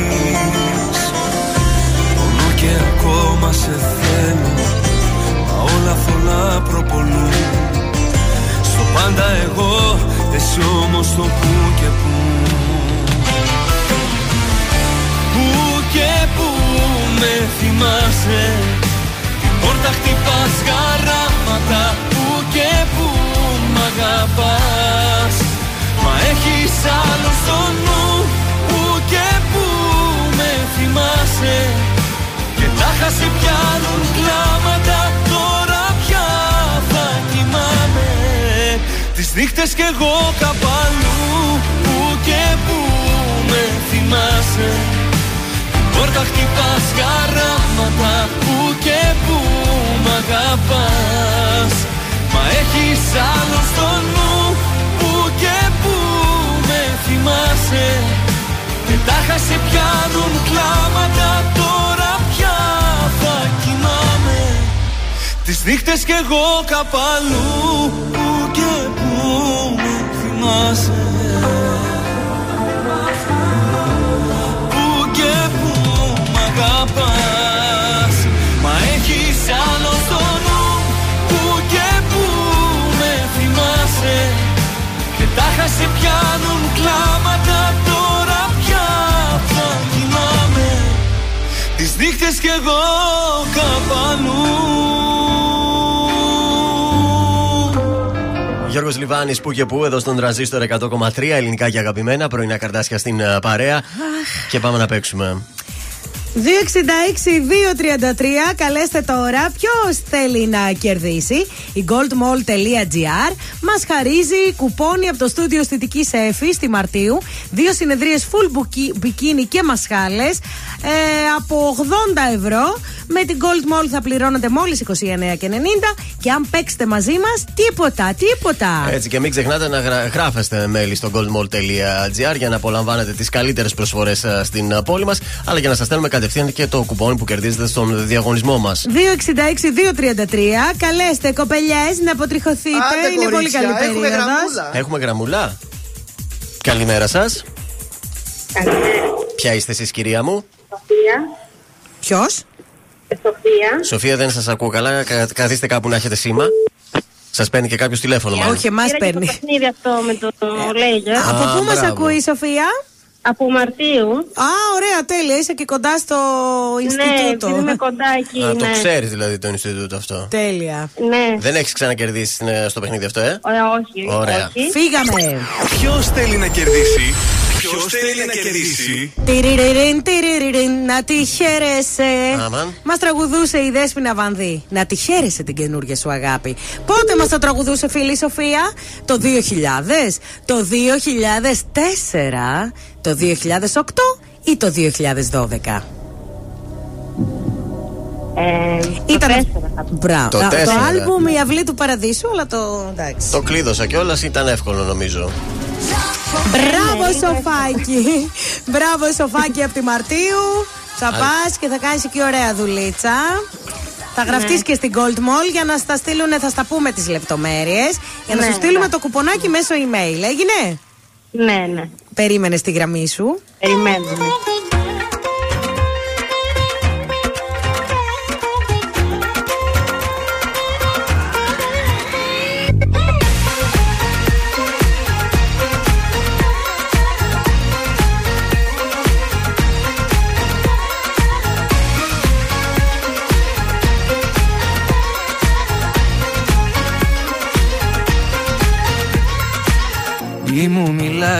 Πονώ και ακόμα σε θέλω Μα όλα θολά προπολούν. Στο πάντα εγώ Εσύ όμως το που και που. Πού και πού με θυμάσαι. Την πόρτα χτυπάς χαράματα Πού και πού μ' αγαπάς. Μα έχεις άλλο στο νου Πού και πού με θυμάσαι. Και τάχα σε πιάνουν κλάματα Τώρα πια θα κοιμάμαι. Τις νύχτες κι εγώ καπαλού Πού και πού με θυμάσαι Πόρτα χτυπάς χαράματα Πού και πού μ' αγαπάς. Μα έχεις άλλο στο νου Πού και πού με θυμάσαι. Και τάχα σε πιάνουν κλάματα Τώρα πια θα κοιμάμαι. Τις νύχτες κι εγώ καπαλού Πού και πού με θυμάσαι έχεις άλλο στο νου Πού και πού με θυμάσαι. Και τάχα σε πιάνουν κλάματα Τώρα πια θα κοιμάμαι. Τις νύχτες κι εγώ καπανού. Γιώργος Λιβάνης που και που εδώ στον τραζίστορ 100,3 ελληνικά και αγαπημένα πρωινά καρτάσια στην ε, παρέα. Και πάμε να παίξουμε. 266-233, καλέστε τώρα. Ποιος θέλει να κερδίσει. Η goldmall.gr μας χαρίζει κουπόνι από το στούντιο αισθητικής Εφη στη Μαρτίου. Δύο συνεδρίες full μπουκι- bikini και μασχάλες ε, από 80 ευρώ. Με την Gold Mall θα πληρώνετε μόλις 29,90 και αν παίξετε μαζί μας, τίποτα, τίποτα. Έτσι και μην ξεχνάτε να γρα- γράφεστε μέλη στο goldmall.gr για να απολαμβάνετε τις καλύτερες προσφορές στην ε, πόλη μας, αλλά για να σας στέλνουμε κατευθείαν και το κουπόνι που κερδίζετε στον διαγωνισμό μας. 266-233. Καλέστε κοπελιές να αποτριχωθείτε. Άντε, Είναι πολύ κορίτσια, καλή έχουμε περίοδος. γραμμούλα. Έχουμε γραμμουλά. Καλημέρα σας. Ποια είστε εσείς, κυρία μου; Σοφία. Ποιος; Σοφία. Σοφία, δεν σας ακούω καλά. Κα- Καθίστε κάπου να έχετε σήμα. Σας παίρνει και κάποιος τηλέφωνο, μάλλον. Όχι, εμάς Πήρα και παίρνει. το παιχνίδι αυτό με το Λέιζερ. Από Α, πού μας μπράβο. ακούει η Σοφία; Από Μαρτίου. Α, ωραία, τέλεια. Είσαι και κοντά στο Ναι, Ινστιτούτο. επειδή είμαι κοντά εκεί. Α, το ναι. ξέρεις δηλαδή το Ινστιτούτο αυτό. Τέλεια. Ναι. Δεν έχεις ξανακερδίσει ε, στο παιχνίδι αυτό, ε; Ωραία, όχι. Ωραία. όχι. Φύγαμε. Ποιος θέλει να κερδίσει. Ποιος θέλει να κερδίσει; Τυριριριν, τυριριριν, να τη χαίρεσαι. Αμάν. Μας τραγουδούσε η Δέσποινα Βανδύ. Να τη χαίρεσαι την καινούργια σου αγάπη. Πότε μας το τραγουδούσε, φίλη η Σοφία, Το 2000, το 2004, το 2008 ή το 2012. Ε, Ήταν. το τέσσερα θα πω. Μπράβο. Το Α, Το τέσσερα. άλμπουμ Η Αυλή του Παραδείσου, αλλά το. εντάξει. Το κλείδωσα κιόλας, ήταν εύκολο νομίζω. Μπράβο, Σοφάκι! Μπράβο, Σοφάκι από τη Μαρτίου. Θα Άρα. πας και θα κάνεις και ωραία δουλίτσα. Θα γραφτείς και στην Gold Mall για να στα στείλουν, θα στα πούμε τις λεπτομέρειες. Για να Ναι, σου στείλουμε ναι. το κουπονάκι μέσω email. Έγινε; Ναι, ναι. Περίμενες στη γραμμή σου. Περιμένουμε.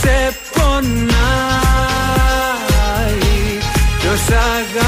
σε πονάει. Ποιος αγαπάει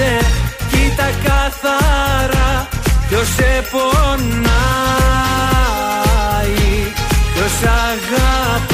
σε Κοίτα καθαρά ποιος σε πονάει Ποιος αγαπάει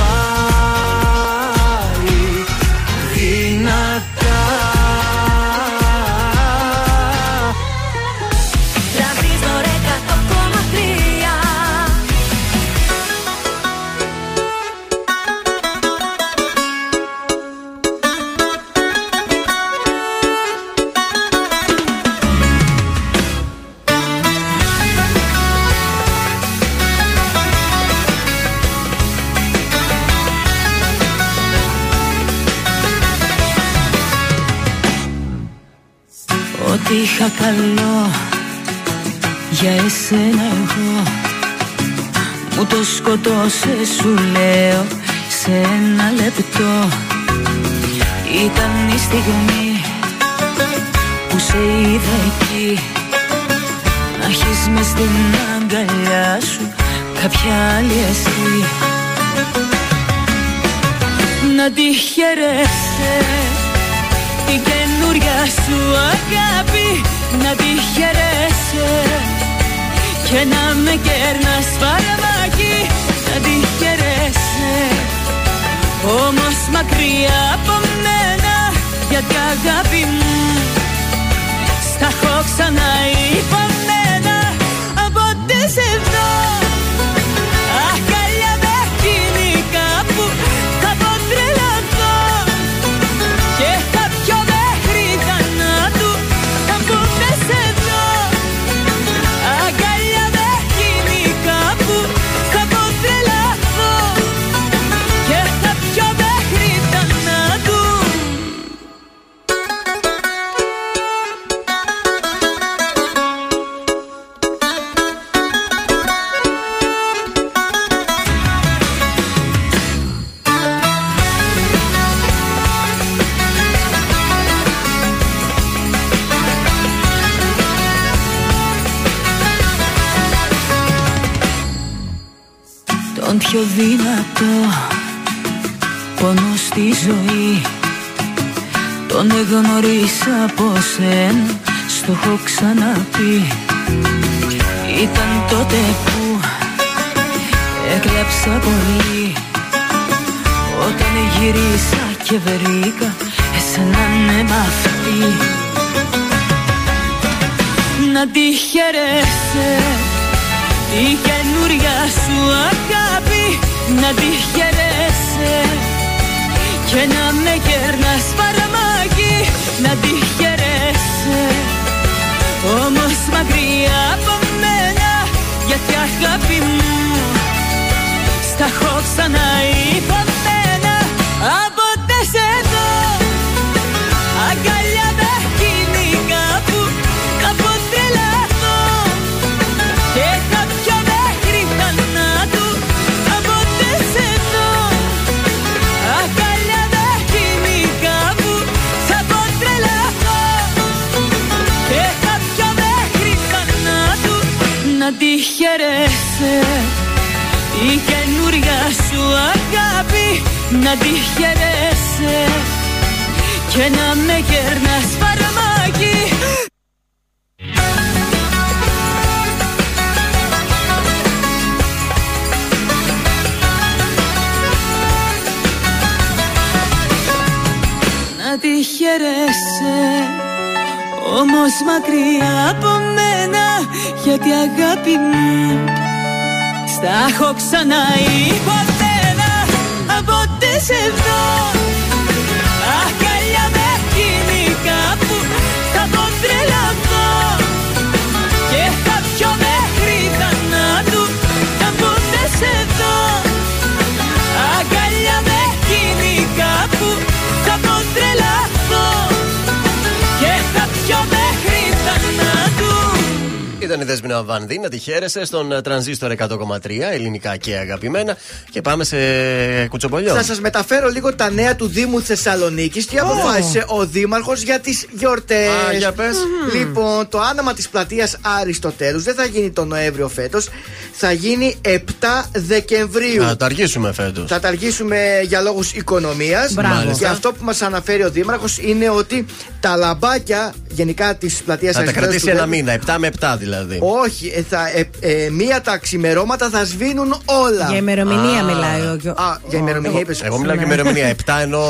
καλό για εσένα εγώ. Μου το σκοτώσε σου λέω σε ένα λεπτό. Ήταν η στιγμή που σε είδα εκεί. Να έχεις μες στην αγκαλιά σου κάποια άλλη εσύ Να τη χαιρέσαι την καινούρια σου αγάπη να τη χαιρέσαι και να με κέρνας φαρμάκι να τη χαιρέσαι όμως μακριά από μένα γιατί αγάπη μου στα έχω ξανά υπομένα από τι σε πιο δυνατό πόνο στη ζωή. Τον εγνωρίσα από σεν, στο έχω ξαναπεί. Ήταν τότε που έκλαψα πολύ. Όταν γυρίσα και βρήκα εσένα ναι μ' αυτή. Να τη χαιρέσαι τη καινούρια σου αγάπη Να τη χαιρέσαι και να με κέρνας φαρμάκι Να τη χαιρέσαι. Όμως μακριά από μένα Γιατί αγάπη μου Στα έχω ξαναυπομένα Από τες εδώ Αγκαλιά χαιρέσαι η καινούρια σου αγάπη να τη χαιρέσαι και να με κέρνας φαρμάκι. Να τη χαιρέσαι όμως μακριά από μένα γιατί αγάπη μου στα έχω ξαναυπομένα από τις εδώ. Αγκαλιά με εκείνη κάπου θα πω τρελαθώ. Και θα πιω μέχρι θανάτου θα πω τες εδώ. Αγκαλιά με εκείνη κάπου Ήταν η Δέσποινα Βανδύ, να τη χαίρεσαι στον ε, τρανζίστορ 100,3 ελληνικά και αγαπημένα. Και πάμε σε κουτσομπολιό. Θα σας μεταφέρω λίγο τα νέα του Δήμου Θεσσαλονίκης και αποφάσισε ο Δήμαρχος για τις γιορτές. Α, για πες. Λοιπόν, το άναμα της πλατείας Αριστοτέλους δεν θα γίνει τον Νοέμβριο φέτος. Θα γίνει 7 Δεκεμβρίου. Θα το αργήσουμε φέτος. Θα τα αργήσουμε για λόγους οικονομίας. Μπράβο. Και αυτό που μας αναφέρει ο Δήμαρχος είναι ότι τα λαμπάκια γενικά της πλατείας Θα τα Αριστοτέλους. κρατήσει ένα μήνα, 7 με 7 δηλαδή. Όχι, ε, θα, ε, ε, μία τα ξημερώματα θα σβήνουν όλα. Για ημερομηνία Α. μιλάει ο Α, για ημερομηνία είπες. Εγώ μιλάω και ημερομηνία 7 ενώ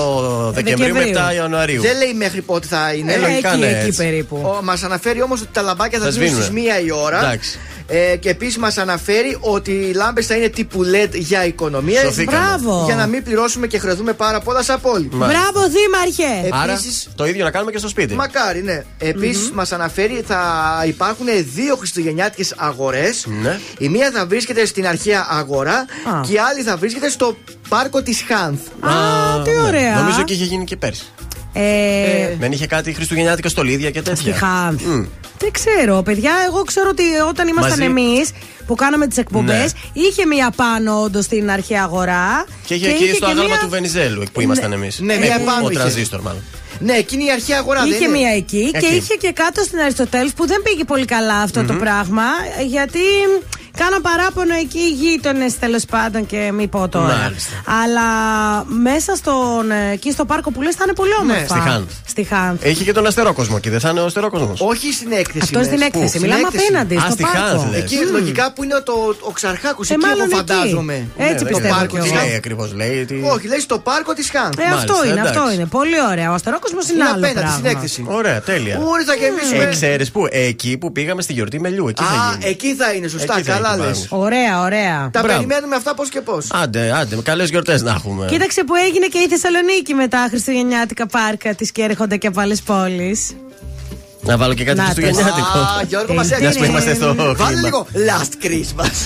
Δεκεμβρίου με 7 Ιανουαρίου. Δεν λέει μέχρι πότε θα είναι. Ε, λογικά, ναι, έτσι. Μας αναφέρει όμως ότι τα λαμπάκια θα Θα σβήνουν σβήνουνε. στις 1 η ώρα. Εντάξει. Ε, και επίσης μας αναφέρει ότι οι λάμπες θα είναι τύπου LED για οικονομία. Σωθήκαμε. Μπράβο. Για να μην πληρώσουμε και χρεωθούμε πάρα πολλά σαν πόλη. Μάλιστα. Μπράβο, Δήμαρχε! Άρα Επίσης- το ίδιο να κάνουμε και στο σπίτι. Μακάρι, ναι. Επίσης, μας αναφέρει θα υπάρχουν δύο χριστουγεννιάτικες αγορές. Ναι. Η μία θα βρίσκεται στην αρχαία αγορά Α. και η άλλη θα βρίσκεται στο πάρκο της Χάνθ. Α, τι ωραία. Νομίζω και είχε γίνει και πέρσι. Ε, Δεν είχε κάτι χριστουγεννιάτικα στολίδια και τέτοια. Στη Χάνθ. Μμ. Δεν ξέρω, παιδιά. Εγώ ξέρω ότι όταν ήμασταν Μαζί. εμείς που κάναμε τις εκπομπές, Ναι. είχε μία πάνω όντως στην αρχαία αγορά. Και είχε εκεί στο και αγάλμα μία- του Βενιζέλου εκεί που ήμασταν εμείς. ναι, μία πάνω Ο είχε. τραζίστορ μάλλον. Ναι, εκείνη η αρχαία αγορά δεν Είχε είναι. μία εκεί και Εκεί. είχε και κάτω στην Αριστοτέλους που δεν πήγε πολύ καλά αυτό το πράγμα γιατί κάναν παράπονο εκεί οι γείτονες τέλος πάντων και μη πω τώρα. Μάλιστα. Αλλά μέσα στον, ε, εκεί στο πάρκο που λες θα είναι πολύ όμορφα. στη Χάνθ. Στη Χάνθ. Έχει και τον αστερόκοσμο εκεί, δεν θα είναι ο αστερόκοσμο. Όχι στην έκθεση. Αυτό είναι στην λες. έκθεση. Πού; Μιλάμε Στην έκθεση. απέναντι, Α, στο στη πάρκο. Χάνθ, λες. Εκεί λογικά που είναι το, ο Ξαρχάκο. Ε, εκεί μάλλον εγώ εκεί. φαντάζομαι. Έτσι Ναι, πιστεύω δεν κι ξέρω εγώ. Τι λέει ακριβώς, λέει. τι- Όχι, λέει στο πάρκο της Χάνθ. Ε, αυτό Μάλιστα, είναι, εντάξει. αυτό είναι. Πολύ ωραία. Ο Αστερόκοσμο είναι, Είναι άλλο απέναντι πράγμα. στην έκθεση. Ωραία, τέλεια. Ούρι θα γεμίσουμε. Ε, ξέρεις πού, εκεί που πήγαμε στη γιορτή μελιού, εκεί θα Α, γίνει. εκεί θα είναι, σωστά. Εκεί θα Καλά είναι, λες. πάμε. Ωραία, ωραία. Τα Μπράβο. περιμένουμε αυτά πώς και πώς. Άντε, άντε, καλές γιορτές να έχουμε. Κοίταξε που έγινε και η Θεσσαλονίκη με τα χριστουγεννιάτικα πάρκα της και έρχονται και από άλλες πόλεις. Να βάλω και κάτι Να το. χριστουγεννιάτικο. Α, Γιώργο, μας Ε, Μιας που είναι- είμαστε στο Βάλε κλίμα. λίγο Last Christmas.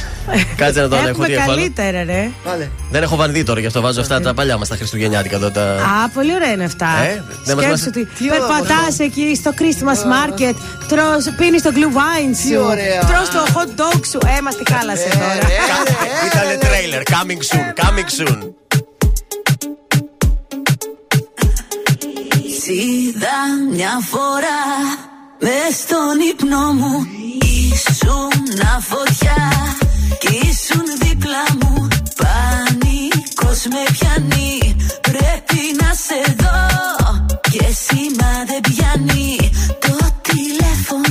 Κάτσε να το ανέχω Έχουμε τι έβαλα. καλύτερα, ρε. Βάλε. Δεν έχω βανδύ τώρα, γι' αυτό βάζω αυτά τα παλιά μας τα χριστουγεννιάτικα εδώ. Τα... Α, πολύ ωραία είναι αυτά. Ε, δεν μας Σκέψου μας- ότι Τι περπατάς όμορφο. εκεί στο Christmas market, τρως, πίνεις το glue wine Τι σου, ωραία. τρως το hot dog σου. Ε, μας τη χάλασες Ε, τώρα. Ήτανε τρέιλερ, coming soon, coming soon. είδα μια φορά μες στον ύπνο μου. Ήσουν φωτιά κι ήσουν δίπλα μου. Πανικός με πιάνει πρέπει να σε δω. Και σήμα δεν πιάνει το τηλέφωνο.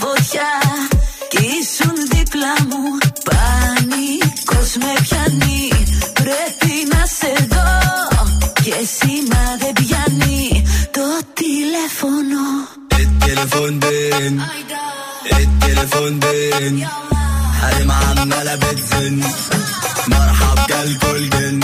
φωτιά Κι ήσουν δίπλα μου. Πανικός με πιάνει Πρέπει να σε δω. Και εσύ να δεν πιάνει Το τηλέφωνο. التليفون بين التليفون بين حرم عمالة بتزن مرحب جالكل جن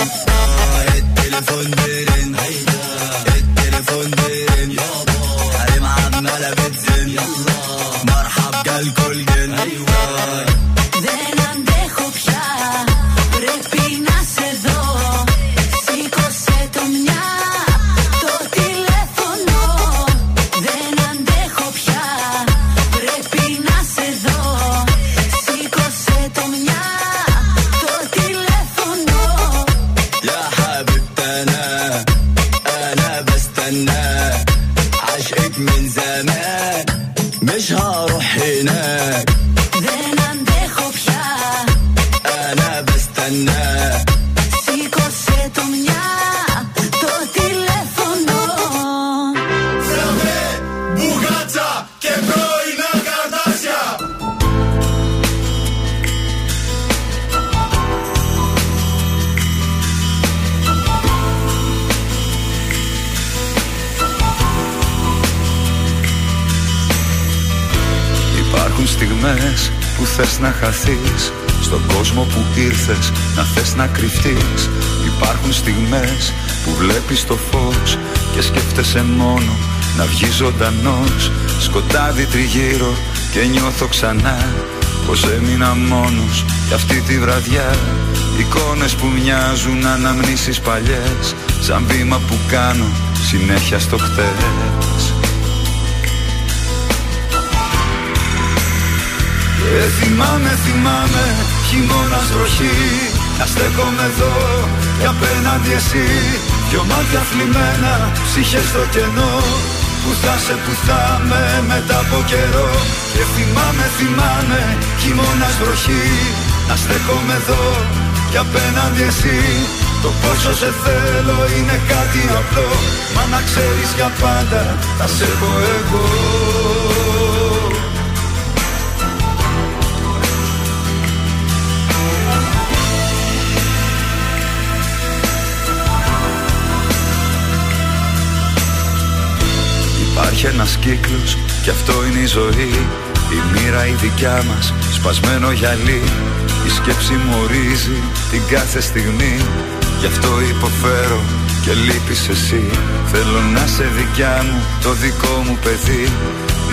θες να χαθείς Στον κόσμο που ήρθες να θες να κρυφτείς. Υπάρχουν στιγμές που βλέπεις το φως Και σκέφτεσαι μόνο να βγεις ζωντανός. Σκοτάδι τριγύρω και νιώθω ξανά Πως έμεινα μόνος. Κι αυτή τη βραδιά Εικόνες που μοιάζουν αναμνήσεις παλιές Σαν βήμα που κάνω συνέχεια στο χτες Ε, θυμάμαι, θυμάμαι, χειμώνας βροχή. Να στέκομαι εδώ και απέναντι εσύ. Δυο μάτια θλιμμένα, ψυχές στο κενό. Που θα σε που θα με μετά από καιρό. Και θυμάμαι, θυμάμαι, χειμώνας βροχή. Να στέκομαι εδώ και απέναντι εσύ. Το πόσο σε θέλω είναι κάτι απλό. Μα να ξέρεις για πάντα θα σε έχω εγώ Υπάρχει ένας κύκλος και αυτό είναι η ζωή. Η μοίρα η δικιά μας σπασμένο γυαλί. Η σκέψη μου ορίζει την κάθε στιγμή. Γι' αυτό υποφέρω και λείπεις εσύ. Θέλω να σε δικιά μου το δικό μου παιδί.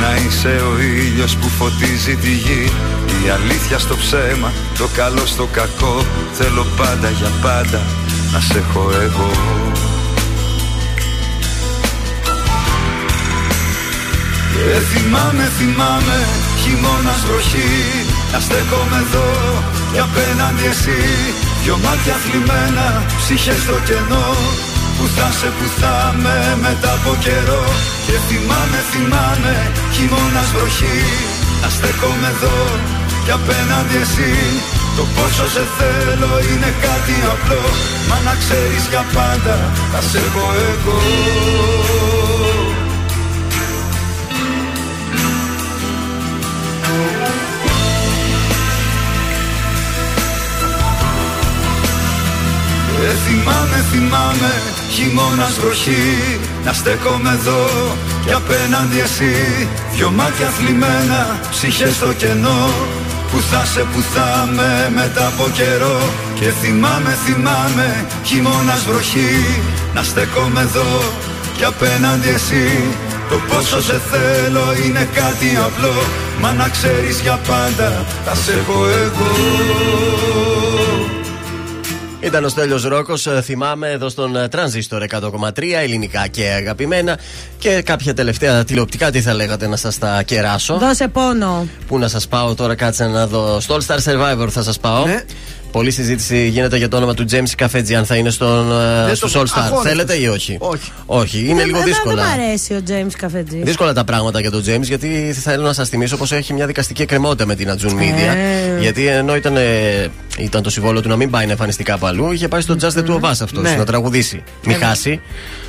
Να είσαι ο ήλιος που φωτίζει τη γη. Η αλήθεια στο ψέμα, το καλό στο κακό. Θέλω πάντα για πάντα να σε έχω εγώ Ε, θυμάμαι, θυμάμαι, χειμώνας βροχή. Να στέκομαι εδώ και απέναντι εσύ. Δυο μάτια θλιμμένα, ψυχές στο κενό. Που θα σε που θα με μετά από καιρό. Και θυμάμαι, θυμάμαι, χειμώνας βροχή. Να στέκομαι εδώ και απέναντι εσύ. Το πόσο σε θέλω είναι κάτι απλό. Μα να ξέρεις για πάντα θα σε έχω εγώ Ε, θυμάμαι, θυμάμαι, χειμώνας βροχή. Να στέκομαι εδώ και απέναντι εσύ. Δυο μάτια θλιμμένα, ψυχές στο κενό. Που θα σε που θα με μετά από καιρό. Και θυμάμαι, θυμάμαι, χειμώνας βροχή. Να στέκομαι εδώ και απέναντι εσύ. Το πόσο σε θέλω είναι κάτι απλό. Μα να ξέρεις για πάντα θα σε έχω εγώ Ήταν ο Στέλιος Ρόκος, ε, θυμάμαι, εδώ στον ε, Τρανζίστορ 100,3, ελληνικά και αγαπημένα. Και κάποια τελευταία τηλεοπτικά, τι θα λέγατε να σας τα κεράσω; Δώσε πόνο. Πού να σας πάω τώρα, κάτσε να δω. Στο All Star Survivor θα σας πάω. Ναι. Πολλή συζήτηση γίνεται για το όνομα του James Καφέτζη, αν θα είναι στον, ε, Δεν στους το- All Star. αγχώνεται. Θέλετε ή όχι; Όχι. Όχι, είναι λίγο Εμένα δύσκολα. Δεν μ' αρέσει ο James Καφετζή. Δύσκολα τα πράγματα για τον James, γιατί θέλω να σας θυμίσω πως έχει μια δικαστική εκκρεμότητα με την Ατζούν Media. Ε. Γιατί ενώ ήταν ε, ήταν το συμβόλαιο του να μην πάει να εμφανιστεί κάπου αλλού. Είχε πάει στο Just the Two of Us αυτός Ναι. να τραγουδήσει. Μη Ναι. χάσει.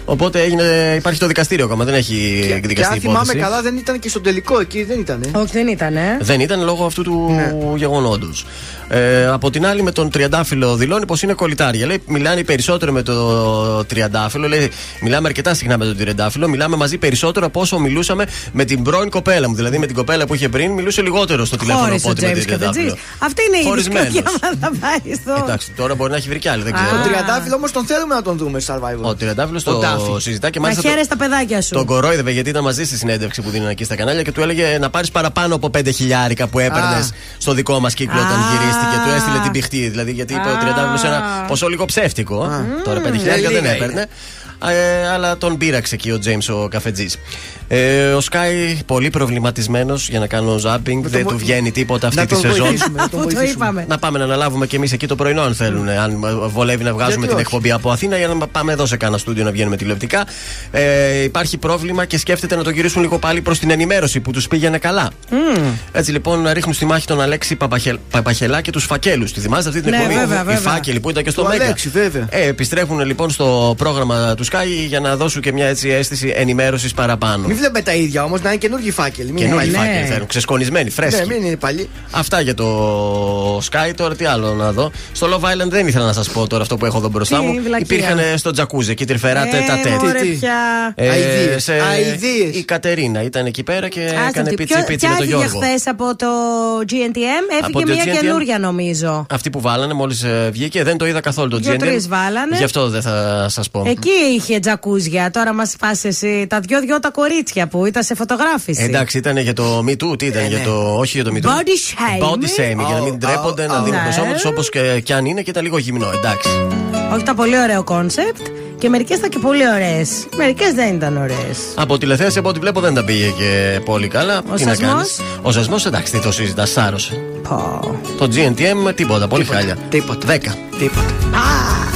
Οπότε έγινε, υπάρχει το δικαστήριο ακόμα, δεν έχει Και εκδικαστεί αν η θυμάμαι υπόθεση. καλά, δεν ήταν και στον τελικό εκεί, δεν ήταν. Όχι, δεν ήταν, ε. Δεν ήταν λόγω αυτού του Ναι. γεγονότος. Ε, από την άλλη, με τον Τριαντάφυλλο δηλώνει πως είναι κολλητάρια. Λέει, μιλάνε περισσότερο με το Τριαντάφυλλο. Λέει, μιλάμε αρκετά συχνά με τον Τριαντάφυλλο. Μιλάμε μαζί περισσότερο από όσο μιλούσαμε με την πρώην κοπέλα μου. Δηλαδή, με την κοπέλα που είχε πριν, μιλούσε λιγότερο στο τηλέφωνο Χώρισε από ο ό,τι με Τζέιμς τον και ο Τζι. Τριαντάφυλλο. Αυτή είναι η Χωρισμένος. [LAUGHS] δικαιολογία μα θα πάει στο. Εντάξει, τώρα μπορεί να έχει βρει κι άλλη, δεν Α. ξέρω. Τον Τριαντάφυλλο όμως τον θέλουμε να τον δούμε στο survival. Ο Τριαντάφυλλος Ο το Τάφη. συζητά και Να μάλιστα. το- χαίρεσαι τα παιδάκια σου. Τον κορόιδευε γιατί ήταν μαζί στη συνέντευξη που δίνουν εκεί στα κανάλια και του έλεγε να πάρεις παραπάνω από 5 χιλιάρικα που έπαιρνες Α. στο δικό μας κύκλο όταν Α. γυρίστηκε. Του έστειλε την πηχτή. Δηλαδή γιατί είπε ο Τριαντάφυλλο ένα ποσό λίγο ψεύτικο. Τώρα 5 χιλιάρικα δεν λίγα έπαιρνε. Ε, αλλά τον πείραξε εκεί ο Τζέιμς ο καφετζής. Ε, ο Σκάι πολύ προβληματισμένος για να κάνω ζάμπινγκ. Δεν βο- του βγαίνει τίποτα αυτή Να τη τον σεζόν. βοηθήσουμε, να τον Αφού το βοηθήσουμε. είπαμε. Να πάμε να αναλάβουμε και εμείς εκεί το πρωινό, αν θέλουν. Αν βολεύει να βγάζουμε Γιατί την όχι; εκπομπή από Αθήνα για να πάμε εδώ σε κάνα στούντιο να βγαίνουμε τηλεοπτικά. Ε, υπάρχει πρόβλημα και σκέφτεται να το γυρίσουν λίγο πάλι προς την ενημέρωση που τους πήγαινε καλά. Έτσι λοιπόν ρίχνουν στη μάχη τον Αλέξη Παπαχελ, Παπαχελά και τους φακέλους. Τη θυμάστε αυτή την Ναι, εκπομπή; βέβαια, Οι βέβαια. φάκελοι που ήταν και στο Του Μέγκα. Αλέξη, βέβαια. Ε, επιστρέφουν λοιπόν στο πρόγραμμα του Sky για να δώσουν και μια έτσι αίσθηση ενημέρωσης παραπάνω. Μην βλέπουμε τα ίδια όμως, να είναι καινούργιοι φάκελοι. Μην είναι Καινούργιοι παλιοί. φάκελοι θέλουν, ξεσκονισμένοι, φρέσκοι. Ναι, μην είναι παλιοί. Αυτά για το Sky. Τώρα τι άλλο να δω. Στο Love Island δεν ήθελα να σας πω τώρα αυτό που έχω εδώ μπροστά Τι μου. βλακεία. Υπήρχαν στο τζακούζι εκεί τρυφεράτε τα Ε, τέτοια. μωρέ, Τι, τι. πια. Αηδίες, αηδίες. Η Κατερίνα ήταν εκεί πέρα και Άστα έκανε αυτή. πίτσι Ποιο- πίτσι ποια με τον έφυγε Γιώργο. χθες από το GNTM, Από έφυγε το μια GNTM? καινούρια νομίζω. Αυτή που βάλανε μόλις βγήκε δεν το είδα καθόλου το Δυο GNTM. τρεις βάλανε. Γι' αυτό δεν θα σας πω. Εκεί είχε τζακούζια. Τώρα μας φάσει εσύ τα δυο-δυο τα κορίτσια που ήταν σε φωτογράφηση. Εντάξει, ήταν για το Me Too, τι ήταν, Ε, για ναι. το. Όχι για το Me Too. Body shaming. Body shaming, για να μην Oh, ντρέπονται, oh, να δίνουν oh. το σώμα Ναι. του όπως και, και αν είναι και ήταν λίγο γυμνό, εντάξει. Όχι, ήταν πολύ ωραίο concept και μερικές ήταν και πολύ ωραίες. Μερικές δεν ήταν ωραίες. Από τηλεθέαση, από ό,τι βλέπω, δεν τα πήγε και πολύ καλά. Ο τι να σασμός; κάνεις; Ο Σασμός, εντάξει, τι το συζητάς, σάρωσε. Το GNTM, τίποτα, πολύ χάλια. Τίποτα. 10. Τίποτα. Πάντα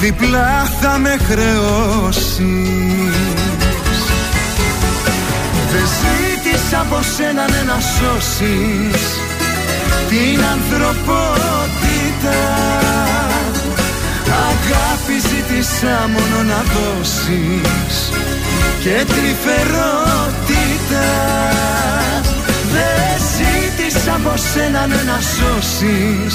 διπλά θα με χρεώσεις. Δεν ζήτησα από σένα ναι, να σώσεις. Την ανθρωπότητα. Αγάπη ζήτησα μόνο να δώσεις. Και τρυφερότητα. Δεν ζήτησα από σένα ναι, να σώσεις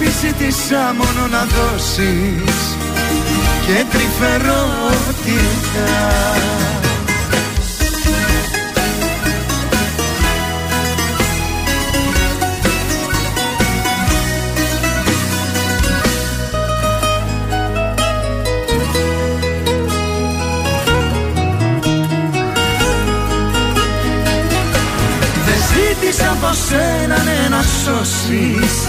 Αγάπη ζήτησα μόνο να δώσεις και τρυφερότητα Δεν ζήτησα από σένα ναι, να σώσεις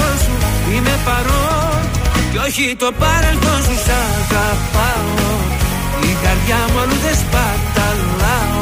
σου Είμαι παρόν. Και όχι το παρελθόν σου Σ' αγαπάω. Η καρδιά μου αλλού δεν σπαταλάω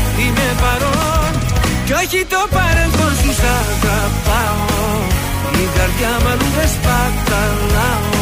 Είμαι παρόν. Κι όχι το παρελθόν σου Σ' αγαπάω. Η καρδιά μου αλλού δεν σπαταλάω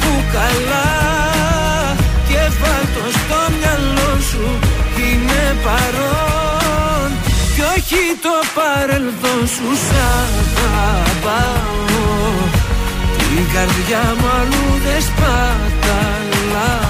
καλά και βάλ' το στο μυαλό σου Είμαι παρόν. Κι όχι το παρελθόν σου Σ' αγαπάω. Την καρδιά μου αλλού δεν σπαταλάω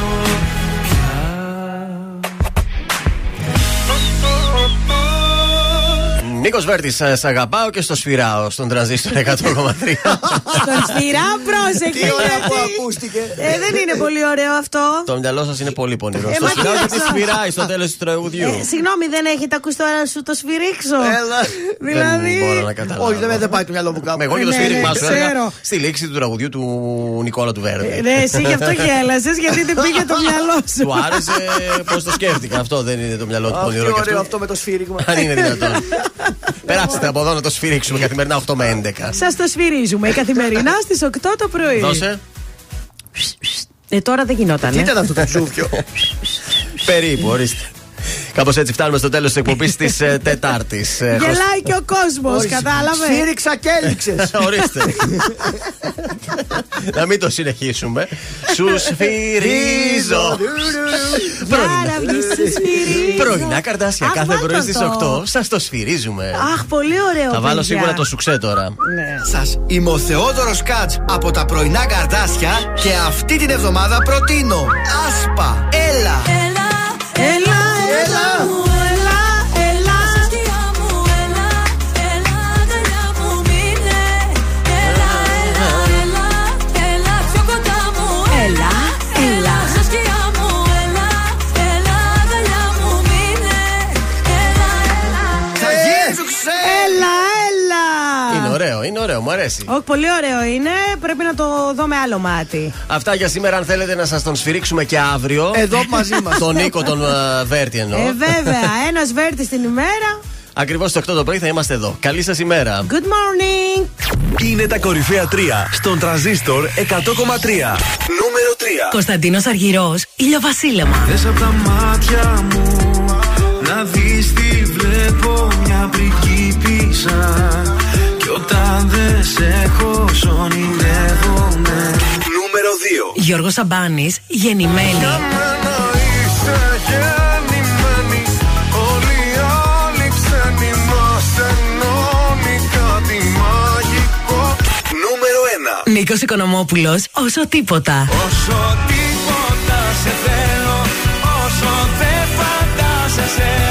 Νίκος Βέρτης, σ' αγαπάω και στο σφυράω στον τρανζίστορ 100,3. Στον σφυρά, πρόσεχε. Τι ωραία γιατί- που ακούστηκε. Ε, δεν είναι πολύ ωραίο αυτό. Το μυαλό σας είναι πολύ πονηρό. Ε, Στο μα σφυράω τι γιατί να- σφυράει στο τέλος του τραγουδιού. Ε, συγγνώμη, δεν έχετε ακούσει τώρα σου το σφυρίξω. Έλα. Δηλαδή. Δεν μπορώ να καταλάβω. Όχι, δεν δεν πάει το μυαλό μου κάπου. Εγώ για το Ναι, σφύριγμά ναι, σου έλεγα ξέρω. στη λήξη του τραγουδιού του Νικόλα του Βέρδη. Ναι, εσύ γι' αυτό γέλασες, γιατί δεν πήγε το μυαλό σου. Του άρεσε πώς το σκέφτηκα. Αυτό δεν είναι το μυαλό του Αχ, πονηρό τι και ωραίο αυτό. αυτό με το σφύριγμα. Αν είναι δυνατόν. [LAUGHS] [LAUGHS] Περάστε από εδώ να το σφυρίξουμε καθημερινά 8 με 11. Σας το σφυρίζουμε καθημερινά στις 8 το πρωί. Δώσε. Ε, τώρα δεν γινόταν. Τι ήταν αυτό το ψούφιο. [LAUGHS] Περίπου, ορίστε. Κάπως έτσι φτάνουμε στο τέλος της εκπομπής της [LAUGHS] Τετάρτης. Γελάει και ο κόσμος, κατάλαβες; Σφύριξα και έληξε. [LAUGHS] Ορίστε. Να μην το συνεχίσουμε. Σου σφυρίζω. Άρα σου σφυρίζω. Πρωινά καρτάσια Αχ, κάθε βάλτε πρωί στις το. 8. Σας το σφυρίζουμε. Αχ, πολύ ωραίο. Θα βάλω παιδιά. σίγουρα το σουξέ τώρα. Ναι. Σας είμαι ο Θεόδωρος Κάτς από τα πρωινά καρδάσια και αυτή την εβδομάδα προτείνω Άσπα, έλα Έλα, έλα, έλα, ωραίο, είναι ωραίο, μου αρέσει. Όχι, πολύ ωραίο είναι. Πρέπει να το δω με άλλο μάτι. Αυτά για σήμερα. Αν θέλετε να σας τον σφυρίξουμε και αύριο. Εδώ μαζί μας Τον Νίκο, τον ε, Βέρτη εννοώ. Ε, βέβαια, ένας βέρτης την ημέρα. Ακριβώς στι 8 το πρωί θα είμαστε εδώ. Καλή σας ημέρα. Good morning. Είναι τα κορυφαία 3 στον τραζίστορ 100,3. Νούμερο 3. Κωνσταντίνος Αργυρός, ηλιοβασίλεμα. Θες από τα μάτια μου να δεις τι βλέπω μια πριγκίπισσα Κι όταν δεν σε έχω σ' ονειρεύομαι Νούμερο 2. Γιώργος Σαμπάνης, γεννημένη. Για μένα είσαι γεννημένη Όλοι οι άλλοι ξένοι μας ενώνει κάτι μαγικό Νούμερο 1. Νίκος Οικονομόπουλος, όσο τίποτα. Όσο τίποτα σε θέλω Όσο δεν φαντάζεσαι